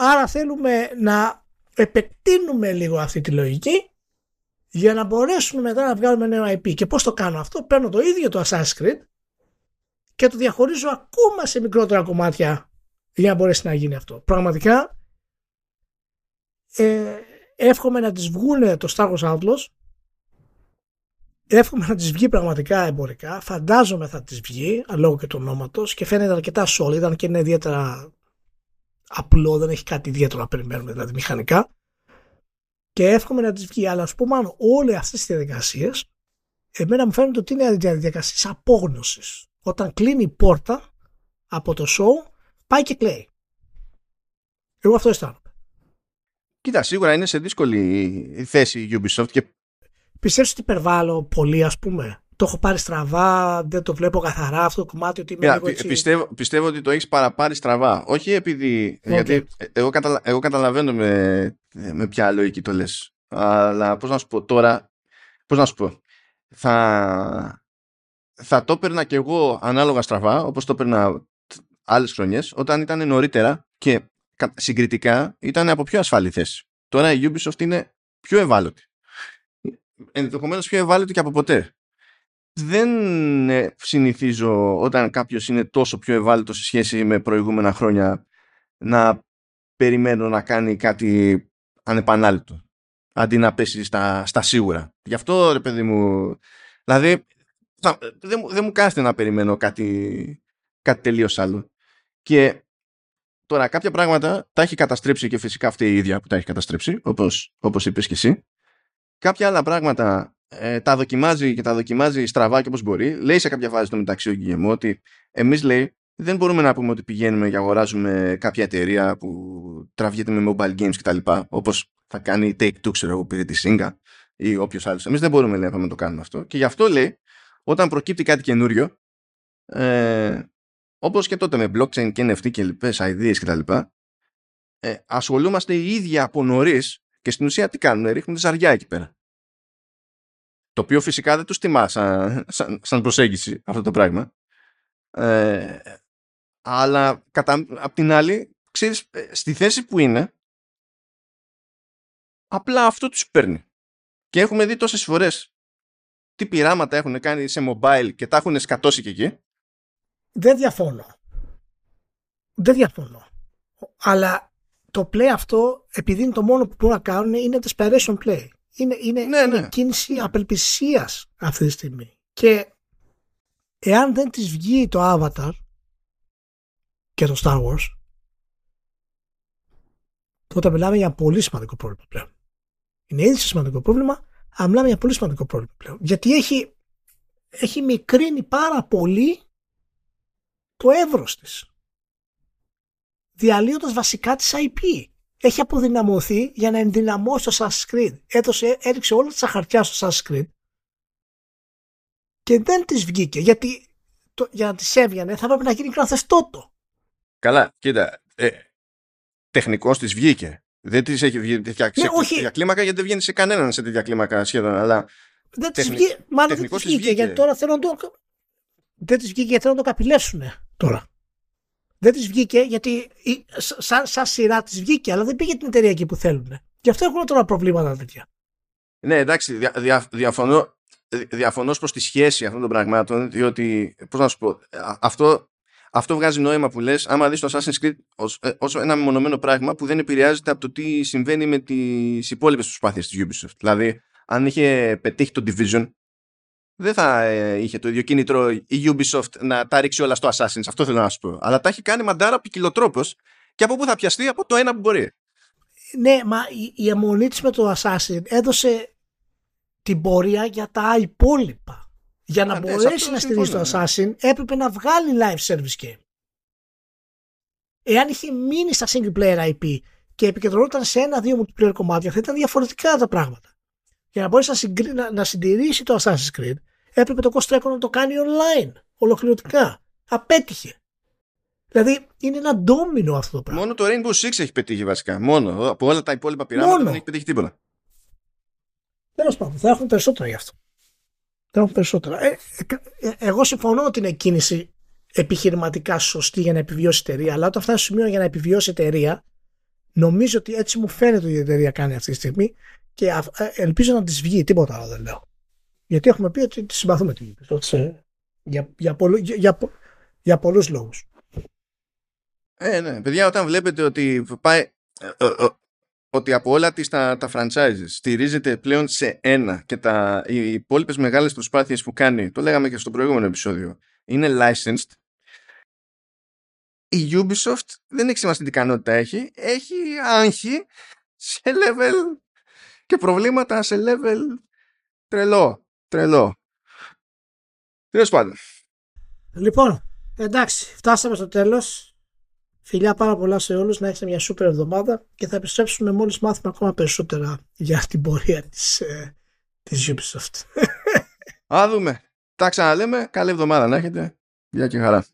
Άρα θέλουμε να επεκτείνουμε λίγο αυτή τη λογική για να μπορέσουμε μετά να βγάλουμε νέο IP. Και πώς το κάνω αυτό, παίρνω το ίδιο το Assassin's Creed και το διαχωρίζω ακόμα σε μικρότερα κομμάτια για να μπορέσει να γίνει αυτό. Πραγματικά ε, εύχομαι να τις βγουν το Star Wars Outlaws εύχομαι να τις βγει πραγματικά εμπορικά φαντάζομαι θα τις βγει λόγω και του ονόματος και φαίνεται αρκετά solid αν και είναι ιδιαίτερα απλό δεν έχει κάτι ιδιαίτερο να περιμένουμε δηλαδή μηχανικά και εύχομαι να τις βγει αλλά ας πούμε μάλλον όλες αυτές τις διαδικασίες εμένα μου φαίνεται ότι είναι διαδικασίες απόγνωσης όταν κλείνει η πόρτα από το show πάει και κλαίει. Εγώ αυτό αισθάνομαι. Κοίτα, σίγουρα είναι σε δύσκολη θέση η Ubisoft και... Πιστεύεις ότι υπερβάλλω πολύ ας πούμε; Το έχω πάρει στραβά, δεν το βλέπω καθαρά αυτό το κομμάτι ότι είμαι λίγο έτσι... πιστεύω, πιστεύω ότι το έχεις παραπάρει στραβά. Όχι επειδή... Γιατί εγώ, καταλα, εγώ καταλαβαίνω με, με ποια λογική το λες. Αλλά πώς να σου πω τώρα... Πώς να σου πω. Θα, θα το έπαιρνα κι εγώ ανάλογα στραβά, όπως το έπαιρνα άλλες χρονιές, όταν ήταν νωρίτερα και συγκριτικά ήταν από πιο ασφαλή θέση. Τώρα η Ubisoft είναι πιο ευάλωτη. Ενδεχομένως πιο ευάλωτη και από ποτέ. Δεν ε, συνηθίζω όταν κάποιος είναι τόσο πιο ευάλωτος σε σχέση με προηγούμενα χρόνια να περιμένω να κάνει κάτι ανεπανάληπτο αντί να πέσει στα, στα σίγουρα. Γι' αυτό ρε παιδί μου δηλαδή δεν, δεν μου κάνετε να περιμένω κάτι, κάτι τελείως άλλο. Και τώρα κάποια πράγματα τα έχει καταστρέψει και φυσικά αυτή η ίδια που τα έχει καταστρέψει, όπως, όπως είπες και εσύ. Κάποια άλλα πράγματα ε, τα δοκιμάζει και τα δοκιμάζει στραβά και όπως μπορεί. Λέει σε κάποια φάση το μεταξύ ο Γκυγεμό ότι εμείς λέει δεν μπορούμε να πούμε ότι πηγαίνουμε και αγοράζουμε κάποια εταιρεία που τραβιέται με mobile games κτλ. Όπως θα κάνει η Take-Two, ξέρω εγώ, πήρε τη Singa ή όποιος άλλος. Εμείς δεν μπορούμε λέει, να το κάνουμε αυτό. Και γι' αυτό λέει όταν προκύπτει κάτι καινούριο, ε, όπως και τότε με blockchain και NFT και λοιπές ideas κτλ. Ε, ασχολούμαστε οι ίδιοι από νωρίς και στην ουσία τι κάνουν, ρίχνουν ζαριά εκεί πέρα. Το οποίο φυσικά δεν τους τιμά σαν, σαν, προσέγγιση αυτό το πράγμα. Ε, αλλά κατά, απ' την άλλη, ξέρεις, ε, στη θέση που είναι, απλά αυτό τους παίρνει. Και έχουμε δει τόσες φορές τι πειράματα έχουν κάνει σε mobile και τα έχουν σκατώσει και εκεί. Δεν διαφώνω. Δεν διαφώνω. Αλλά το play αυτό, επειδή είναι το μόνο που μπορούν να κάνουν, είναι desperation play. Είναι, είναι, ναι, ναι. είναι κίνηση απελπισίας αυτή τη στιγμή. Και εάν δεν της βγει το Avatar και το Star Wars, τότε μιλάμε για πολύ σημαντικό πρόβλημα πλέον. Είναι ήδη σημαντικό πρόβλημα, αλλά μιλάμε για πολύ σημαντικό πρόβλημα πλέον. Γιατί έχει, έχει μικρύνει πάρα πολύ το εύρος της. Διαλύοντας βασικά της IP. Έχει αποδυναμωθεί για να ενδυναμώσει το Assassin's Creed. Έδωσε, έριξε όλα τα χαρτιά στο Assassin's Creed και δεν της βγήκε. Γιατί το, για να της έβγαινε θα έπρεπε να γίνει το. Καλά, κοίτα. Ε, τεχνικός της βγήκε. Δεν της έχει βγει τέτοια, ναι, όχι. κλίμακα γιατί δεν βγαίνει σε κανέναν σε τέτοια κλίμακα σχεδόν. Αλλά δεν της βγήκε. Μάλλον δεν της βγήκε, γιατί τώρα θέλω να το. Δεν της βγήκε γιατί θέλουν να το καπηλεύσουν τώρα. Δεν της βγήκε γιατί σαν, σαν σειρά της βγήκε, αλλά δεν πήγε την εταιρεία εκεί που θέλουν. Γι' αυτό έχουν τώρα προβλήματα τέτοια. Ναι, εντάξει, δια, δια, διαφωνώ, διαφωνώ προς τη σχέση αυτών των πραγμάτων, διότι, πώς να σου πω, αυτό αυτό βγάζει νόημα που λες άμα δεις το Assassin's Creed ως, ε, ως ένα μεμονωμένο πράγμα που δεν επηρεάζεται από το τι συμβαίνει με τις υπόλοιπες προσπάθειες της Ubisoft. Δηλαδή, αν είχε πετύχει το Division, δεν θα ε, είχε το ίδιο κίνητρο η Ubisoft να τα ρίξει όλα στο Assassin's. Αυτό θέλω να σου πω. Αλλά τα έχει κάνει μαντάρα ποικιλοτρόπω και από πού θα πιαστεί από το ένα που μπορεί. ναι, μα η, η αιμονή της με το Assassin έδωσε την πορεία για τα υπόλοιπα. Για να Α, ναι, σε μπορέσει αυτό να στηρίζει το συμφωνώ, ναι. Assassin έπρεπε να βγάλει live service game. Εάν είχε μείνει στα single player IP και επικεντρωνόταν σε ένα-δύο multiplayer κομμάτια θα ήταν διαφορετικά τα πράγματα. Για να μπορέσει να, συγκρι... να, να συντηρήσει το Assassin's Creed έπρεπε το Ghost Recon να το κάνει online, ολοκληρωτικά. Απέτυχε. Δηλαδή είναι ένα ντόμινο αυτό το πράγμα. Μόνο το Rainbow Six έχει πετύχει βασικά. Μόνο. Από όλα τα υπόλοιπα πειράματα Μόνο. δεν έχει πετύχει τίποτα. Τέλος πάντων, θα έχουν περισσότερα γι' αυτό. Θα έχουν περισσότερα. Ε, ε, ε, εγώ συμφωνώ ότι είναι κίνηση επιχειρηματικά σωστή για να επιβιώσει η εταιρεία, αλλά όταν φτάσει στο σημείο για να επιβιώσει η εταιρεία, νομίζω ότι έτσι μου φαίνεται ότι η εταιρεία κάνει αυτή τη στιγμή και α- ε, ελπίζω να της βγει. Τίποτα άλλο δεν λέω. Γιατί έχουμε πει ότι τη συμπαθούμε την Ubisoft, σε- για, για, πολλού, για, για, πο- για πολλούς λόγους. Ε, ναι. Παιδιά, όταν βλέπετε ότι πάει. ε, ε, ε, ότι από όλα τις τα, τα franchises στηρίζεται πλέον σε ένα και τα, οι υπόλοιπες μεγάλες προσπάθειες που κάνει, το λέγαμε και στο προηγούμενο επεισόδιο, είναι licensed, η Ubisoft δεν έχει σημασία τι ικανότητα έχει, έχει άγχη σε level και προβλήματα σε level τρελό, τρελό. Τέλος πάντων. Λοιπόν, εντάξει, φτάσαμε στο τέλος. Φιλιά πάρα πολλά σε όλους, να έχετε μια σούπερ εβδομάδα και θα επιστρέψουμε μόλις μάθουμε ακόμα περισσότερα για την πορεία της, ε, της Ubisoft. Α δούμε. Τα ξαναλέμε. Καλή εβδομάδα να έχετε. Γεια και χαρά.